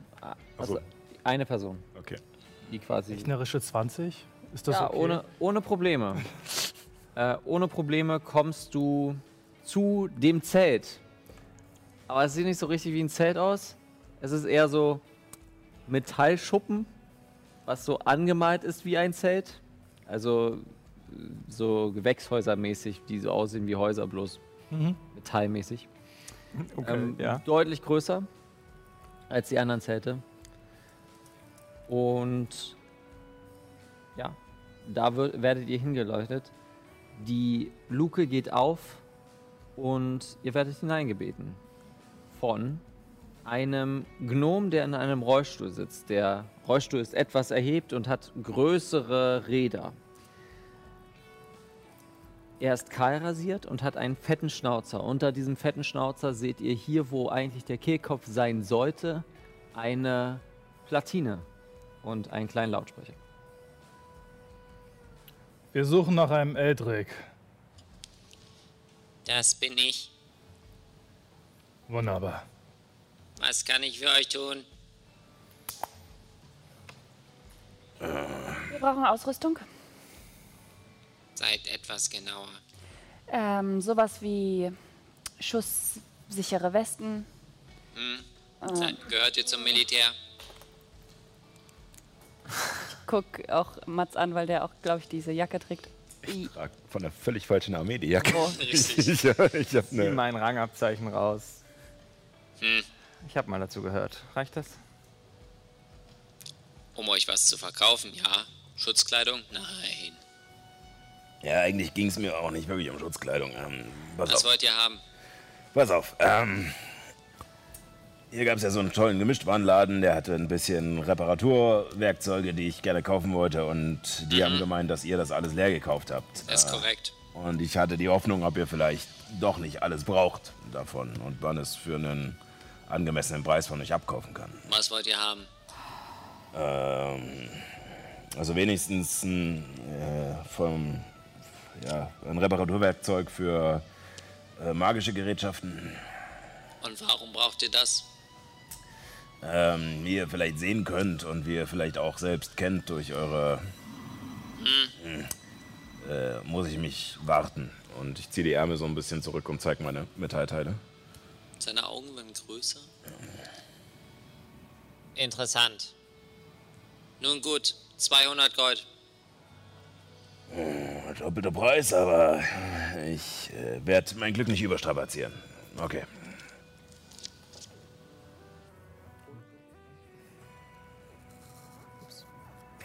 Also so. eine Person, Okay. die quasi. Rechnerische 20? Ist das ja, okay? ohne, ohne Probleme. [LAUGHS] äh, ohne Probleme kommst du zu dem Zelt. Aber es sieht nicht so richtig wie ein Zelt aus. Es ist eher so Metallschuppen, was so angemalt ist wie ein Zelt. Also äh, so Gewächshäusermäßig, die so aussehen wie Häuser, bloß Mhm. metallmäßig. Okay, Ähm, ja. Deutlich größer als die anderen Zelte. Und ja, da wird, werdet ihr hingeleuchtet. Die Luke geht auf und ihr werdet hineingebeten. Von einem Gnom, der in einem Rollstuhl sitzt. Der Rollstuhl ist etwas erhebt und hat größere Räder. Er ist kahl rasiert und hat einen fetten Schnauzer. Unter diesem fetten Schnauzer seht ihr hier, wo eigentlich der Kehlkopf sein sollte, eine Platine und einen kleinen Lautsprecher. Wir suchen nach einem Eldrick. Das bin ich. Wunderbar. Was kann ich für euch tun? Wir brauchen Ausrüstung. Seid etwas genauer. Ähm, sowas wie schusssichere Westen. Hm? Ähm, Seid, gehört ihr zum Militär? guck auch Mats an, weil der auch, glaube ich, diese Jacke trägt. I- Trag Von der völlig falschen Armee, die Jacke. Oh. Richtig. [LAUGHS] ich ich habe Zieh eine... mein Rangabzeichen raus. Hm. Ich habe mal dazu gehört. Reicht das? Um euch was zu verkaufen, ja. Schutzkleidung? Nein. Ja, eigentlich ging es mir auch nicht wirklich um Schutzkleidung. Ähm, pass Was auf. wollt ihr haben? Pass auf. Ähm, hier gab es ja so einen tollen Gemischtwarenladen, der hatte ein bisschen Reparaturwerkzeuge, die ich gerne kaufen wollte. Und die haben gemeint, dass ihr das alles leer gekauft habt. Das ist Äh, korrekt. Und ich hatte die Hoffnung, ob ihr vielleicht doch nicht alles braucht davon und man es für einen angemessenen Preis von euch abkaufen kann. Was wollt ihr haben? Ähm, also wenigstens ein, äh, vom, ja, ein Reparaturwerkzeug für äh, magische Gerätschaften. Und warum braucht ihr das? Ähm, wie ihr vielleicht sehen könnt und wie ihr vielleicht auch selbst kennt durch eure... Hm, Äh, muss ich mich warten. Und ich ziehe die Ärmel so ein bisschen zurück und zeige meine Metallteile. Seine Augen größer. Interessant. Nun gut, 200 Gold. Äh, Doppelter Preis, aber ich äh, werde mein Glück nicht überstrapazieren. Okay.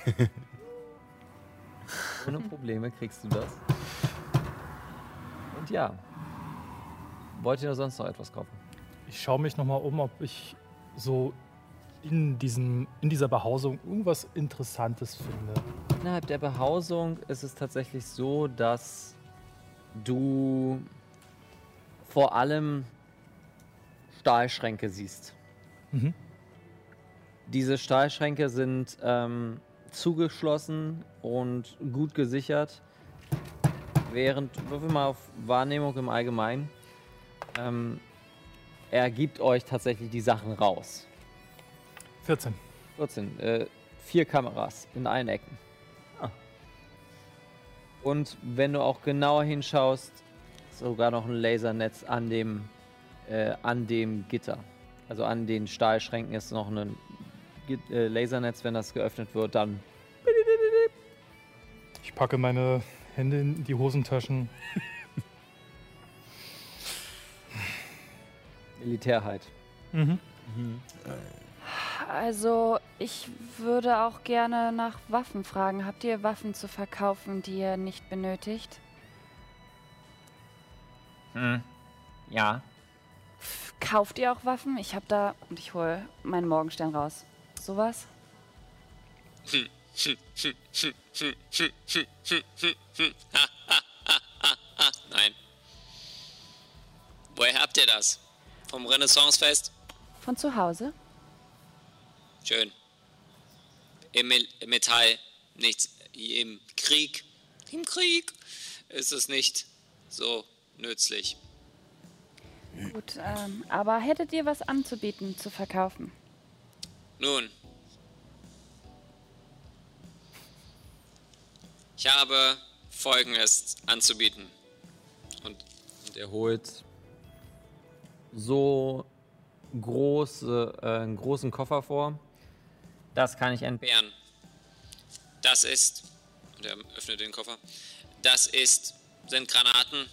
[LAUGHS] Ohne Probleme kriegst du das. Und ja. Wollt ihr sonst noch etwas kaufen? Ich schaue mich nochmal um, ob ich so in, diesem, in dieser Behausung irgendwas Interessantes finde. Innerhalb der Behausung ist es tatsächlich so, dass du vor allem Stahlschränke siehst. Mhm. Diese Stahlschränke sind ähm, zugeschlossen und gut gesichert. Während, würfel mal auf Wahrnehmung im Allgemeinen. Ähm, er gibt euch tatsächlich die Sachen raus. 14. 14. Äh, vier Kameras in allen Ecken. Ah. Und wenn du auch genauer hinschaust, sogar noch ein Lasernetz an dem, äh, an dem Gitter. Also an den Stahlschränken ist noch ein äh, Lasernetz, wenn das geöffnet wird, dann Ich packe meine Hände in die Hosentaschen. Militärheit. Mhm. Also, ich würde auch gerne nach Waffen fragen. Habt ihr Waffen zu verkaufen, die ihr nicht benötigt? Hm. Ja. Kauft ihr auch Waffen? Ich hab da und ich hole meinen Morgenstern raus. Sowas? [LAUGHS] Nein. Woher habt ihr das? Vom Renaissancefest? Von zu Hause? Schön. Im, Metall nichts. Im Krieg. Im Krieg ist es nicht so nützlich. Gut, ähm, aber hättet ihr was anzubieten, zu verkaufen? Nun. Ich habe Folgendes anzubieten. Und Und er holt so große, äh, einen großen Koffer vor. Das kann ich entbehren. Das ist. Und er öffnet den Koffer. Das ist. sind Granaten.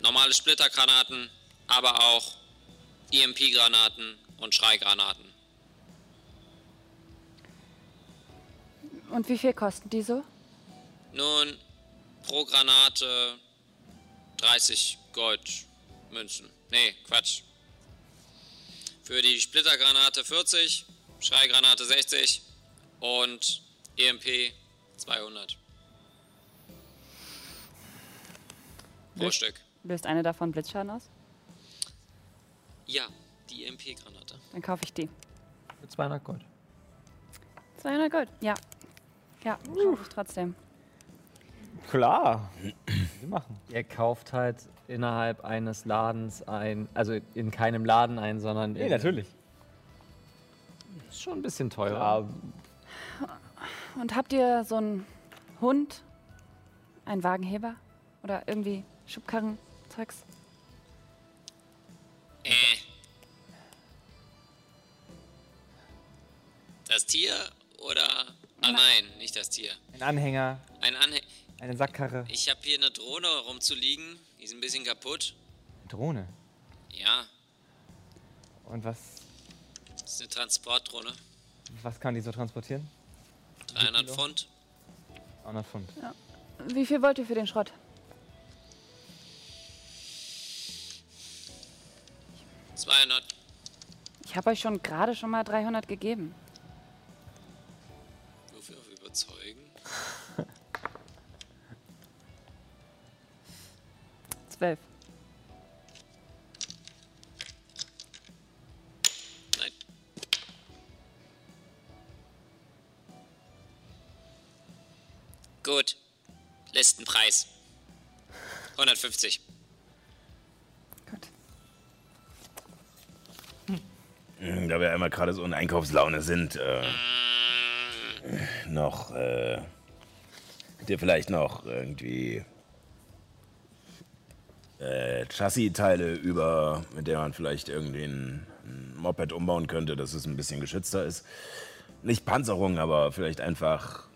Normale Splittergranaten, aber auch EMP-Granaten und Schreigranaten. Und wie viel kosten die so? Nun, pro Granate 30 Goldmünzen. Nee, Quatsch. Für die Splittergranate 40, Schreigranate 60 und EMP 200. Pro Löst- Stück. Löst eine davon Blitzschaden aus? Ja, die EMP-Granate. Dann kaufe ich die. Für 200 Gold. 200 Gold, ja. Ja, kaufe ich trotzdem. Klar. Wir machen. Er kauft halt innerhalb eines Ladens ein, also in keinem Laden ein, sondern Nee, in, natürlich. Ist schon ein bisschen teurer. Ja, Und habt ihr so einen Hund? Einen Wagenheber? Oder irgendwie Schubkarren-Zeugs? Äh. Das Tier oder. Ah nein, nicht das Tier. ein Anhänger, Ein Anhänger. Eine Sackkarre, Ich habe hier eine Drohne rumzuliegen. Die ist ein bisschen kaputt. eine Drohne. Ja, Und was, das ist eine Transportdrohne. was kann die so transportieren? 300 Kilo? Pfund. 100 Pfund. Wie viel wollt ihr für den Schrott? Zweihundert. Ich habe euch schon gerade schon mal 300 gegeben. Zwölf. Nein. Gut. Listenpreis. 150. Gut. Hm, Da wir einmal gerade so in Einkaufslaune sind, äh, noch, äh, habt ihr vielleicht noch irgendwie äh, Chassis-Teile über, mit der man vielleicht irgendwie ein, ein Moped umbauen könnte, dass es ein bisschen geschützter ist? Nicht Panzerung, aber vielleicht einfach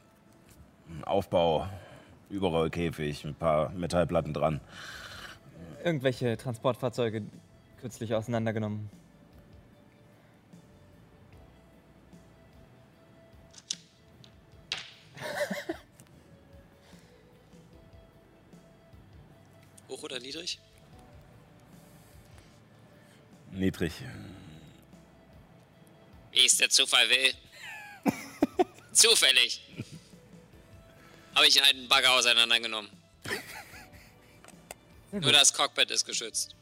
ein Aufbau, Überrollkäfig, ein paar Metallplatten dran. Irgendwelche Transportfahrzeuge kürzlich auseinandergenommen. Oder niedrig? Niedrig. wie es der Zufall will. [LAUGHS] Zufällig. Habe ich einen Bagger auseinandergenommen. Nur das Cockpit ist geschützt.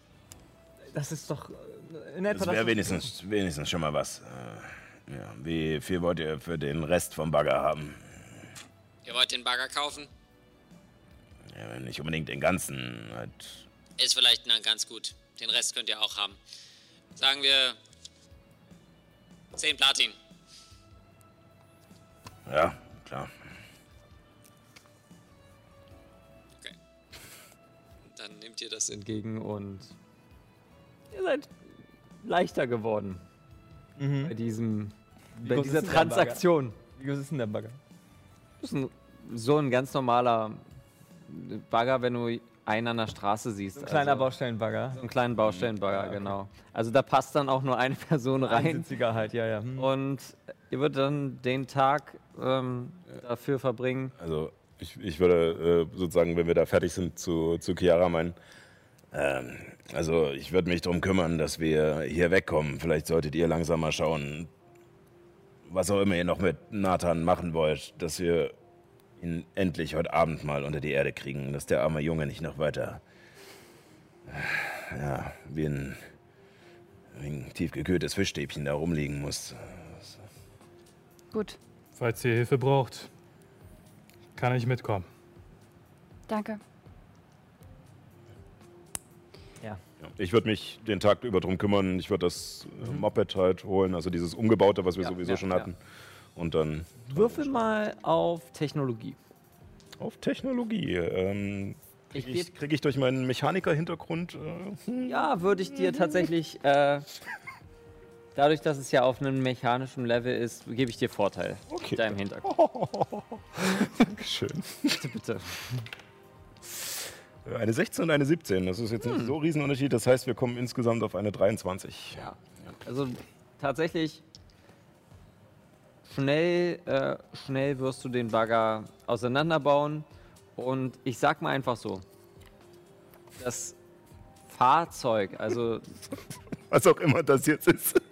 Das ist doch äh, in etwa Das wäre wenigstens, wenigstens schon mal was. Äh, ja, wie viel wollt ihr für den Rest vom Bagger haben? Ihr wollt den Bagger kaufen? Ja, nicht unbedingt den ganzen. Halt. Ist vielleicht na, ganz gut. Den Rest könnt ihr auch haben. Sagen wir 10 Platin. Ja, klar. Dann nehmt ihr das entgegen und ihr seid leichter geworden bei diesem, bei dieser? Transaktion. Wie groß ist denn der Bagger? Das ist ein, so ein ganz normaler Bagger, wenn du einen an der Straße siehst. Ein kleiner also, Baustellenbagger. So einen kleinen Baustellenbagger, genau. Also da passt dann auch nur eine [LAUGHS] Person rein. Halt, ja, ja. Hm. Und ihr würdet dann den Tag ähm, dafür verbringen. Also, ich, ich würde äh, sozusagen, wenn wir da fertig sind, zu, zu Chiara meinen. Ähm, also, ich würde mich darum kümmern, dass wir hier wegkommen. Vielleicht solltet ihr langsam mal schauen, was auch immer ihr noch mit Nathan machen wollt, dass wir ihn endlich heute Abend mal unter die Erde kriegen, dass der arme Junge nicht noch weiter. äh, Ja, wie ein, wie ein tiefgekühltes Fischstäbchen da rumliegen muss. Gut, Falls ihr Hilfe braucht, kann ich mitkommen. danke. Ja, Ich würde mich den Tag über drum kümmern. Ich würde das äh, Moped halt holen, also dieses umgebaute, was wir Ja, sowieso ja, schon ja. Und dann Würfel mal auf Technologie. auf Technologie. Ähm, Kriege ich, krieg ich durch meinen Mechaniker-Hintergrund. Äh, hm, Ja, würde ich dir tatsächlich, äh, [LAUGHS] dadurch, dass es ja auf einem mechanischen Level ist, gebe ich dir Vorteil Okay. mit deinem Hintergrund. [LAUGHS] Dankeschön. Bitte, bitte. Eine 16 und eine 17. Das ist jetzt Hm. nicht so ein Riesenunterschied. Das heißt, wir kommen insgesamt auf eine 23. Ja. Also tatsächlich schnell, äh, schnell wirst du den Bagger auseinanderbauen. Und ich sag mal einfach so, das Fahrzeug, also [LAUGHS] Was auch immer das jetzt ist. [LAUGHS]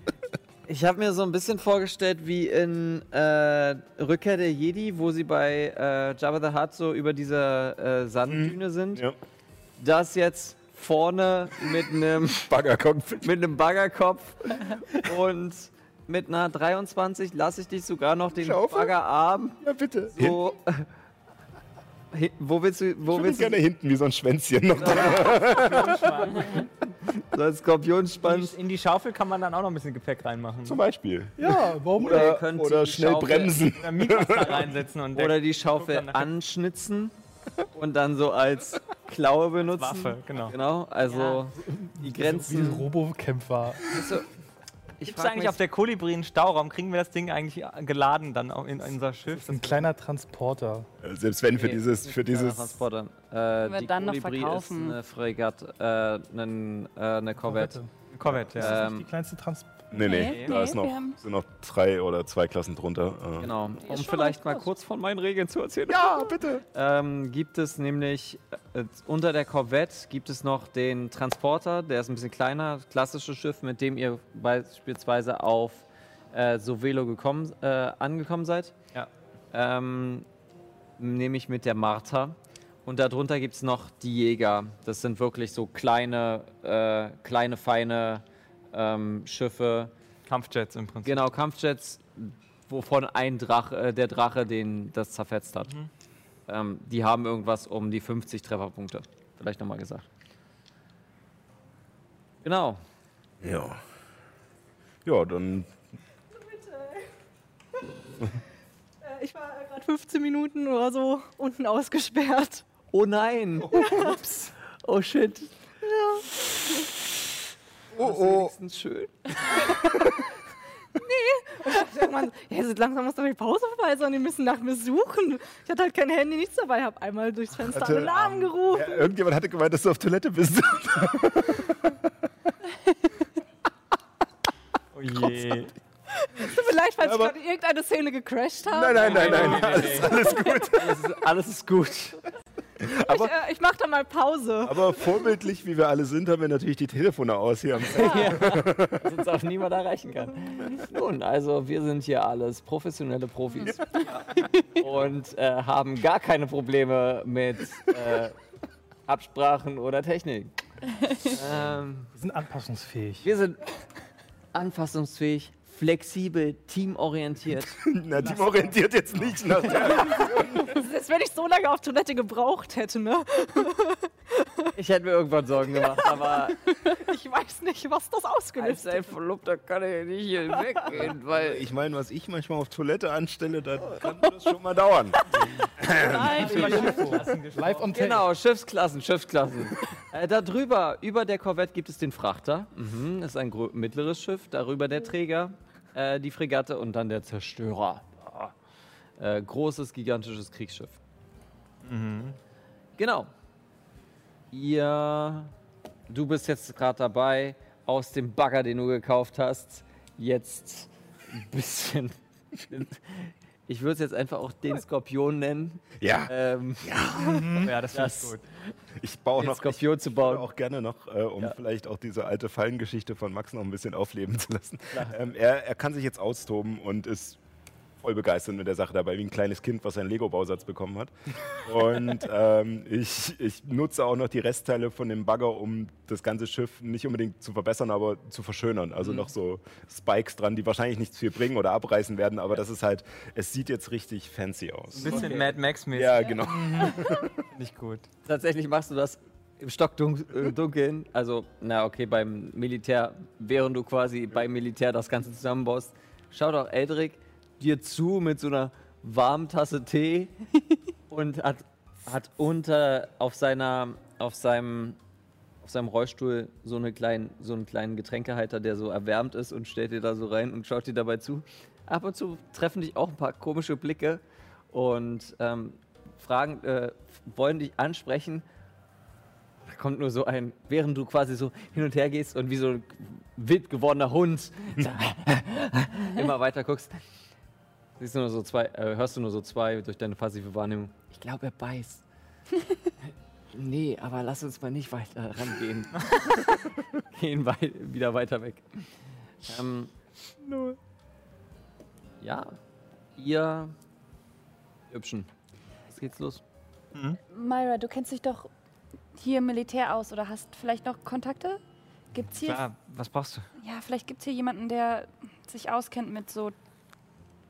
Ich habe mir so ein bisschen vorgestellt wie in äh, Rückkehr der Jedi, wo sie bei äh, Jabba the Hutt so über dieser äh, Sanddüne sind. Ja. Das jetzt vorne mit einem [LAUGHS] Baggerkopf. mit einem Baggerkopf und mit einer 23 lasse ich dich sogar noch den Schaufel? Baggerarm Ja, bitte. so. [LAUGHS] Hin, wo willst du, wo Ich willst du gerne hinten wie so ein Schwänzchen noch dran. [LAUGHS] so ein Skorpionspann? In die Schaufel kann man dann auch noch ein bisschen Gepäck reinmachen. Zum Beispiel. Ja, warum Oder Oder, könnt oder schnell Schaufel- bremsen. Oder [LAUGHS] reinsetzen und Oder der die Schaufel anschnitzen und dann so als Klaue benutzen. Waffe, genau. Genau, also die Wie ein Grenzen. Robokämpfer. Ich Gibt es eigentlich mich, auf der Kolibri einen Stauraum? Kriegen wir das Ding eigentlich geladen dann in, in unser Schiff? Ein kleiner Transporter. Selbst wenn für Nee, dieses, für Kleiner dieses Transporter. Äh, wir die dann noch Kolibri verkaufen. ist eine Fregatte, äh, einen, äh, eine Corvette. Corvette, ja. Das ist Ähm, nicht die kleinste Transporter. Nee, nee, Nee, da nee, ist noch, sind noch drei oder zwei Klassen drunter. Äh, Genau. Um vielleicht mal kurz von meinen Regeln zu erzählen. Ja, bitte. Ähm, gibt es nämlich äh, unter der Corvette gibt es noch den Transporter, der ist ein bisschen kleiner, klassisches Schiff, mit dem ihr beispielsweise auf äh, Sovelo gekommen, äh, angekommen seid. Ja. Ähm, nämlich mit der Martha. Und darunter gibt es noch die Jäger. Das sind wirklich so kleine, äh, kleine, feine ähm, Schiffe. Kampfjets im Prinzip. Genau, Kampfjets, wovon ein Drache, äh, der Drache den das zerfetzt hat. Mhm. Ähm, die haben irgendwas um die 50 Trefferpunkte. Vielleicht nochmal gesagt. Genau. Ja. Ja, dann [LAUGHS] Äh, Ich war gerade 15 Minuten oder so unten ausgesperrt. Oh nein! [LAUGHS] Ups. Oh shit. Oh, oh. Wenigstens schön. Irgendwann, ja, jetzt langsam muss doch die Pause vorbei sein, die müssen nach mir suchen. Ich hatte halt kein Handy, nichts dabei, habe einmal durchs Fenster Hatte, alle Namen gerufen. Ja, irgendjemand hatte gemeint, dass du auf Toilette bist. [LAUGHS] Oh je. Tut mir leid, falls Aber- ich gerade irgendeine Szene gecrashed habe. nein, nein, nein, nein. Alles, alles gut. Alles ist, alles ist gut. [LAUGHS] ich, Aber, äh, ich mach da mal Pause. aber vorbildlich, wie wir alle sind, haben wir natürlich die Telefone aus hier am Set. dass uns auch niemand erreichen kann. Nun, also wir sind hier alles professionelle Profis und äh, haben gar keine Probleme mit äh, Absprachen oder Technik. Ähm, Wir sind anpassungsfähig. wir sind anpassungsfähig, flexibel, teamorientiert. [LAUGHS] Na, die orientiert jetzt nicht nach der. Das wenn ich so lange auf Toilette gebraucht hätte, ne? Ich hätte mir irgendwann Sorgen gemacht, aber [LAUGHS] Ich weiß nicht, was das ausgelöst als ein Verlobter kann ich nicht hier [LAUGHS] weggehen, weil Ich meine, was ich manchmal auf Toilette anstelle, da kann das schon mal dauern. Live on tape. Genau, Schiffsklassen, Schiffsklassen. äh, da drüber, über der Korvette gibt es den Frachter. Mhm, das ist ein mittleres Schiff. Darüber der Träger, äh, die Fregatte und dann der Zerstörer. Äh, großes, gigantisches Kriegsschiff. Genau. Ihr, du bist jetzt gerade dabei, aus dem Bagger, den du gekauft hast, jetzt ein bisschen. [LAUGHS] Ich würde es jetzt einfach auch den Skorpion nennen. Ja, Ähm, Ja, [LAUGHS] das finde ich das, gut. ich baue den noch. Skorpion zu Ich würde bauen. auch gerne noch, äh, um Ja. vielleicht auch diese alte Fallengeschichte von Max noch ein bisschen aufleben zu lassen. Ähm, er, er kann sich jetzt austoben und ist voll begeistert mit der Sache dabei, wie ein kleines Kind, was einen Lego-Bausatz bekommen hat. Und [LAUGHS] ähm, ich, ich nutze auch noch die Restteile von dem Bagger, um das ganze Schiff nicht unbedingt zu verbessern, aber zu verschönern. Also noch so Spikes dran, die wahrscheinlich nichts viel bringen oder abreißen werden, aber das ist halt, es sieht jetzt richtig fancy aus. Ein bisschen Mad Max-mäßig. Ja, genau. [LAUGHS] Nicht gut. Tatsächlich machst du das im Stockdunkeln. Also, na okay, beim Militär, während du quasi beim Militär das Ganze zusammenbaust. Schaut auch Eldrick dir zu mit so einer warmen Tasse Tee [LAUGHS] und hat, hat unter auf seiner auf seinem auf seinem Rollstuhl so, eine kleinen, so einen kleinen Getränkehalter, der so erwärmt ist und stellt dir da so rein und schaut dir dabei zu. Ab und zu treffen dich auch ein paar komische Blicke und ähm, fragen, äh, wollen dich ansprechen. Da kommt nur so ein, während du quasi so hin und her gehst und wie so ein wild gewordener Hund [LAUGHS] [LAUGHS] immer weiter guckst, siehst du nur so zwei, äh, hörst du nur so zwei durch deine passive Wahrnehmung. Ich glaube, er beißt. [LAUGHS] nee, aber lass uns mal nicht weiter rangehen. [LAUGHS] Gehen wei wieder weiter weg. Ähm, ja, ihr Hübschen. Jetzt geht's los. Myra, du kennst dich doch hier im Militär aus oder hast vielleicht noch Kontakte? Gibt's hier Klar, was brauchst du? Ja, vielleicht gibt es hier jemanden, der sich auskennt mit so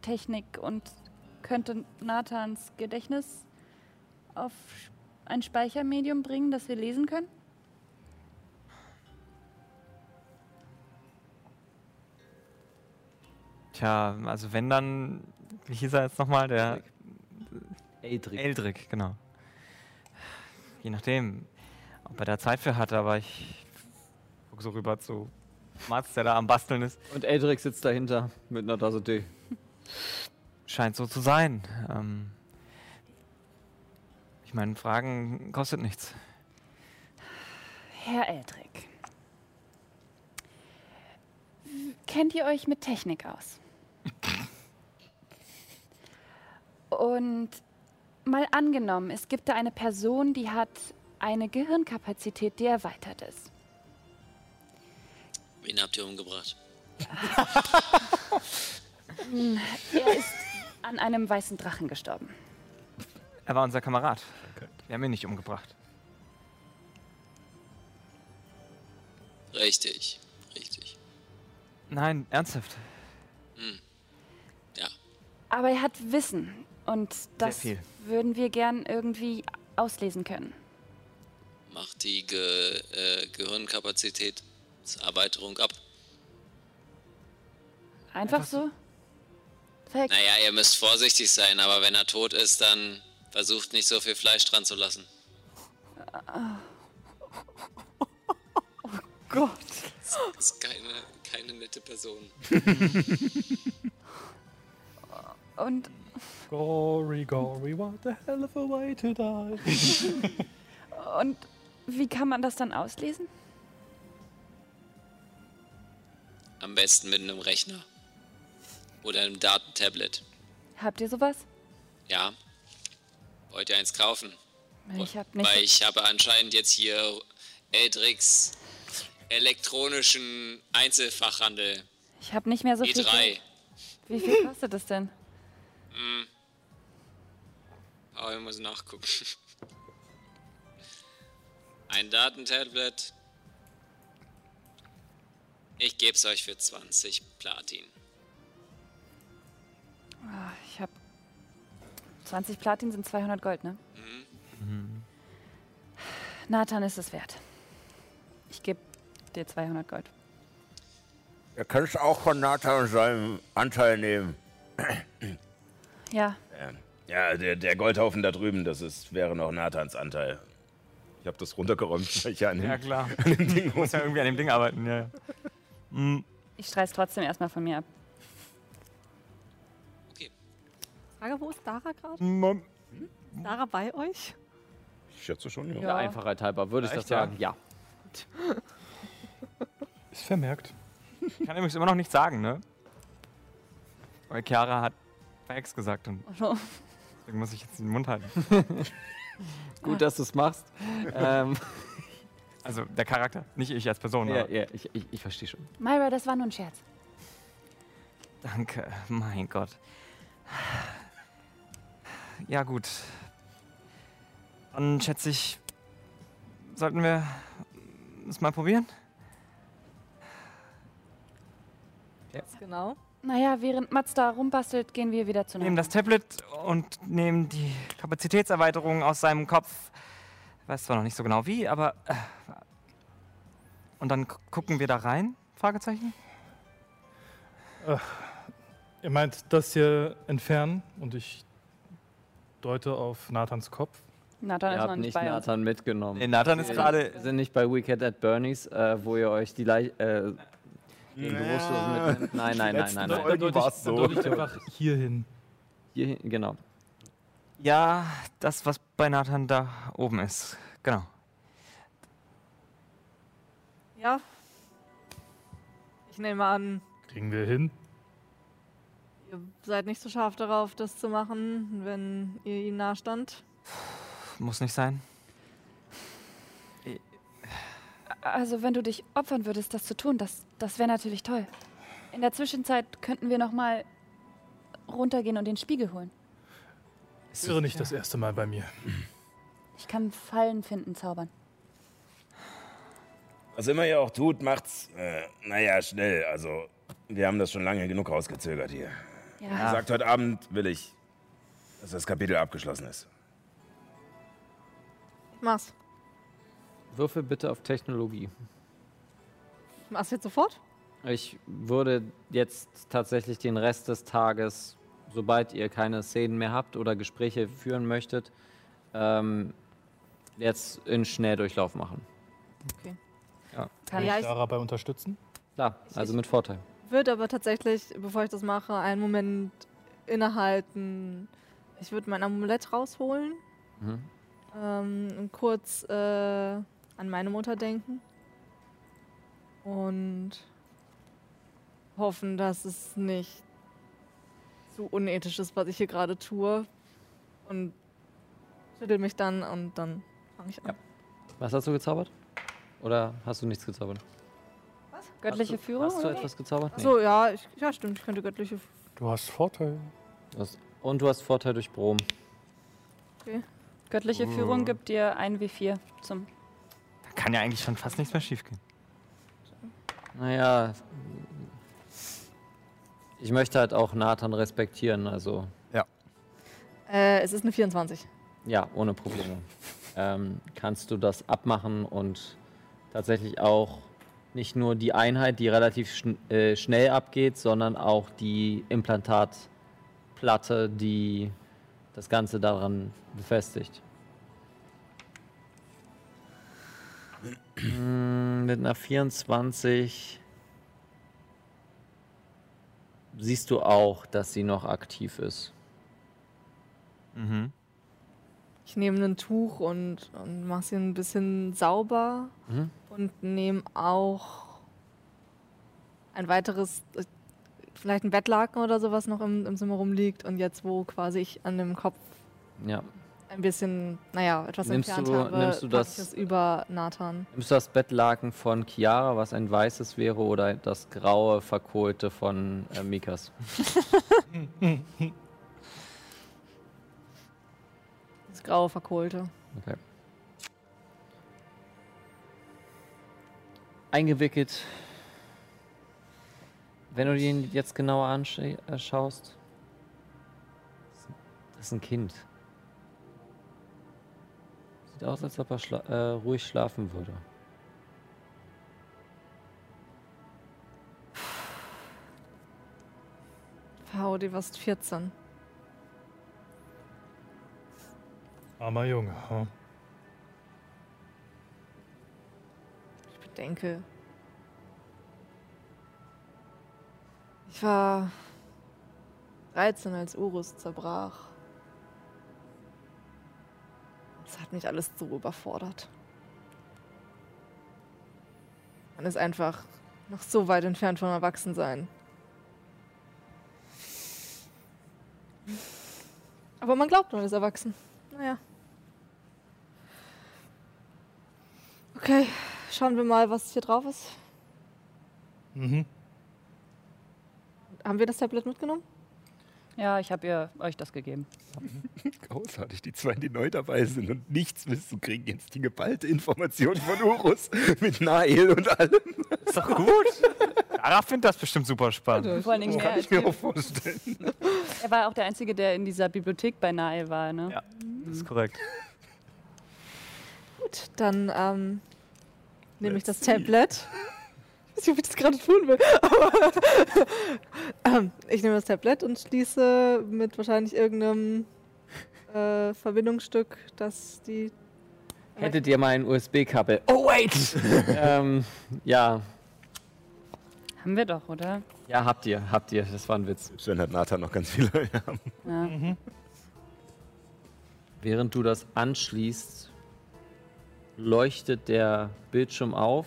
Technik und könnte Nathans Gedächtnis auf ein Speichermedium bringen, das wir lesen können? Tja, also wenn dann, wie hieß er jetzt nochmal? Der Eldrick. Eldrick, genau. Je nachdem, ob er da Zeit für hat, aber ich gucke so rüber zu Mats, der da am Basteln ist. Und Eldrick sitzt dahinter mit einer Tasse Tee. Scheint so zu sein. Ähm ich meine, Fragen kostet nichts. Herr Eldrick. Kennt ihr euch mit Technik aus? Und mal angenommen, es gibt da eine Person, die hat eine Gehirnkapazität, die erweitert ist. Wen habt ihr umgebracht? [LAUGHS] Er ist an einem weißen Drachen gestorben. Er war unser Kamerad. Wir haben ihn nicht umgebracht. Richtig, richtig. Nein, ernsthaft. Ja, Aber er hat Wissen und das würden wir gern irgendwie auslesen können. macht die Ge äh, Gehirnkapazitätserweiterung ab. Einfach, so? Zack. Naja, ihr müsst vorsichtig sein, aber wenn er tot ist, dann versucht nicht so viel Fleisch dran zu lassen. Gott. Das ist keine, keine nette Person. [LAUGHS] Und Gory, gory, what the hell of a way to die. [LAUGHS] Und wie kann man das dann auslesen? Am besten mit einem Rechner. Oder einem Datentablet. Habt ihr sowas? Ja. Wollt ihr eins kaufen? Ich habe nicht. Weil ich habe anscheinend jetzt hier Eldrix elektronischen Einzelfachhandel. Ich habe nicht mehr so viel. E3. Geld. Wie viel kostet das denn? Hm. Aber ich muss nachgucken. [LAUGHS] Ein Datentablet. Ich gebe es euch für 20 Platin. 20 Platin sind 200 Gold, ne? Mhm. Nathan ist es wert. Ich gebe dir 200 Gold. Er kannst auch von Nathan seinem Anteil nehmen. Ja, Ja, der, der Goldhaufen da drüben, das ist, wäre noch Nathans Anteil. Ich habe das runtergeräumt, weil ich ja an dem, Ja, klar. [LAUGHS] an dem Ding Du musst ja irgendwie an dem Ding arbeiten, ja. ja. Hm, ich streich's trotzdem erstmal von mir ab. Frage, wo ist Dara gerade? Mom. Ist Dara bei euch? Ich schätze schon, ja. Der Einfachheit halber würde ich Ja, das ja? sagen. Ja. [LAUGHS] Ist vermerkt. Ich kann übrigens immer noch nichts sagen, ne? Weil Chiara hat Fax gesagt und Also, deswegen muss ich jetzt den Mund halten. [LAUGHS] Gut, dass du es machst. [LAUGHS] ähm, Also der Charakter, nicht ich als Person. ja, aber- ja, ich, ich, ich verstehe schon. Myra, das war nur ein Scherz. Danke, mein Gott. Ja, gut. Dann schätze ich, sollten wir es mal probieren? Was genau? Naja, während Mats da rumbastelt, gehen wir wieder zu Nehmen das Tablet und nehmen die Kapazitätserweiterung aus seinem Kopf. Weiß zwar noch nicht so genau wie, aber. Äh, und dann gu- gucken wir da rein? Fragezeichen? Ihr meint das hier entfernen und ich deute auf Nathans Kopf. Nathan Ihr ist noch nicht nicht bei uns. Nathan mitgenommen. Nee, Nathan ist Wir gerade. sind nicht bei Wicked at Bernie's, äh, wo ihr euch die Leich äh, den Bewusstlosen mitnimmt. Nein, nein, nein, nein, nein. Folgen deute war's ich, so. dann deute ich einfach hier hin. Hier, hin- genau. Ja, das, was bei Nathan da oben ist. Genau. Ja. Ich nehme an, Kriegen wir hin. Ihr seid nicht so scharf darauf, das zu machen, wenn ihr ihm nahstand. Muss nicht sein. Also, wenn du dich opfern würdest, das zu tun, das, das wäre natürlich toll. In der Zwischenzeit könnten wir noch mal runtergehen und den Spiegel holen. Das wäre nicht das erste Mal bei mir. Ich kann Fallen finden, zaubern. Was immer ihr auch tut, macht's, äh, naja, schnell. Also, wir haben das schon lange genug rausgezögert hier. Ja. Gesagt, heute Abend will ich, dass das Kapitel abgeschlossen ist. Ich mach's. Würfel bitte auf Technologie. Ich mach's jetzt sofort. Ich würde jetzt tatsächlich den Rest des Tages, sobald ihr keine Szenen mehr habt oder Gespräche führen möchtet, ähm, jetzt in Schnelldurchlauf machen. Okay. Ja, Kann ja, ich Sarah bei unterstützen? klar, also mit Vorteil. Würde aber tatsächlich, bevor ich das mache, einen Moment innehalten. Ich würde mein Amulett rausholen Mhm. ähm, und kurz äh, an meine Mutter denken. Und hoffen, dass es nicht zu unethisch ist, was ich hier gerade tue. Und schüttel mich dann und dann fange ich an. Was hast du gezaubert? Oder hast du nichts gezaubert? Göttliche hast du, Führung? Hast du etwas gezaubert? Ach So, ja, ich, ja, stimmt, ich könnte göttliche. Du hast Vorteil. Du hast, und du hast Vorteil durch Brom. Göttliche Führung gibt dir ein W4 zum. Da kann ja eigentlich schon fast nichts mehr schiefgehen. Naja, ich möchte halt auch Nathan respektieren, also Äh, es ist eine 24. ja, ohne Probleme. ähm, kannst du das abmachen und tatsächlich auch nicht nur die Einheit, die relativ schn äh, schnell abgeht, sondern auch die Implantatplatte, die das Ganze daran befestigt. Mm, Mit einer 24 siehst du auch, dass sie noch aktiv ist. Mhm. Ich nehme ein Tuch und, und mache sie ein bisschen sauber Mhm. und nehme auch ein weiteres, vielleicht ein Bettlaken oder sowas noch im, im Zimmer rumliegt und jetzt, wo quasi ich an dem Kopf Ja. ein bisschen, naja, etwas Nimmst entfernt du- habe, nimmst du das- über Nathan. Nimmst du das Bettlaken von Chiara, was ein weißes wäre, oder das graue, verkohlte von äh, Mikas? [LAUGHS] graue Verkohlte. Okay. Eingewickelt. Wenn du ihn jetzt genauer anschaust, das ist ein Kind. Sieht aus, als ob er schla äh, ruhig schlafen würde. Wow, die warst 14. Armer Junge. Hm? Ich bedenke. Ich war 13, als Urus zerbrach. Das hat mich alles so überfordert. Man ist einfach noch so weit entfernt vom Erwachsensein. Aber man glaubt, man ist erwachsen. Naja. Okay, schauen wir mal, was hier drauf ist. Mhm. Haben wir das Tablet mitgenommen? Ja, ich habe ihr euch das gegeben. [LAUGHS] Großartig, die zwei, die neu dabei sind und nichts wissen, kriegen jetzt die geballte Information von Urus mit Nael und allem. Ist doch gut. Dara findet das bestimmt super spannend. Vor allen Dingen kann ich mir auch vorstellen. Er war auch der Einzige, der in dieser Bibliothek bei Nael war, ne? Ja, das ist korrekt. Gut, dann ähm, nehme ich das Tablet. Ich weiß nicht, ob ich das gerade tun will. [LAUGHS] Aber ähm, ich nehme das Tablet und schließe mit wahrscheinlich irgendeinem äh, Verbindungsstück, das die. Hättet ihr mal ein USB-Kabel? Oh, wait! [LAUGHS] ähm, ja. Haben wir doch, oder? Ja, habt ihr, habt ihr. Das war ein Witz. Sven hat Nathan noch ganz viele. [LAUGHS] Ja. Ja. Während du das anschließt, leuchtet der Bildschirm auf.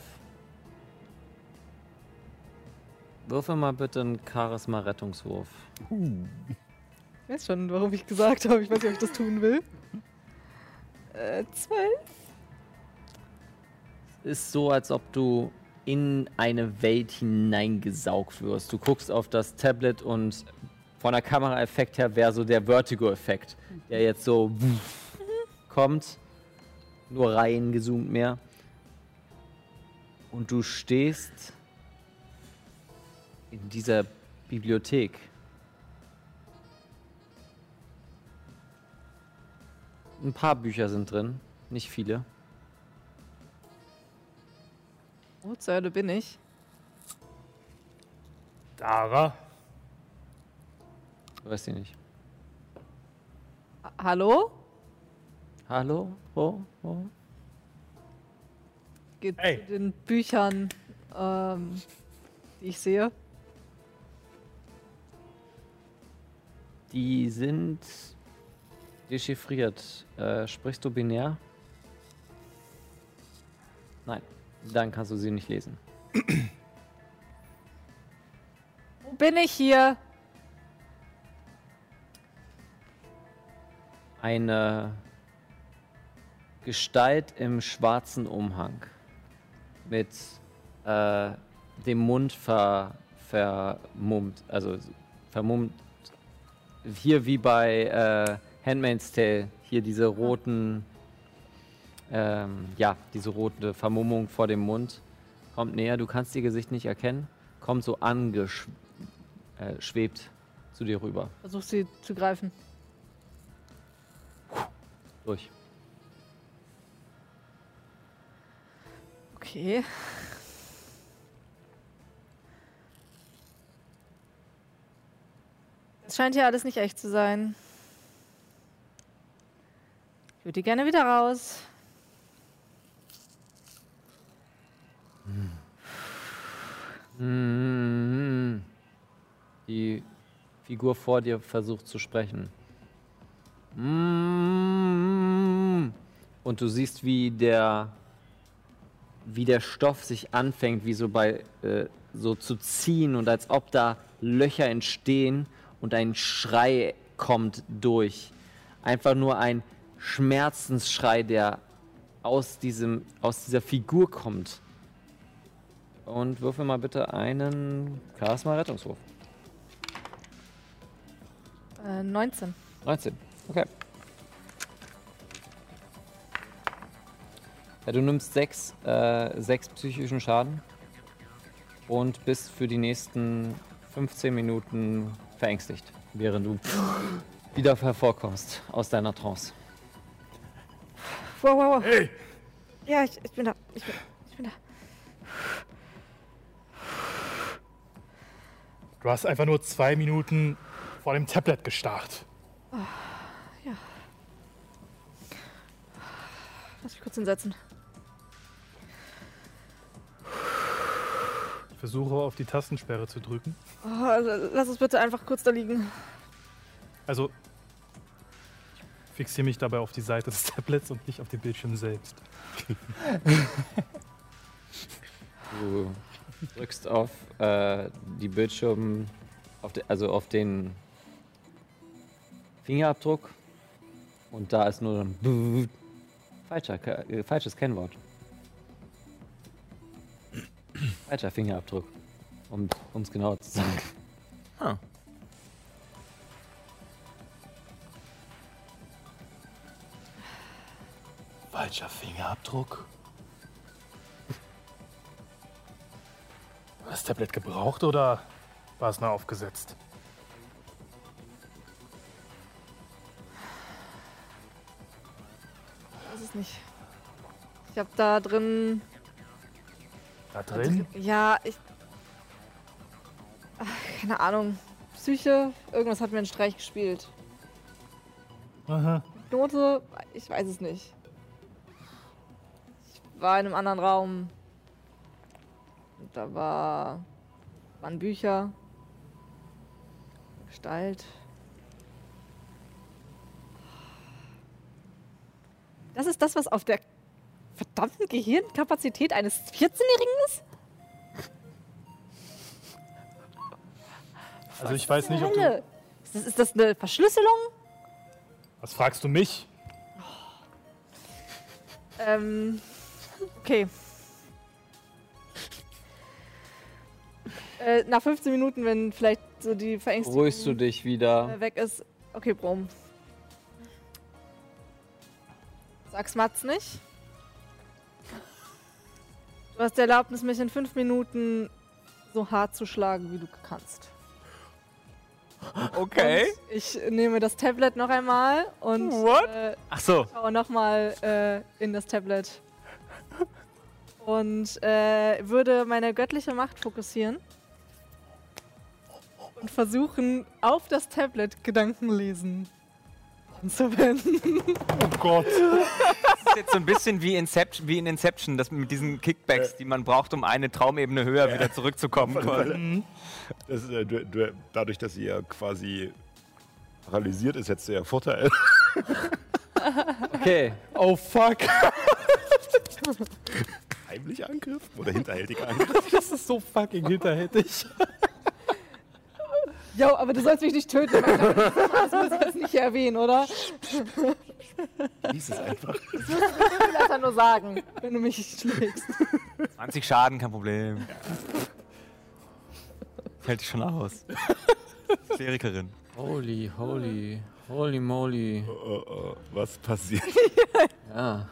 Würfel mal bitte einen Charisma-Rettungswurf. Ich weiß schon, warum ich gesagt habe. Ich weiß nicht, ob ich das tun will. Äh, zwölf? ist so, als ob du in eine Welt hineingesaugt wirst. Du guckst auf das Tablet und von der Kameraeffekt her wäre so der Vertigo-Effekt, der jetzt so kommt, nur reingezoomt mehr. Und du stehst in dieser Bibliothek. Ein paar Bücher sind drin, nicht viele. Wo zur Hölle bin ich? Dara. Weißt sie nicht. Ha- Hallo? Hallo? Wo? Wo? Geht Hey. zu den Büchern, ähm, die ich sehe. Die sind dechiffriert. Äh, sprichst du binär? Nein. Dann kannst du sie nicht lesen. Wo bin ich hier? Eine Gestalt im schwarzen Umhang mit äh, dem Mund ver, vermummt, also vermummt. Hier wie bei äh, Handmaid's Tale, hier diese roten, ähm, ja, diese rote Vermummung vor dem Mund. Kommt näher, du kannst ihr Gesicht nicht erkennen, kommt so angeschwebt äh, zu dir rüber. Versuch sie zu greifen. Durch. Okay. Es scheint hier alles nicht echt zu sein. Ich würde gerne wieder raus. Mhm. Die Figur vor dir versucht zu sprechen. Mhm. Und du siehst, wie der, wie der Stoff sich anfängt, wie so bei äh, so zu ziehen und als ob da Löcher entstehen und ein Schrei kommt durch. Einfach nur ein Schmerzensschrei, der aus, diesem, aus dieser Figur kommt. Und würfel mal bitte einen Charisma-Rettungswurf. Äh, 19. 19. Okay. Ja, du nimmst sechs, äh, sechs psychischen Schaden und bist für die nächsten 15 Minuten verängstigt, während du wieder hervorkommst aus deiner Trance. Wow, wow, wow. Hey! Ja, ich, ich bin da. Ich bin, ich bin da. Du hast einfach nur zwei Minuten vor dem Tablet gestarrt. Oh, Lass mich kurz hinsetzen. Ich versuche auf die Tastensperre zu drücken. Oh, lass es bitte einfach kurz da liegen. Also, ich fixiere mich dabei auf die Seite des [LAUGHS] Tablets und nicht auf den Bildschirm selbst. [LAUGHS] Du drückst auf äh, die Bildschirm, auf de, also auf den Fingerabdruck und da ist nur ein falscher, äh, falsches Kennwort. Falscher Fingerabdruck, um es genauer zu sagen. Ah. Falscher Fingerabdruck. War das Tablet gebraucht oder war es nur aufgesetzt? Weiß es nicht. Ich habe da drin. Da drin? Ja, ich. Ach, keine Ahnung. Psyche, irgendwas hat mir einen Streich gespielt. Aha. Note, ich weiß es nicht. Ich war in einem anderen Raum. Und da war, waren Bücher. Gestalt. Das ist das, was auf der verdammten Gehirnkapazität eines 14-Jährigen ist? Also ich weiß nicht, ob du... Hölle? Ist das, ist das eine Verschlüsselung? Was fragst du mich? Ähm, okay. Äh, nach 15 Minuten, wenn vielleicht so die Verängstigung Beruhigst du dich wieder? äh, weg ist. Okay, Brom. Sag's Mats nicht. Du hast die Erlaubnis, mich in fünf Minuten so hart zu schlagen, wie du kannst. Okay. Und ich nehme das Tablet noch einmal und What? Äh, Ach so. schaue nochmal äh, in das Tablet. Und äh, würde meine göttliche Macht fokussieren. Und versuchen, auf das Tablet Gedanken lesen anzuwenden. Oh Gott. [LAUGHS] Das ist jetzt so ein bisschen wie, Inception, wie in Inception, das mit diesen Kickbacks, die man braucht, um eine Traumebene höher wieder zurückzukommen. Quasi. Das, äh, du, du, dadurch, dass sie ja quasi paralysiert ist, hättest du ja Vorteil. [LAUGHS] Okay. Oh fuck. Heimlicher Angriff oder hinterhältiger Angriff? [LAUGHS] Das ist so fucking hinterhältig. Jo, aber du sollst mich nicht töten. Das muss ich jetzt nicht erwähnen, oder? Lies es einfach. Das musst du mir einfach nur sagen, wenn du mich schlägst. 20 Schaden, kein Problem. Hält dich schon aus. Klerikerin. Holy, holy, holy moly. Oh, oh, was passiert? [LAUGHS] Ja.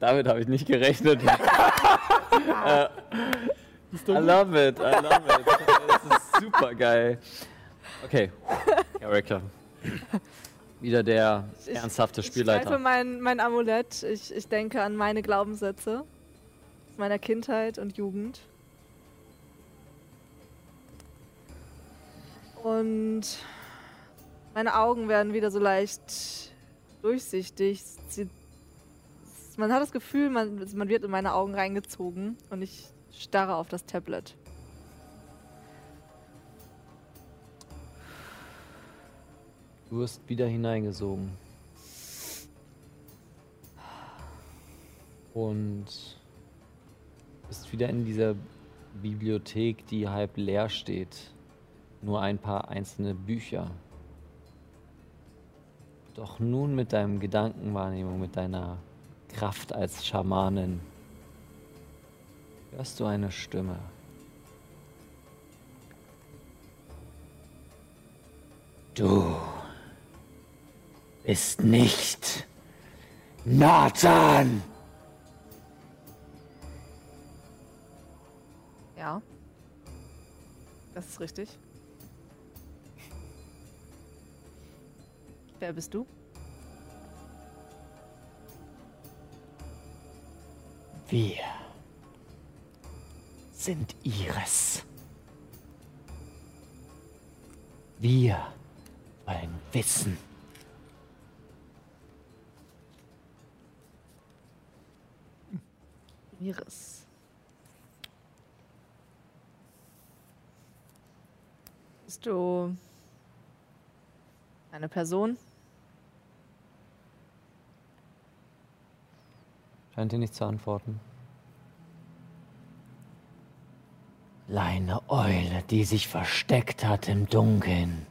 Damit habe ich nicht gerechnet. [LAUGHS] äh, I love it, I love it. Das ist super geil. Okay, Charakter. Wieder der ernsthafte Ich greife Spielleiter. mein, mein Amulett. Ich, ich denke an meine Glaubenssätze aus meiner Kindheit und Jugend. Und meine Augen werden wieder so leicht durchsichtig. Sie, man hat das Gefühl, man, man wird in meine Augen reingezogen und ich starre auf das Tablet. Du wirst wieder hineingesogen. Und bist wieder in dieser Bibliothek, die halb leer steht. Nur ein paar einzelne Bücher. Doch nun mit deinem Gedankenwahrnehmung, mit deiner Kraft als Schamanin, hörst du eine Stimme. Du bist nicht Nathan! Ja. Das ist richtig. Wer bist du? Wir sind Iris. Wir wollen wissen. Iris. Bist du eine Person? Scheint dir nicht zu antworten. Kleine Eule, die sich versteckt hat im Dunkeln.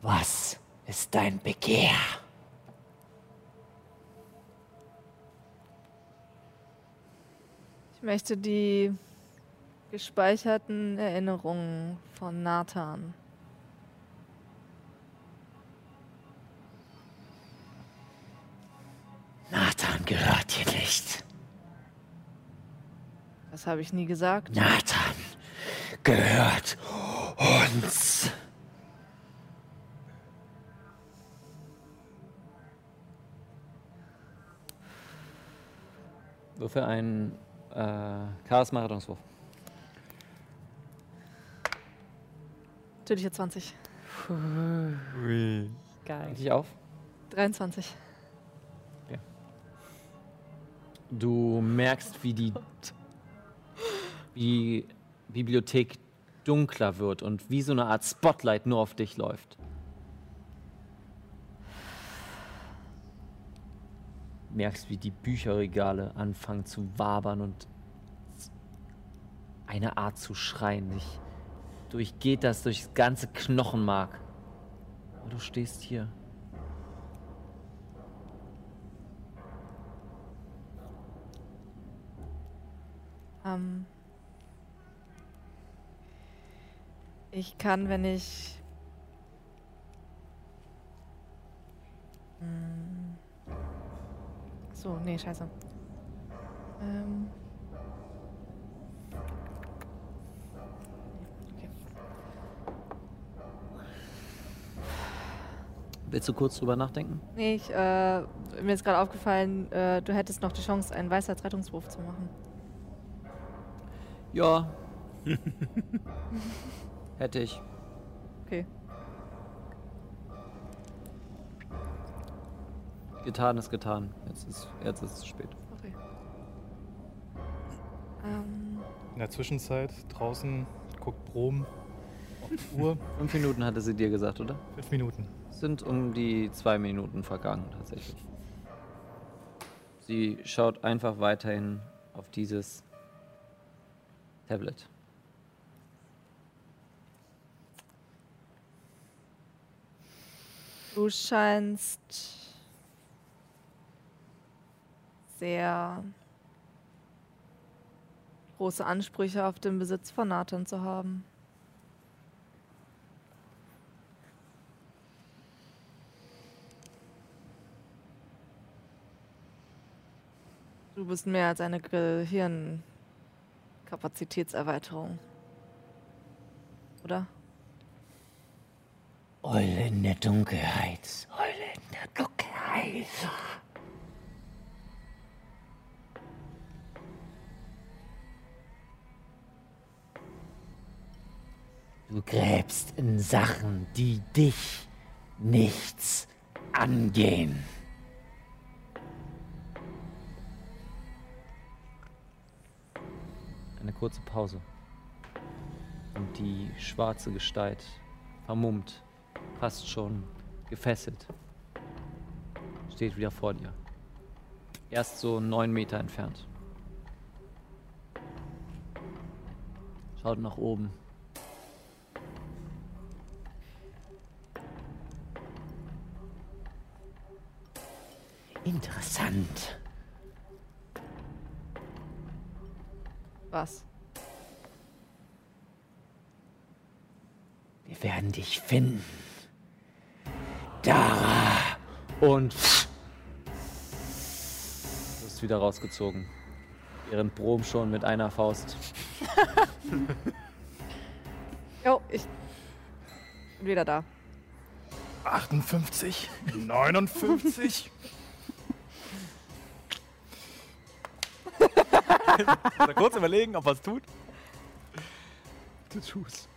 Was ist dein Begehr? Ich möchte die gespeicherten Erinnerungen von Nathan. Nathan gehört dir nicht. Das habe ich nie gesagt. Nathan gehört uns. Würfel einen äh, Charisma-Rettungswurf. Natürliche 20. Ui. Geil. Dich auf. 23. Du merkst, wie die, wie die Bibliothek dunkler wird und wie so eine Art Spotlight nur auf dich läuft. Merkst, wie die Bücherregale anfangen zu wabern und eine Art zu schreien. Dich durchgeht das durchs ganze Knochenmark. Du stehst hier. Ähm, ich kann, wenn ich. Hm. So, nee, scheiße. Ähm. Okay. Willst du kurz drüber nachdenken? Nee, ich, äh, mir ist gerade aufgefallen, äh, du hättest noch die Chance, einen Weisheitsrettungswurf zu machen. Ja. [LAUGHS] Hätte ich. Okay. Getan ist getan. Jetzt ist, jetzt ist es zu spät. Okay. Ähm, In der Zwischenzeit draußen guckt Brom auf die Uhr. [LAUGHS] Fünf Minuten hatte sie dir gesagt, oder? Fünf Minuten. Sind um die zwei Minuten vergangen, tatsächlich. Sie schaut einfach weiterhin auf dieses Tablet. du scheinst sehr große Ansprüche auf den Besitz von Nathan zu haben. Du bist mehr als eine Gehirnkapazitätserweiterung. Oder? Eule in der Dunkelheit. Eule in der Dunkelheit. Du gräbst in Sachen, die dich nichts angehen. eine kurze Pause. Und die schwarze Gestalt, vermummt, fast schon gefesselt, steht wieder vor dir. Erst so neun Meter entfernt. Schaut nach oben. Interessant. Was? Wir werden dich finden. Dara. Und du bist wieder rausgezogen. Während Brom schon mit einer Faust. [LAUGHS] Jo, ich bin wieder da. 58, 59. Mal kurz überlegen, ob was tut. Du tust.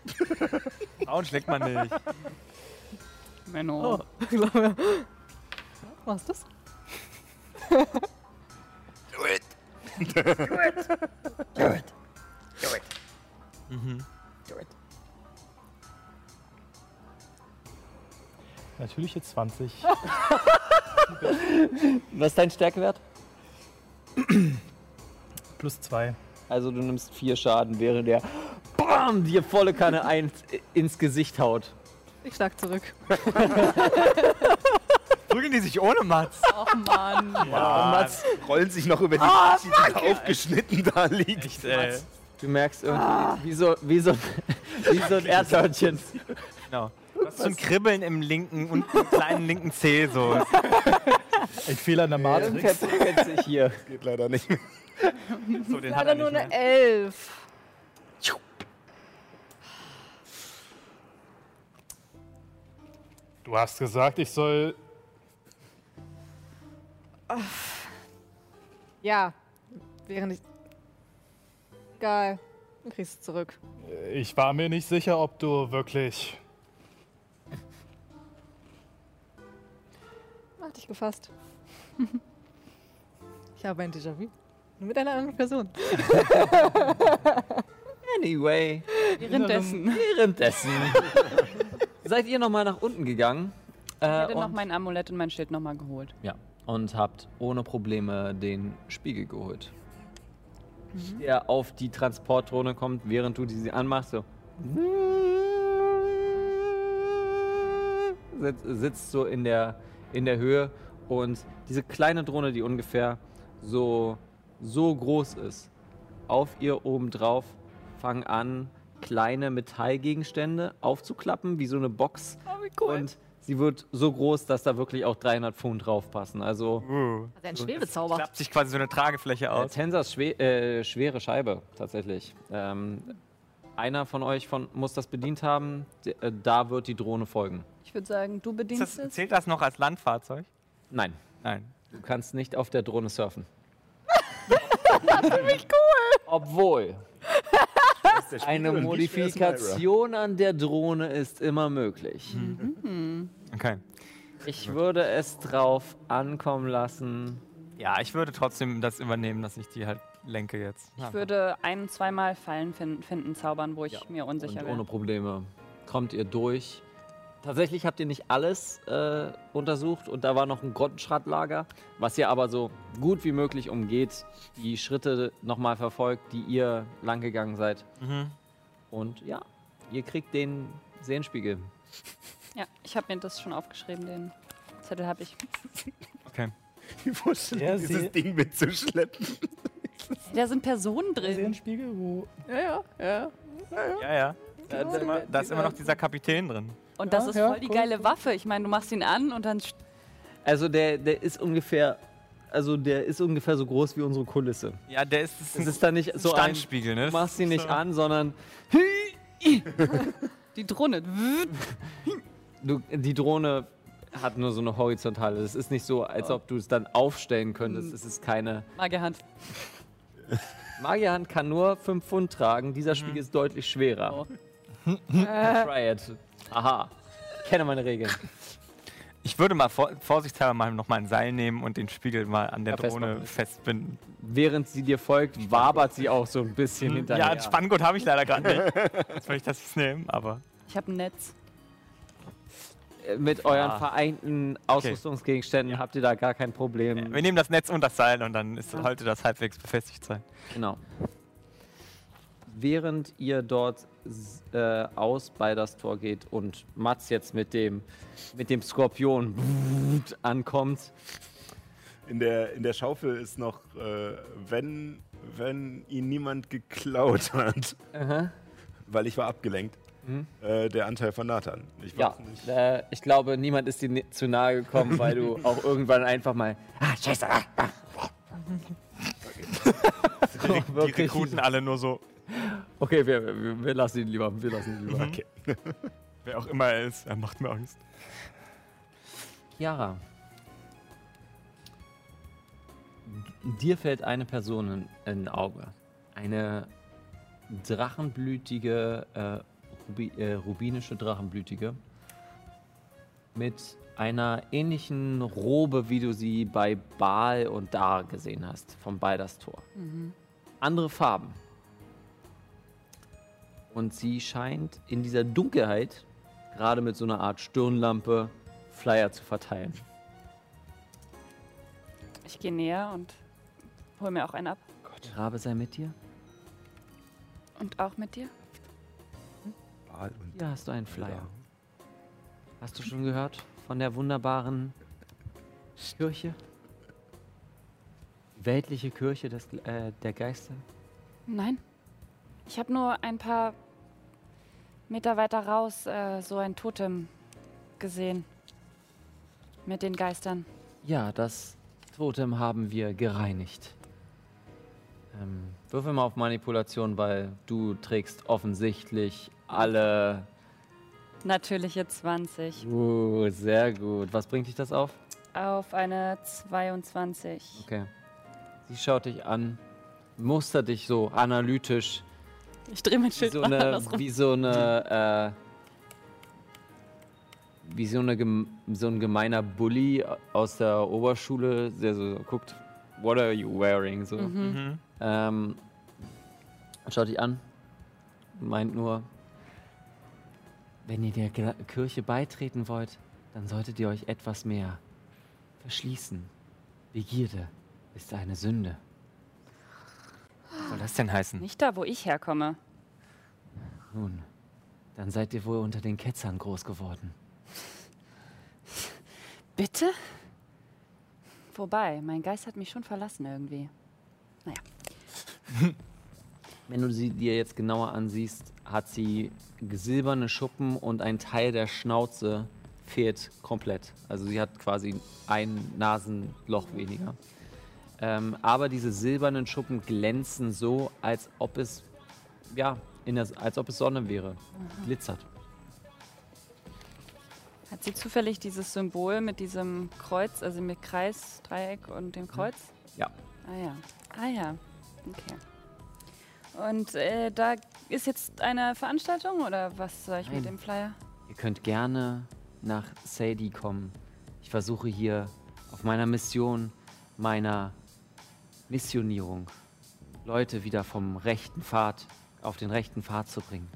Frauen schlägt man nicht. Menno. Was ist das? Do it. Mhm. Natürliche 20. Was ist dein Stärkewert? [CLEARS THROAT] Plus 2. Also du nimmst vier Schaden, während der BAM dir volle Kanne ein, ins Gesicht haut. Ich schlag zurück. [LAUGHS] Prügeln die sich ohne Matz? Och Mann. Ja, Mats, rollen sich noch über die Ah, die da aufgeschnitten da liegt. Echt, ey. du merkst irgendwie, wie, so, wie, so, [LAUGHS] wie so ein [LAUGHS] Erdhörnchen. Genau. Du hast so ein Kribbeln im linken und im kleinen linken Zeh so. Ein Fehler in der Matrix. Sich hier. Geht leider nicht. So den hat Leider er nur eine mehr. Elf. Du hast gesagt, ich soll. Ja, während ich. Egal. Du kriegst es zurück. Ich war mir nicht sicher, ob du wirklich. Mach dich gefasst. [LAUGHS] ich habe ein Déjà-vu. Nur mit einer anderen Person. [LAUGHS] Anyway, Währenddessen. währenddessen seid ihr nochmal nach unten gegangen. Ich Äh, hätte noch und, mein Amulett und mein Schild nochmal geholt. ja, und habt ohne Probleme den Spiegel geholt. Der auf die Transportdrohne kommt, während du die anmachst. So. Sitzt, sitzt so in der, in der Höhe und diese kleine Drohne, die ungefähr so, so groß ist, auf ihr oben drauf fangen an, kleine Metallgegenstände aufzuklappen, wie so eine Box. Oh, wie cool. Und sie wird so groß, dass da wirklich auch 300 Pfund draufpassen. Also Uh. Das ist ein Schwebezauber. Klappt sich quasi so eine Tragefläche äh, aus. Tensors schwe äh, schwere Scheibe tatsächlich. Ähm, einer von euch von, muss das bedient haben. D äh, da wird die Drohne folgen. Ich würde sagen, du bedienst das, es. zählt das noch als Landfahrzeug? Nein, Nein. du kannst nicht auf der Drohne surfen. Das ist ziemlich cool. Obwohl. Eine Modifikation an der Drohne ist immer möglich. Okay. Ich würde es drauf ankommen lassen. Ja, ich würde trotzdem das übernehmen, dass ich die halt lenke jetzt. Ich würde ein-, zweimal Fallen fin finden, zaubern, wo ich mir unsicher Und ohne. Probleme kommt ihr durch. Tatsächlich habt ihr nicht alles äh, untersucht und da war noch ein Grottenschrattlager, was ihr aber so gut wie möglich umgeht, die Schritte nochmal verfolgt, die ihr lang gegangen seid. Mhm. Und ja, ihr kriegt den Sehenspiegel. Ja, ich habe mir das schon aufgeschrieben, den Zettel habe ich. Okay. Die Vorstellung, Der dieses Ding mitzuschleppen. Da sind Personen drin. Sehenspiegel, wo. Ja, ja, ja. Ja, ja. Da, ist immer, da ist immer noch dieser Kapitän drin. Und das Ja, ist ja, voll die cool, geile Waffe. Ich meine, du machst ihn an und dann. Also der, der ist ungefähr, also der ist ungefähr so groß wie unsere Kulisse. Ja, der ist, das Es ist da nicht so ein, Standspiegel, ne? du machst ihn nicht So. an, sondern [LAUGHS] Die Drohne. Du, die Drohne hat nur so eine horizontale. Es ist nicht so, als ob du es dann aufstellen könntest. Es ist keine. Magierhand. [LAUGHS] Magierhand kann nur 5 Pfund tragen. Dieser Spiegel ist deutlich schwerer. Try it. Aha. Ich kenne meine Regeln. Ich würde mal vor, vorsichtshalber mal noch mal ein Seil nehmen und den Spiegel mal an der Ja, Drohne festbinden. Während sie dir folgt, wabert sie auch so ein bisschen hinterher. Ja, ein Spanngurt habe ich leider gerade nicht. Jetzt würde ich das jetzt nehmen, aber. Ich habe ein Netz. Äh, Mit euren Ah. vereinten Ausrüstungsgegenständen habt ihr da gar kein Problem. Wir nehmen das Netz und das Seil und dann ist, sollte das halbwegs befestigt sein. Genau. Während ihr dort äh, aus bei das Tor geht und Mats jetzt mit dem, mit dem Skorpion ankommt, In der, in der Schaufel ist noch, äh, wenn, wenn ihn niemand geklaut hat. Aha. Weil ich war abgelenkt. Mhm. Äh, der Anteil von Nathan. Ich Ja, weiß nicht. äh, ich glaube, niemand ist dir zu nahe gekommen, weil du [LAUGHS] auch irgendwann einfach mal. Ah, scheiße. Ah, ah. Die, Re- die [LAUGHS] Wirklich. Rekruten alle nur so, Okay, wir, wir, wir lassen ihn lieber. Wir lassen ihn lieber. Okay. wer auch immer er ist, er macht mir Angst. Chiara. Dir fällt eine Person in, in Auge. Eine drachenblütige, äh, Rubi, äh, rubinische Drachenblütige. Mit einer ähnlichen Robe, wie du sie bei Baal und Dar gesehen hast, vom Balders Tor. Andere Farben. Und sie scheint in dieser Dunkelheit gerade mit so einer Art Stirnlampe Flyer zu verteilen. Ich gehe näher und hol mir auch einen ab. Rabe sei mit dir. Und auch mit dir? Und Hier hast du einen Flyer. Hast du schon gehört von der wunderbaren Kirche? Weltliche Kirche des, äh, der Geister? Nein. Ich habe nur ein paar Meter weiter raus äh, so ein Totem gesehen. Mit den Geistern. Ja, das Totem haben wir gereinigt. Ähm, würfel mal auf Manipulation, weil du trägst offensichtlich alle. Natürliche 20. Uh, sehr gut. Was bringt dich das auf? Auf eine 22. Okay. Sie schaut dich an, mustert dich so analytisch. Ich drehe mein Wie Schild so mal [LAUGHS] eine, andersrum. wie so eine, äh, wie so, eine, so ein gemeiner Bully aus der Oberschule, der so guckt, what are you wearing? So. Mhm. Ähm, schaut dich an, meint nur, wenn ihr der Kirche beitreten wollt, dann solltet ihr euch etwas mehr verschließen. Begierde ist eine Sünde. Was soll das denn heißen? Nicht da, wo ich herkomme. Nun, dann seid ihr wohl unter den Ketzern groß geworden. Bitte? Wobei, mein Geist hat mich schon verlassen irgendwie. Naja. Wenn du sie dir jetzt genauer ansiehst, hat sie silberne Schuppen und ein Teil der Schnauze fehlt komplett. Also sie hat quasi ein Nasenloch weniger. Ähm, aber diese silbernen Schuppen glänzen so, als ob es ja, in der, als ob es Sonne wäre. Glitzert. Hat sie zufällig dieses Symbol mit diesem Kreuz, also mit Kreis, Dreieck und dem Kreuz? Ja. Ah ja. Ah ja. Okay. Und äh, da ist jetzt eine Veranstaltung oder was soll ich mit Nein. dem Flyer? Ihr könnt gerne nach Sadie kommen. Ich versuche hier auf meiner Mission, meiner Missionierung, Leute wieder vom rechten Pfad auf den rechten Pfad zu bringen.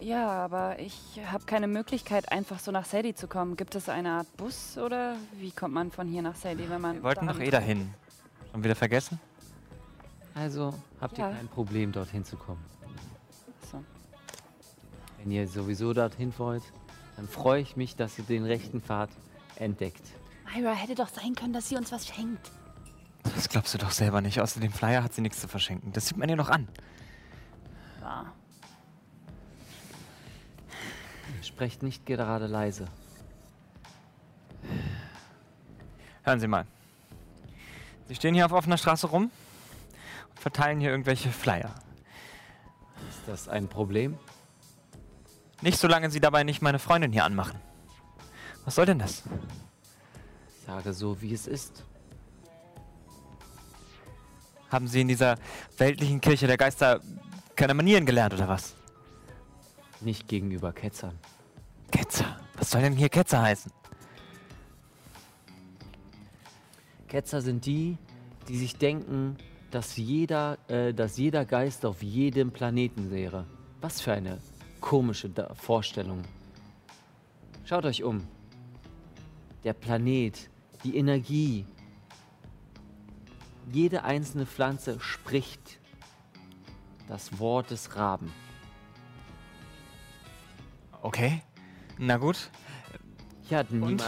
Ja, aber ich habe keine Möglichkeit, einfach so nach Sadie zu kommen. Gibt es eine Art Bus oder wie kommt man von hier nach Sadie, wenn man. Wir wollten doch eh dahin. Schon wieder vergessen? Also habt ihr Ja. kein Problem, dorthin zu kommen. So. Wenn ihr sowieso dorthin wollt, dann freue ich mich, dass ihr den rechten Pfad entdeckt. Myra hätte doch sein können, dass sie uns was schenkt. Das glaubst du doch selber nicht. Außer dem Flyer hat sie nichts zu verschenken. Das sieht man ihr noch an. Ja. Sprecht nicht gerade leise. Hören Sie mal. Sie stehen hier auf offener Straße rum und verteilen hier irgendwelche Flyer. Ist das ein Problem? Nicht solange Sie dabei nicht meine Freundin hier anmachen. Was soll denn das? Ich sage so, wie es ist. Haben Sie in dieser weltlichen Kirche der Geister keine Manieren gelernt oder was? Nicht gegenüber Ketzern. Ketzer. Was soll denn hier Ketzer heißen? Ketzer sind die, die sich denken, dass jeder, äh, dass jeder Geist auf jedem Planeten wäre. Was für eine komische da Vorstellung. Schaut euch um. Der Planet, die Energie. Jede einzelne Pflanze spricht das Wort des Raben. Okay. Na gut. Hier hat, niema-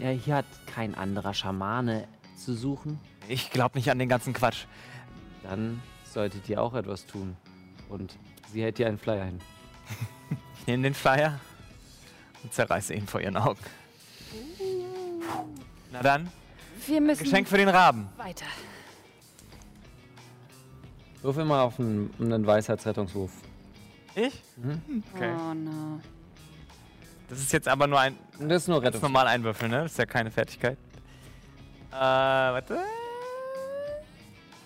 äh, hier hat kein anderer Schamane zu suchen. Ich glaube nicht an den ganzen Quatsch. Dann solltet ihr auch etwas tun. Und sie hält dir einen Flyer hin. [LAUGHS] Ich nehme den Flyer und zerreiße ihn vor ihren Augen. Na dann, Wir müssen Geschenk für den Raben. weiter. Würfel mal auf einen, einen Weisheitsrettungswurf. Ich? Mhm. Okay. Oh no. Das ist jetzt aber nur ein. Das ist nur Das ist Rettung. normal einwürfeln, ne? Das ist ja keine Fertigkeit. Äh, warte.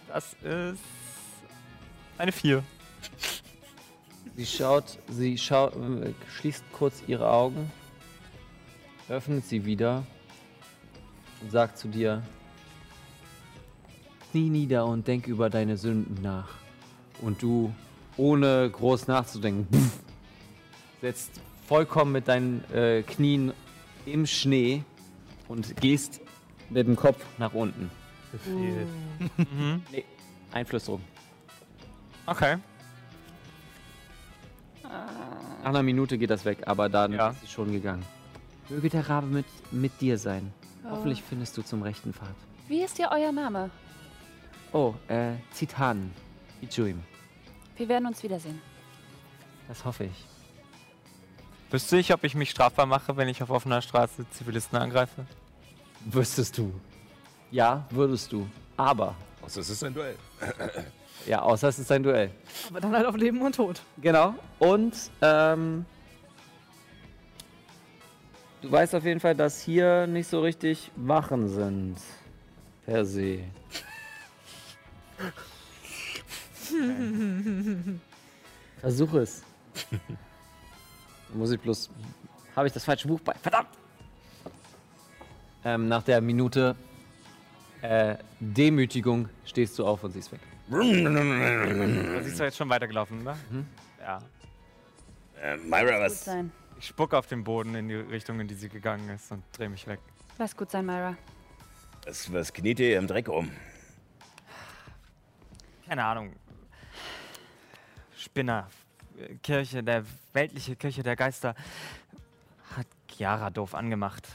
Das ist. Eine 4. Sie schaut, sie schaut, äh, schließt kurz ihre Augen, öffnet sie wieder und sagt zu dir: Knie nieder und denk über deine Sünden nach. Und du, ohne groß nachzudenken, pff, setzt vollkommen mit deinen äh, Knien im Schnee und gehst mit dem Kopf nach unten. Befehl. Mhm. Nee, Einflüsterung. Okay. Nach einer Minute geht das weg, aber dann Ja. ist es schon gegangen. Möge der Rabe mit, mit dir sein. Oh. Hoffentlich findest du zum rechten Pfad. Wie ist dir euer Name? Oh, äh, Zitan. Ijuim. Wir werden uns wiedersehen. Das hoffe ich. Wüsste ich, ob ich mich strafbar mache, wenn ich auf offener Straße Zivilisten angreife? Wüsstest du. Ja, würdest du. Aber, Außer es ist ein Duell. ja, außer es ist ein Duell. Aber dann halt auf Leben und Tod. Genau. Und, ähm, du weißt auf jeden Fall, dass hier nicht so richtig Wachen sind. Per se. [LAUGHS] Versuch es. [LAUGHS] Muss ich bloß. Habe ich das falsche Buch bei? Verdammt! Ähm, nach der Minute äh, Demütigung stehst du auf und siehst weg. Da siehst du jetzt schon weitergelaufen, oder? Mhm. Ja. Äh, Myra, was? Ich spucke auf den Boden in die Richtung, in die sie gegangen ist und drehe mich weg. Lass gut sein, Myra. Was, was kniet ihr im Dreck um? Keine Ahnung. Spinner. Kirche, der weltliche Kirche der Geister hat Chiara doof angemacht.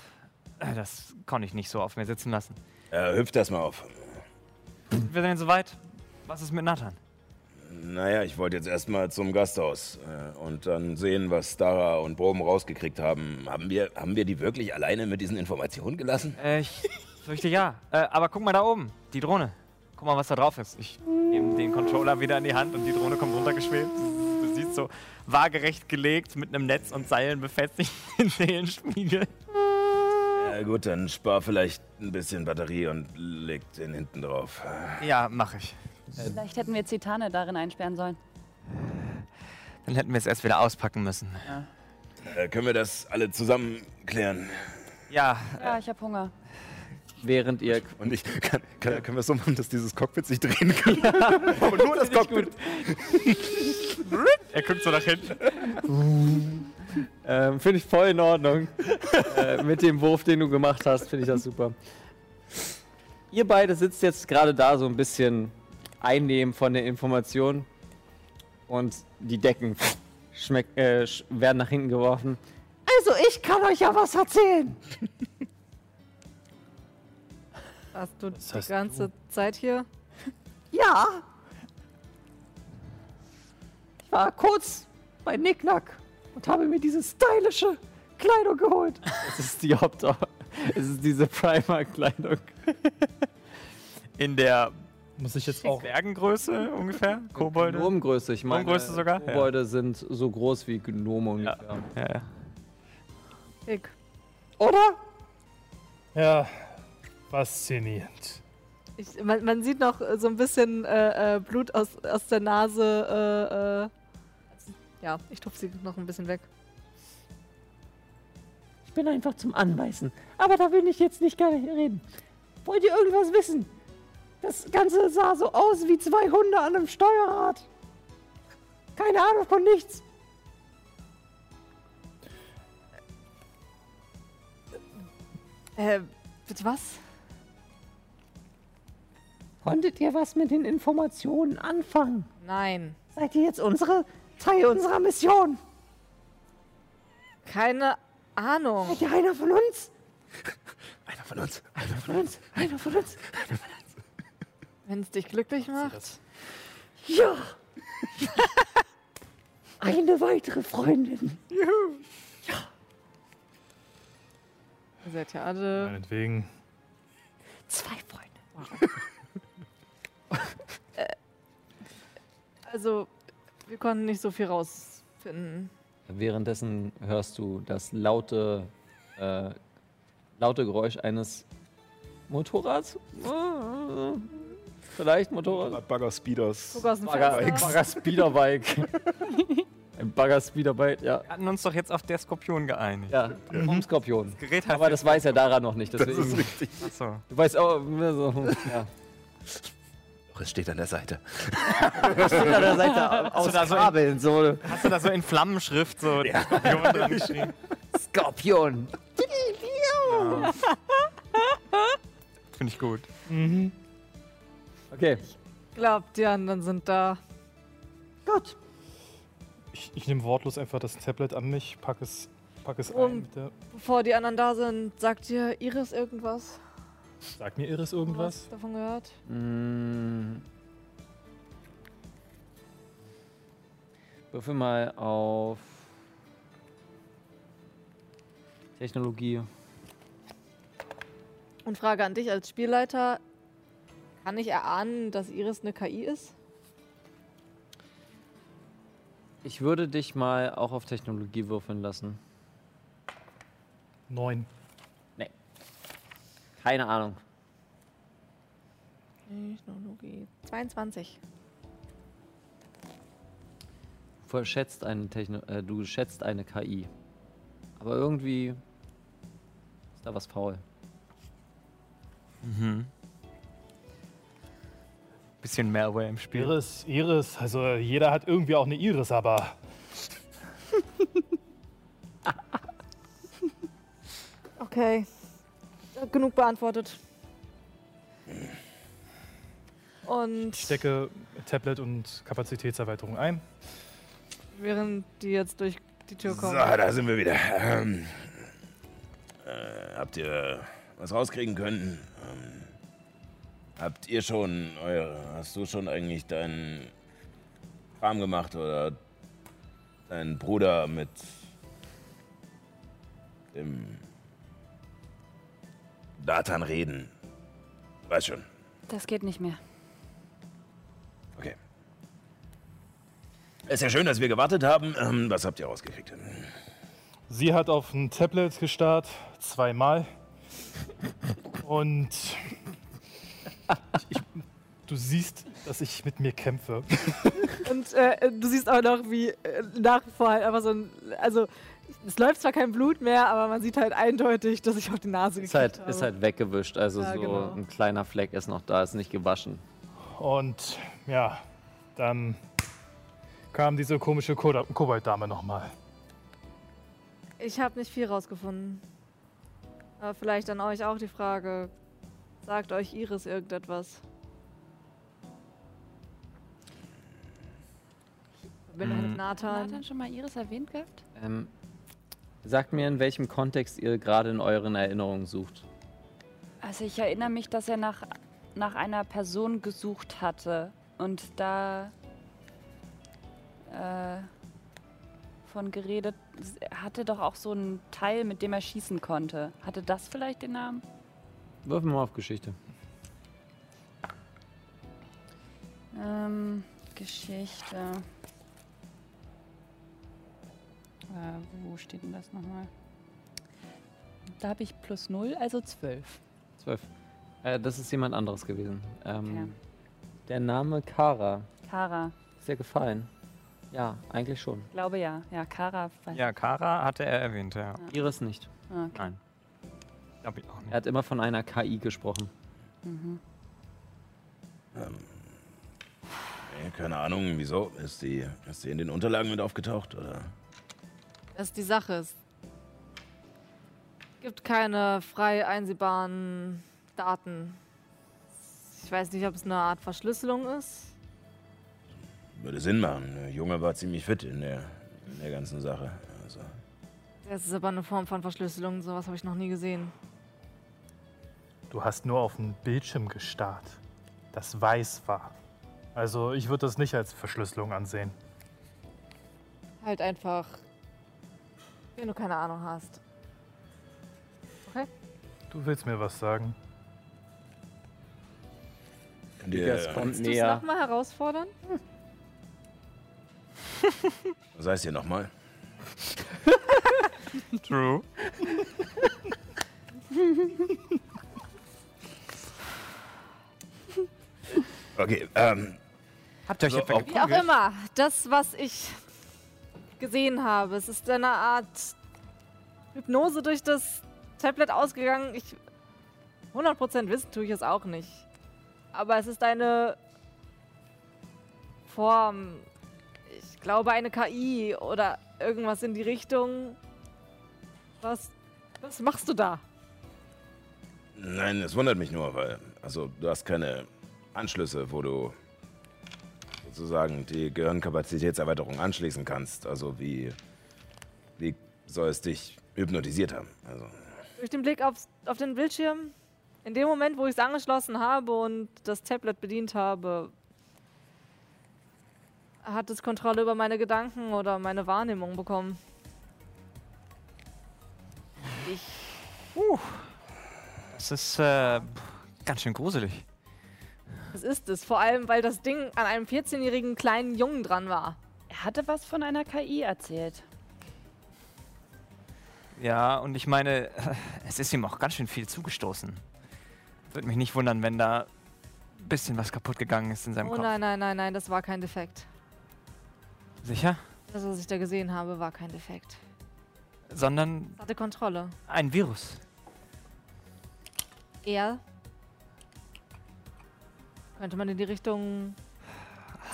Das konnte ich nicht so auf mir sitzen lassen. Äh, hüpft das mal auf. Sind wir denn soweit? Was ist mit Nathan? Naja, ich wollte jetzt erstmal zum Gasthaus äh, und dann sehen, was Dara und Brom rausgekriegt haben. Haben wir, haben wir die wirklich alleine mit diesen Informationen gelassen? Äh, ich fürchte ja. Äh, aber guck mal da oben, die Drohne. Guck mal, was da drauf ist. Ich nehme den Controller wieder in die Hand und die Drohne kommt runtergeschwebt. Du siehst so waagerecht gelegt mit einem Netz und Seilen befestigt [LAUGHS] den Seelenspiegel. Ja gut, dann spar vielleicht ein bisschen Batterie und leg den hinten drauf. Ja, mach ich. Vielleicht hätten wir Zitane darin einsperren sollen. Dann hätten wir es erst wieder auspacken müssen. Äh, können wir das alle zusammen klären? Ja, Ja, ich hab Hunger. Während ihr. [LAUGHS] Und ich kann, kann, können wir es so machen, dass dieses Cockpit sich drehen kann. [LAUGHS] Aber nur das Cockpit. er guckt so nach hinten. Ähm, finde ich voll in Ordnung. äh, mit dem Wurf, den du gemacht hast, finde ich das super. Ihr beide sitzt jetzt gerade da so ein bisschen einnehmen von der Information und die Decken schmeck, äh, werden nach hinten geworfen. Also ich kann euch ja was erzählen. [LAUGHS] Hast du heißt die ganze Zeit hier? [LAUGHS] Ja. Ich war kurz bei Nicknack und habe mir diese stylische Kleidung geholt. [LAUGHS] Es ist die Haupt Es ist diese Primark-Kleidung. [LAUGHS] In der Muss ich jetzt auch. Bergengröße ungefähr? Kobolde? Gnomengröße, ich meine. Gnomengröße sogar? Ja. Kobolde sind so groß wie Gnome ungefähr. Ja, ja. Dick. Oder? Ja, faszinierend. Ich, man, man sieht noch äh, so ein bisschen äh, äh, Blut aus, aus der Nase. Äh, äh. Ja, ich tupfe sie noch ein bisschen weg. Ich bin einfach zum Anbeißen. Aber da will ich jetzt nicht nicht reden. Wollt ihr irgendwas wissen? Das Ganze sah so aus wie zwei Hunde an einem Steuerrad. Keine Ahnung von nichts. Äh, bitte was? Konntet ihr was mit den Informationen anfangen? Nein. Seid ihr jetzt unsere Teil unserer Mission? Keine Ahnung. Seid ihr einer von uns? [LAUGHS] Einer von uns. Einer von uns? Einer von uns? Wenn es dich glücklich macht. Ja. [LAUGHS] Eine weitere Freundin. Ihr seid ja alle. Meinetwegen. Zwei Freunde. Also, wir konnten nicht so viel rausfinden. Währenddessen hörst du das laute, äh, laute Geräusch eines Motorrads. Vielleicht Motorrad. Bagger Speeders. Bagger. Bagger Speederbike. [LAUGHS] Ein Bagger Speederbike, ja. Wir hatten uns doch jetzt auf der Skorpion geeinigt. Ja, vom Skorpion. Das Gerät heißt Aber das weiß er daran noch nicht. Das Deswegen, ist richtig. Achso. Du weißt auch, so, ja. Es steht an der Seite. Das [LAUGHS] steht an der Seite aus da so in- Kabeln, so. Hast du da so in Flammenschrift so Skorpion dran geschrieben? [LAUGHS] Skorpion. Finde ich gut. Okay. Glaubt, die anderen sind da. Gott. Ich, ich nehme wortlos einfach das Tablet an mich, pack es, pack es Um- ein. Mit der, Bevor die anderen da sind, sagt ihr Iris irgendwas? Sag mir Iris irgendwas. Was davon gehört? Mm. Würfel mal auf Technologie. Und Frage an dich als Spielleiter. Kann ich erahnen, dass Iris eine KI ist? Ich würde dich mal auch auf Technologie würfeln lassen. Neun. Keine Ahnung. Technologie. 22. Du verschätzt eine Techno äh, du schätzt eine KI. Aber irgendwie ist da was faul. Mhm. Bisschen Malware im Spiel. Iris, Iris, also jeder hat irgendwie auch eine Iris, aber [LAUGHS] Okay. Genug beantwortet. Und ich stecke Tablet und Kapazitätserweiterung ein. während die jetzt durch die Tür So, kommen. da sind wir wieder. Ähm, äh, habt ihr was rauskriegen können? Ähm, habt ihr schon eure. Hast du schon eigentlich deinen Kram gemacht oder deinen Bruder mit dem Datan reden? Weiß schon. Das geht nicht mehr. Okay. Ist ja schön, dass wir gewartet haben. Ähm, was habt ihr rausgekriegt? Sie hat auf ein Tablet gestarrt, zweimal. Und ich, du siehst, dass ich mit mir kämpfe. Und äh, du siehst auch noch, wie äh, nach wie vor halt einfach so ein. Also, es läuft zwar kein Blut mehr, aber man sieht halt eindeutig, dass ich auf die Nase Ist gekriegt halt, habe. ist halt weggewischt, also Ja, so genau. ein kleiner Fleck ist noch da, ist nicht gewaschen. Und ja, dann kam diese komische Kobold-Dame nochmal. Ich habe nicht viel rausgefunden. Aber vielleicht an euch auch die Frage: Sagt euch Iris irgendetwas? Mm. mit Nathan. Nathan schon mal Iris erwähnt gehabt? Ähm, sagt mir, in welchem Kontext ihr gerade in euren Erinnerungen sucht. Also ich erinnere mich, dass er nach, nach einer Person gesucht hatte und da äh, von geredet, er hatte doch auch so einen Teil, mit dem er schießen konnte. Hatte das vielleicht den Namen? Würfeln wir mal auf Geschichte. Ähm, Geschichte. Äh, wo steht denn das nochmal? Da habe ich plus 0, also 12. Zwölf. Äh, das ist jemand anderes gewesen. Ähm, Okay. Der Name Kara. Kara. Ist dir gefallen? Ja, eigentlich schon. Glaube ja. Ja, Kara. Ja, Kara hatte er erwähnt, ja. Iris nicht. Ah, okay. Nein. Glaube ich auch nicht. Er hat immer von einer KI gesprochen. Mhm. Ähm, keine Ahnung, wieso? Ist die, ist die in den Unterlagen mit aufgetaucht? Oder? Das ist die Sache. Es gibt keine frei einsehbaren Daten. Ich weiß nicht, ob es eine Art Verschlüsselung ist. Würde Sinn machen. Der Junge war ziemlich fit in der, in der ganzen Sache. Also, Das ist aber eine Form von Verschlüsselung. Sowas habe ich noch nie gesehen. Du hast nur auf den Bildschirm gestarrt, das weiß war. Also ich würde das nicht als Verschlüsselung ansehen. Halt einfach, wenn du keine Ahnung hast. Okay? Du willst mir was sagen? Ihr, Das kommt es näher. nochmal herausfordern? was [LAUGHS] heißt ihr nochmal? True. [LAUGHS] Okay, ähm, Habt ihr euch So, auch- Wie auch immer, das, was ich gesehen habe, es ist eine Art Hypnose durch das Tablet ausgegangen. Ich 100% wissen tue ich es auch nicht. Aber es ist eine Form, ich glaube eine KI oder irgendwas in die Richtung. Was, was machst du da? nein, es wundert mich nur, weil, also du hast keine Anschlüsse, wo du sozusagen die Gehirnkapazitätserweiterung anschließen kannst. Also wie, wie soll es dich hypnotisiert haben? Also, Durch den Blick aufs, auf den Bildschirm, in dem Moment, wo ich es angeschlossen habe und das Tablet bedient habe, hat es Kontrolle über meine Gedanken oder meine Wahrnehmung bekommen. Ich. Das ist äh, ganz schön gruselig. Das ist es. Vor allem, weil das Ding an einem 14-jährigen kleinen Jungen dran war. Er hatte was von einer KI erzählt. Ja, und ich meine, [LAUGHS] es ist ihm auch ganz schön viel zugestoßen. Würde mich nicht wundern, wenn da ein bisschen was kaputt gegangen ist in seinem Oh Kopf. nein, nein, nein, nein, das war kein Defekt. Sicher? Das, was ich da gesehen habe, war kein Defekt. Sondern Es hatte Kontrolle. ein Virus. Er. Könnte man in die Richtung.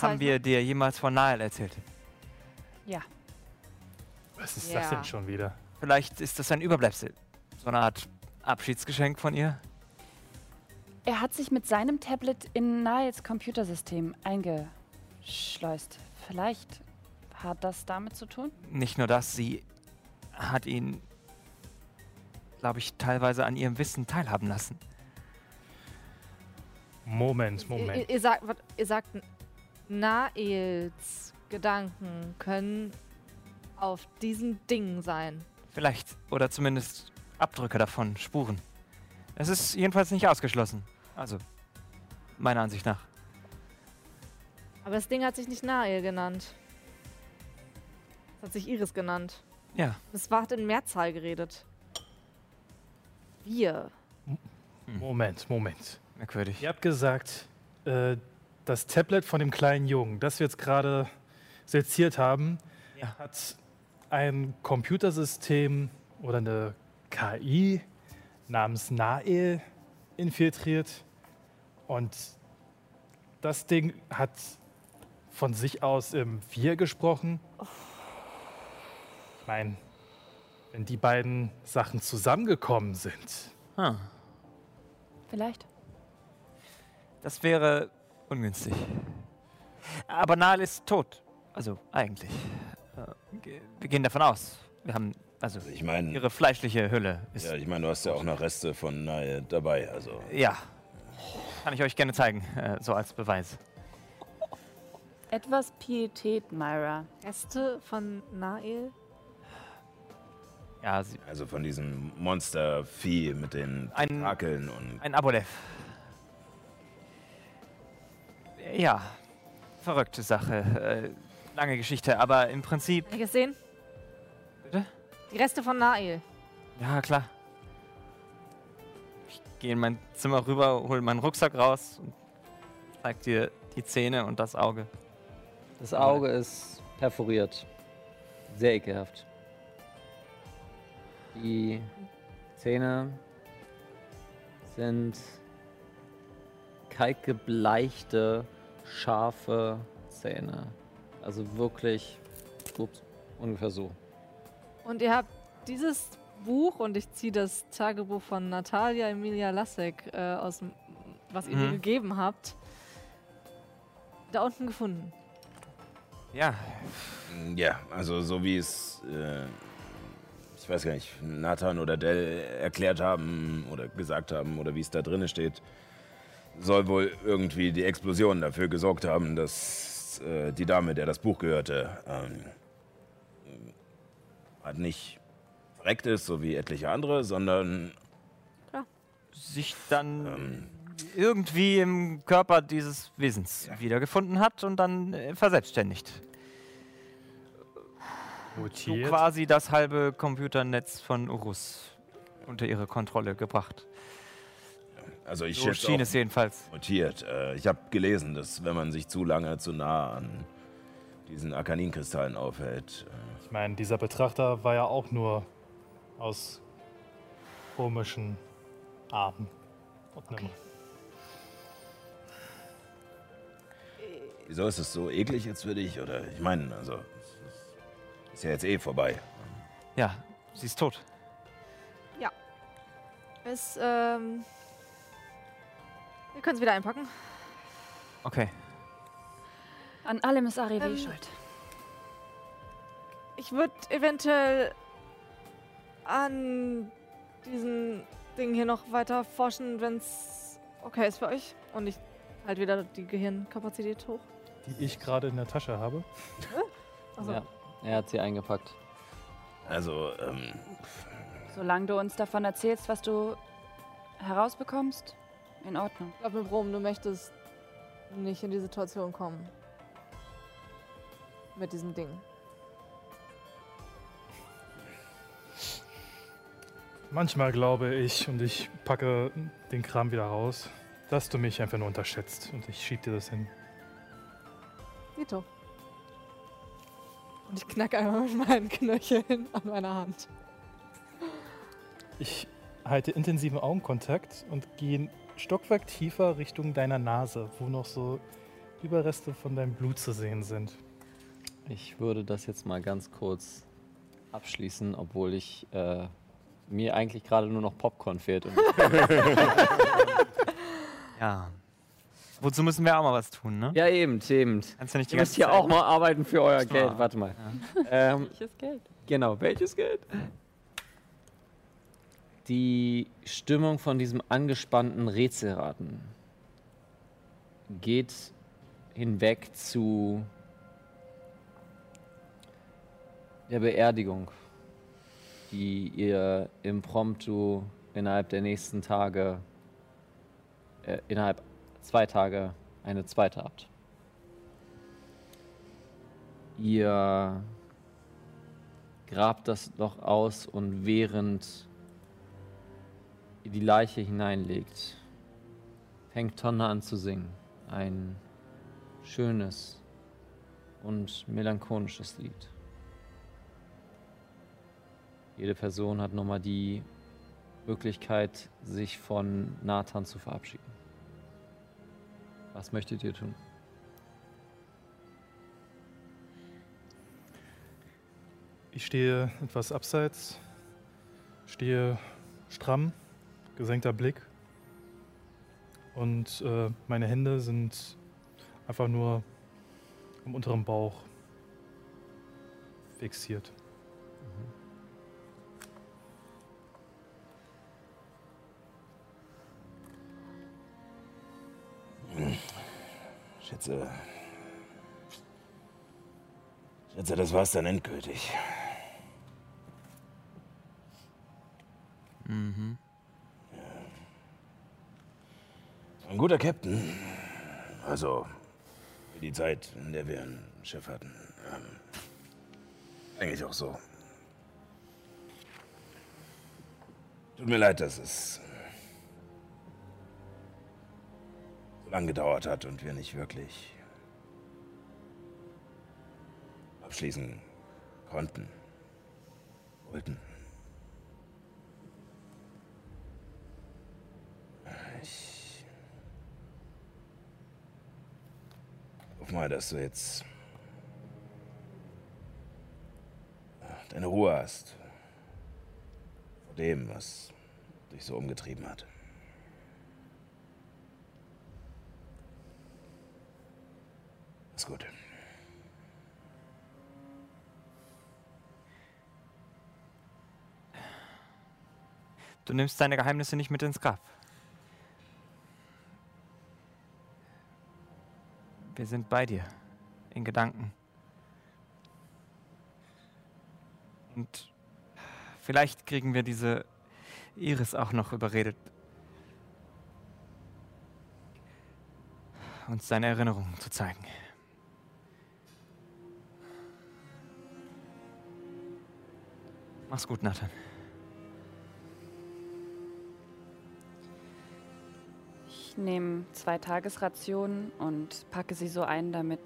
Haben wir dir jemals von Nael erzählt? Ja. Was ist Ja. das denn schon wieder? Vielleicht ist das ein Überbleibsel. So eine Art Abschiedsgeschenk von ihr? Er hat sich mit seinem Tablet in Niles Computersystem eingeschleust. Vielleicht hat das damit zu tun? Nicht nur das, sie hat ihn, glaube ich, teilweise an ihrem Wissen teilhaben lassen. Moment, Ihr, Moment. ihr, sagt, wat- ihr sagt, Naels Gedanken können auf diesem Ding sein. Vielleicht. Oder zumindest Abdrücke davon, Spuren. Es ist jedenfalls nicht ausgeschlossen. Also, meiner Ansicht nach. Aber das Ding hat sich nicht Nael genannt. Es hat sich Iris genannt. Ja. Es war in Mehrzahl geredet. Wir. Moment, Moment. Merkwürdig. Ihr habt gesagt, äh, das Tablet von dem kleinen Jungen, das wir jetzt gerade seziert haben, Ja. hat ein Computersystem oder eine KI namens Nael infiltriert. Und das Ding hat von sich aus im Wir gesprochen. Ich meine, wenn die beiden Sachen zusammengekommen sind, Ah, Vielleicht. Das wäre ungünstig. Aber Nahl ist tot. Also, eigentlich. Äh, Wir gehen davon aus. Wir haben, also, ich meine, ihre fleischliche Hülle ist. ja, ich meine, du hast ja auch noch Reste von Nahe dabei, also. Ja. Kann ich euch gerne zeigen, äh, so als Beweis. Etwas Pietät, Myra. Reste von Nael? Ja, sie, Also von diesem Monstervieh mit den Tentakeln und. ein Abolev. Ja, verrückte Sache. Äh, lange Geschichte, aber im Prinzip. Kann ich es sehen? Bitte? Die Reste von Nael. Ja, klar. Ich gehe in mein Zimmer rüber, hole meinen Rucksack raus und zeig dir die Zähne und das Auge. Das Auge ist perforiert. Sehr ekelhaft. Die Zähne sind kalkgebleichte, scharfe Zähne. Also wirklich, ups, ungefähr so. Und ihr habt dieses Buch und ich ziehe das Tagebuch von Natalia Emilia Lassek äh, aus dem, was ihr mir Mhm. gegeben habt, da unten gefunden. Ja, Ja, also so wie es, äh, ich weiß gar nicht, Nathan oder Dell erklärt haben oder gesagt haben oder wie es da drinne steht, soll wohl irgendwie die Explosion dafür gesorgt haben, dass äh, die Dame, der das Buch gehörte, ähm, halt nicht verreckt ist, so wie etliche andere, sondern Sich dann irgendwie im Körper dieses Wesens wiedergefunden hat und dann äh, verselbstständigt. So Mutiert. quasi das halbe Computernetz von Urus unter ihre Kontrolle gebracht. Also ich so schien es jedenfalls. Notiert. Äh, ich habe gelesen, dass wenn man sich zu lange zu nah an diesen Arkaninkristallen aufhält, äh, Ich meine, dieser Betrachter war ja auch nur aus komischen Arten. Und einem wieso ist es so eklig jetzt für dich? Oder ich meine, also es ist- ist ja jetzt eh vorbei. Ja, sie ist tot. Ja. Es, ähm. Wir können es wieder einpacken. Okay. An allem ist Arrivé Ähm, schuld. Ich würde eventuell an diesen Dingen hier noch weiter forschen, wenn es okay ist für euch. Und ich halt wieder die Gehirnkapazität hoch. die ich gerade in der Tasche habe. Also, Ja, er hat sie eingepackt. Also, ähm, Solange du uns davon erzählst, was du herausbekommst, in Ordnung. ich glaube mir, Brom, du möchtest nicht in die Situation kommen. Mit diesem Ding. Manchmal glaube ich, und ich packe den Kram wieder raus, dass du mich einfach nur unterschätzt. Und ich schieb dir das hin. Dito. Und ich knack einmal mit meinen Knöcheln an meiner Hand. Ich halte intensiven Augenkontakt und gehe Stockwerk tiefer Richtung deiner Nase, wo noch so Überreste von deinem Blut zu sehen sind. Ich würde das jetzt mal ganz kurz abschließen, obwohl ich äh, mir eigentlich gerade nur noch Popcorn fehlt. Und [LAUGHS] Ja. Wozu müssen wir auch mal was tun, ne? ja, eben, eben. Kannst du nicht die Ihr müsst ganze hier Zeit- auch mal arbeiten für euer Geld. Warte mal. Ähm, Welches Geld? genau, welches Geld? Die Stimmung von diesem angespannten Rätselraten geht hinweg zu der Beerdigung, die ihr impromptu innerhalb der nächsten Tage, äh, innerhalb zwei Tage eine zweite habt. Ihr grabt das Loch aus und während die Leiche hineinlegt, fängt Tonne an zu singen. Ein schönes und melancholisches Lied. Jede Person hat nochmal die Möglichkeit, sich von Nathan zu verabschieden. Was möchtet ihr tun? Ich stehe etwas abseits, stehe stramm, gesenkter Blick und äh, meine Hände sind einfach nur am unteren Bauch fixiert. Schätze. Schätze, das war's dann endgültig. Mhm. Ein guter Captain. Also, die Zeit, in der wir ein Schiff hatten. Ähm, eigentlich auch so. Tut mir leid, dass es so lange gedauert hat und wir nicht wirklich abschließen konnten. Wollten. Mal, dass du jetzt deine Ruhe hast. Vor dem, was dich so umgetrieben hat. Ist gut. Du nimmst deine Geheimnisse nicht mit ins Grab. Wir sind bei dir. In Gedanken. Und vielleicht kriegen wir diese Iris auch noch überredet, uns seine Erinnerungen zu zeigen. Mach's gut, Nathan. Ich nehme zwei Tagesrationen und packe sie so ein, damit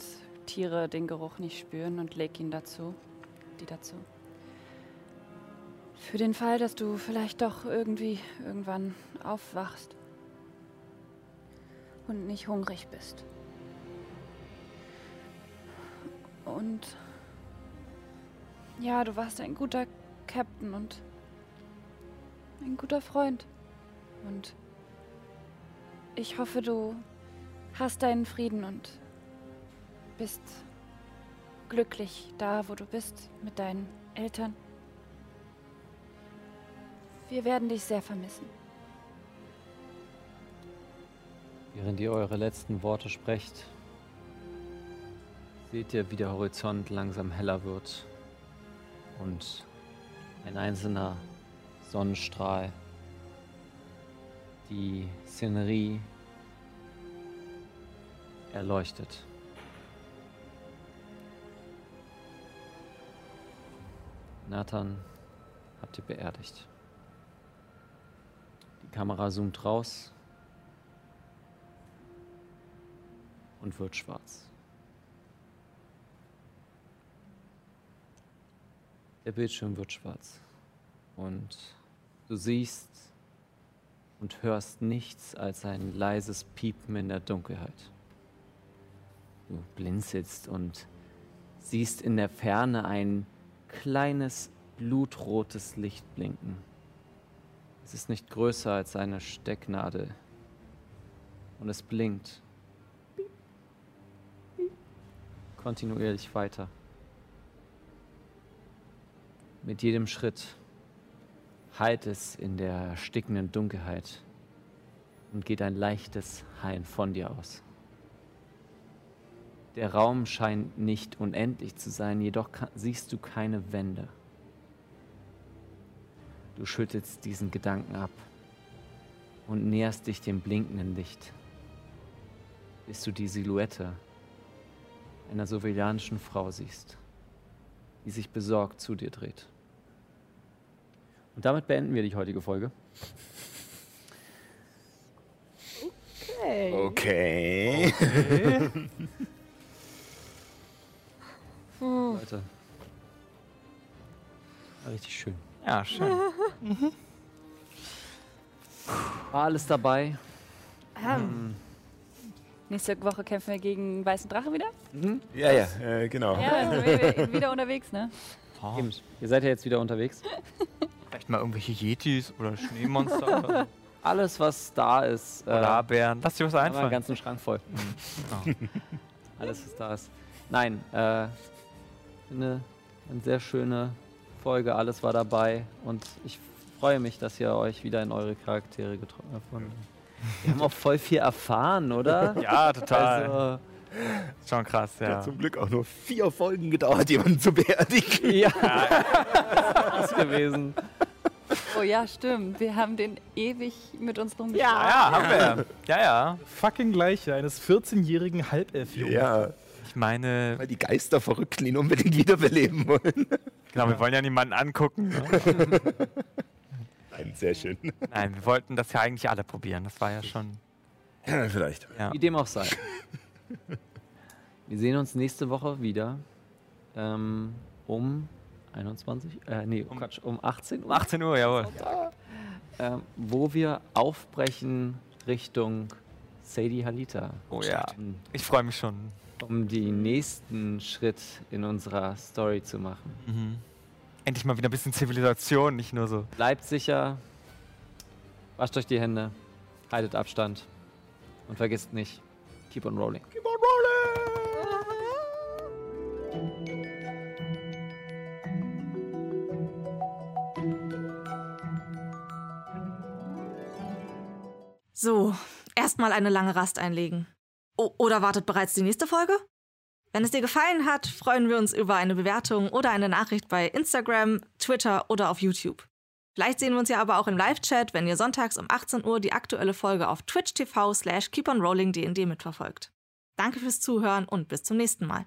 Tiere den Geruch nicht spüren und lege ihn dazu, die dazu. Für den Fall, dass du vielleicht doch irgendwie irgendwann aufwachst und nicht hungrig bist. Und ja, du warst ein guter Captain und ein guter Freund. Und ich hoffe, du hast deinen Frieden und bist glücklich da, wo du bist, mit deinen Eltern. Wir werden dich sehr vermissen. Während ihr eure letzten Worte sprecht, seht ihr, wie der Horizont langsam heller wird und ein einzelner Sonnenstrahl die Szenerie erleuchtet. Nathan habt ihr beerdigt. Die Kamera zoomt raus und wird schwarz. Der Bildschirm wird schwarz und du siehst und hörst nichts als ein leises Piepen in der Dunkelheit. Du blinzelst und siehst in der Ferne ein kleines blutrotes Licht blinken. Es ist nicht größer als eine Stecknadel und es blinkt kontinuierlich weiter. Mit jedem Schritt heilt es in der erstickenden Dunkelheit und geht ein leichtes Heilen von dir aus. Der Raum scheint nicht unendlich zu sein, jedoch siehst du keine Wände. Du schüttelst diesen Gedanken ab und näherst dich dem blinkenden Licht, bis du die Silhouette einer sovilanischen Frau siehst, die sich besorgt zu dir dreht. Und damit beenden wir die heutige Folge. Okay. Okay. okay. [LAUGHS] Leute. War richtig schön. Ja, schön. Mhm. War alles dabei. Ähm. Nächste Woche kämpfen wir gegen Weißen Drache wieder? Mhm. Ja, ja, äh, genau. Ja, wir wieder unterwegs, ne? Oh. Ihr seid ja jetzt wieder unterwegs. [LAUGHS] Vielleicht mal irgendwelche Yetis oder Schneemonster. oder [LAUGHS] Alles, was da ist. Polarbären. Lass dir was einfallen. einen ganzen Schrank voll. oh. Alles, was da ist. Nein, äh, eine, eine sehr schöne Folge. Alles war dabei. Und ich freue mich, dass ihr euch wieder in eure Charaktere getroffen habt. Wir haben auch voll viel erfahren, oder? [LAUGHS] Ja, total. Also, Schon krass, ja. Hat zum Glück auch nur vier Folgen gedauert, jemanden zu beerdigen. Ja, [LAUGHS] das ist gewesen. Oh ja, stimmt. Wir haben den ewig mit uns rumgeschlagen. Ja, ja, haben wir. Ja, ja. Fucking Leiche eines 14-jährigen Halbelf-Jungen. Ja. Ich meine... Weil die Geisterverrückten ihn unbedingt wiederbeleben wollen. Genau, wir wollen ja niemanden angucken. Ne? [LAUGHS] Nein, sehr schön. Nein, wir wollten das ja eigentlich alle probieren. Das war ja schon... Ja, vielleicht. Ja. Wie dem auch sei. Wir sehen uns nächste Woche wieder ähm, um 21, äh, nee, um, Quatsch, um 18 Uhr. 18 Uhr, jawohl. Ähm, wo wir aufbrechen Richtung Sadie Halita. Oh ja, ich freue mich schon. Um den nächsten Schritt in unserer Story zu machen. Mhm. Endlich mal wieder ein bisschen Zivilisation, nicht nur so. Bleibt sicher, wascht euch die Hände, haltet Abstand und vergisst nicht, keep on rolling. Keep on rolling! So, erstmal eine lange Rast einlegen. O oder wartet bereits die nächste Folge? Wenn es dir gefallen hat, freuen wir uns über eine Bewertung oder eine Nachricht bei Instagram, Twitter oder auf YouTube. Vielleicht sehen wir uns ja aber auch im Live-Chat, wenn ihr sonntags um 18 Uhr die aktuelle Folge auf twitch.tv slash keeponrollingdnd mitverfolgt. Danke fürs Zuhören und bis zum nächsten Mal.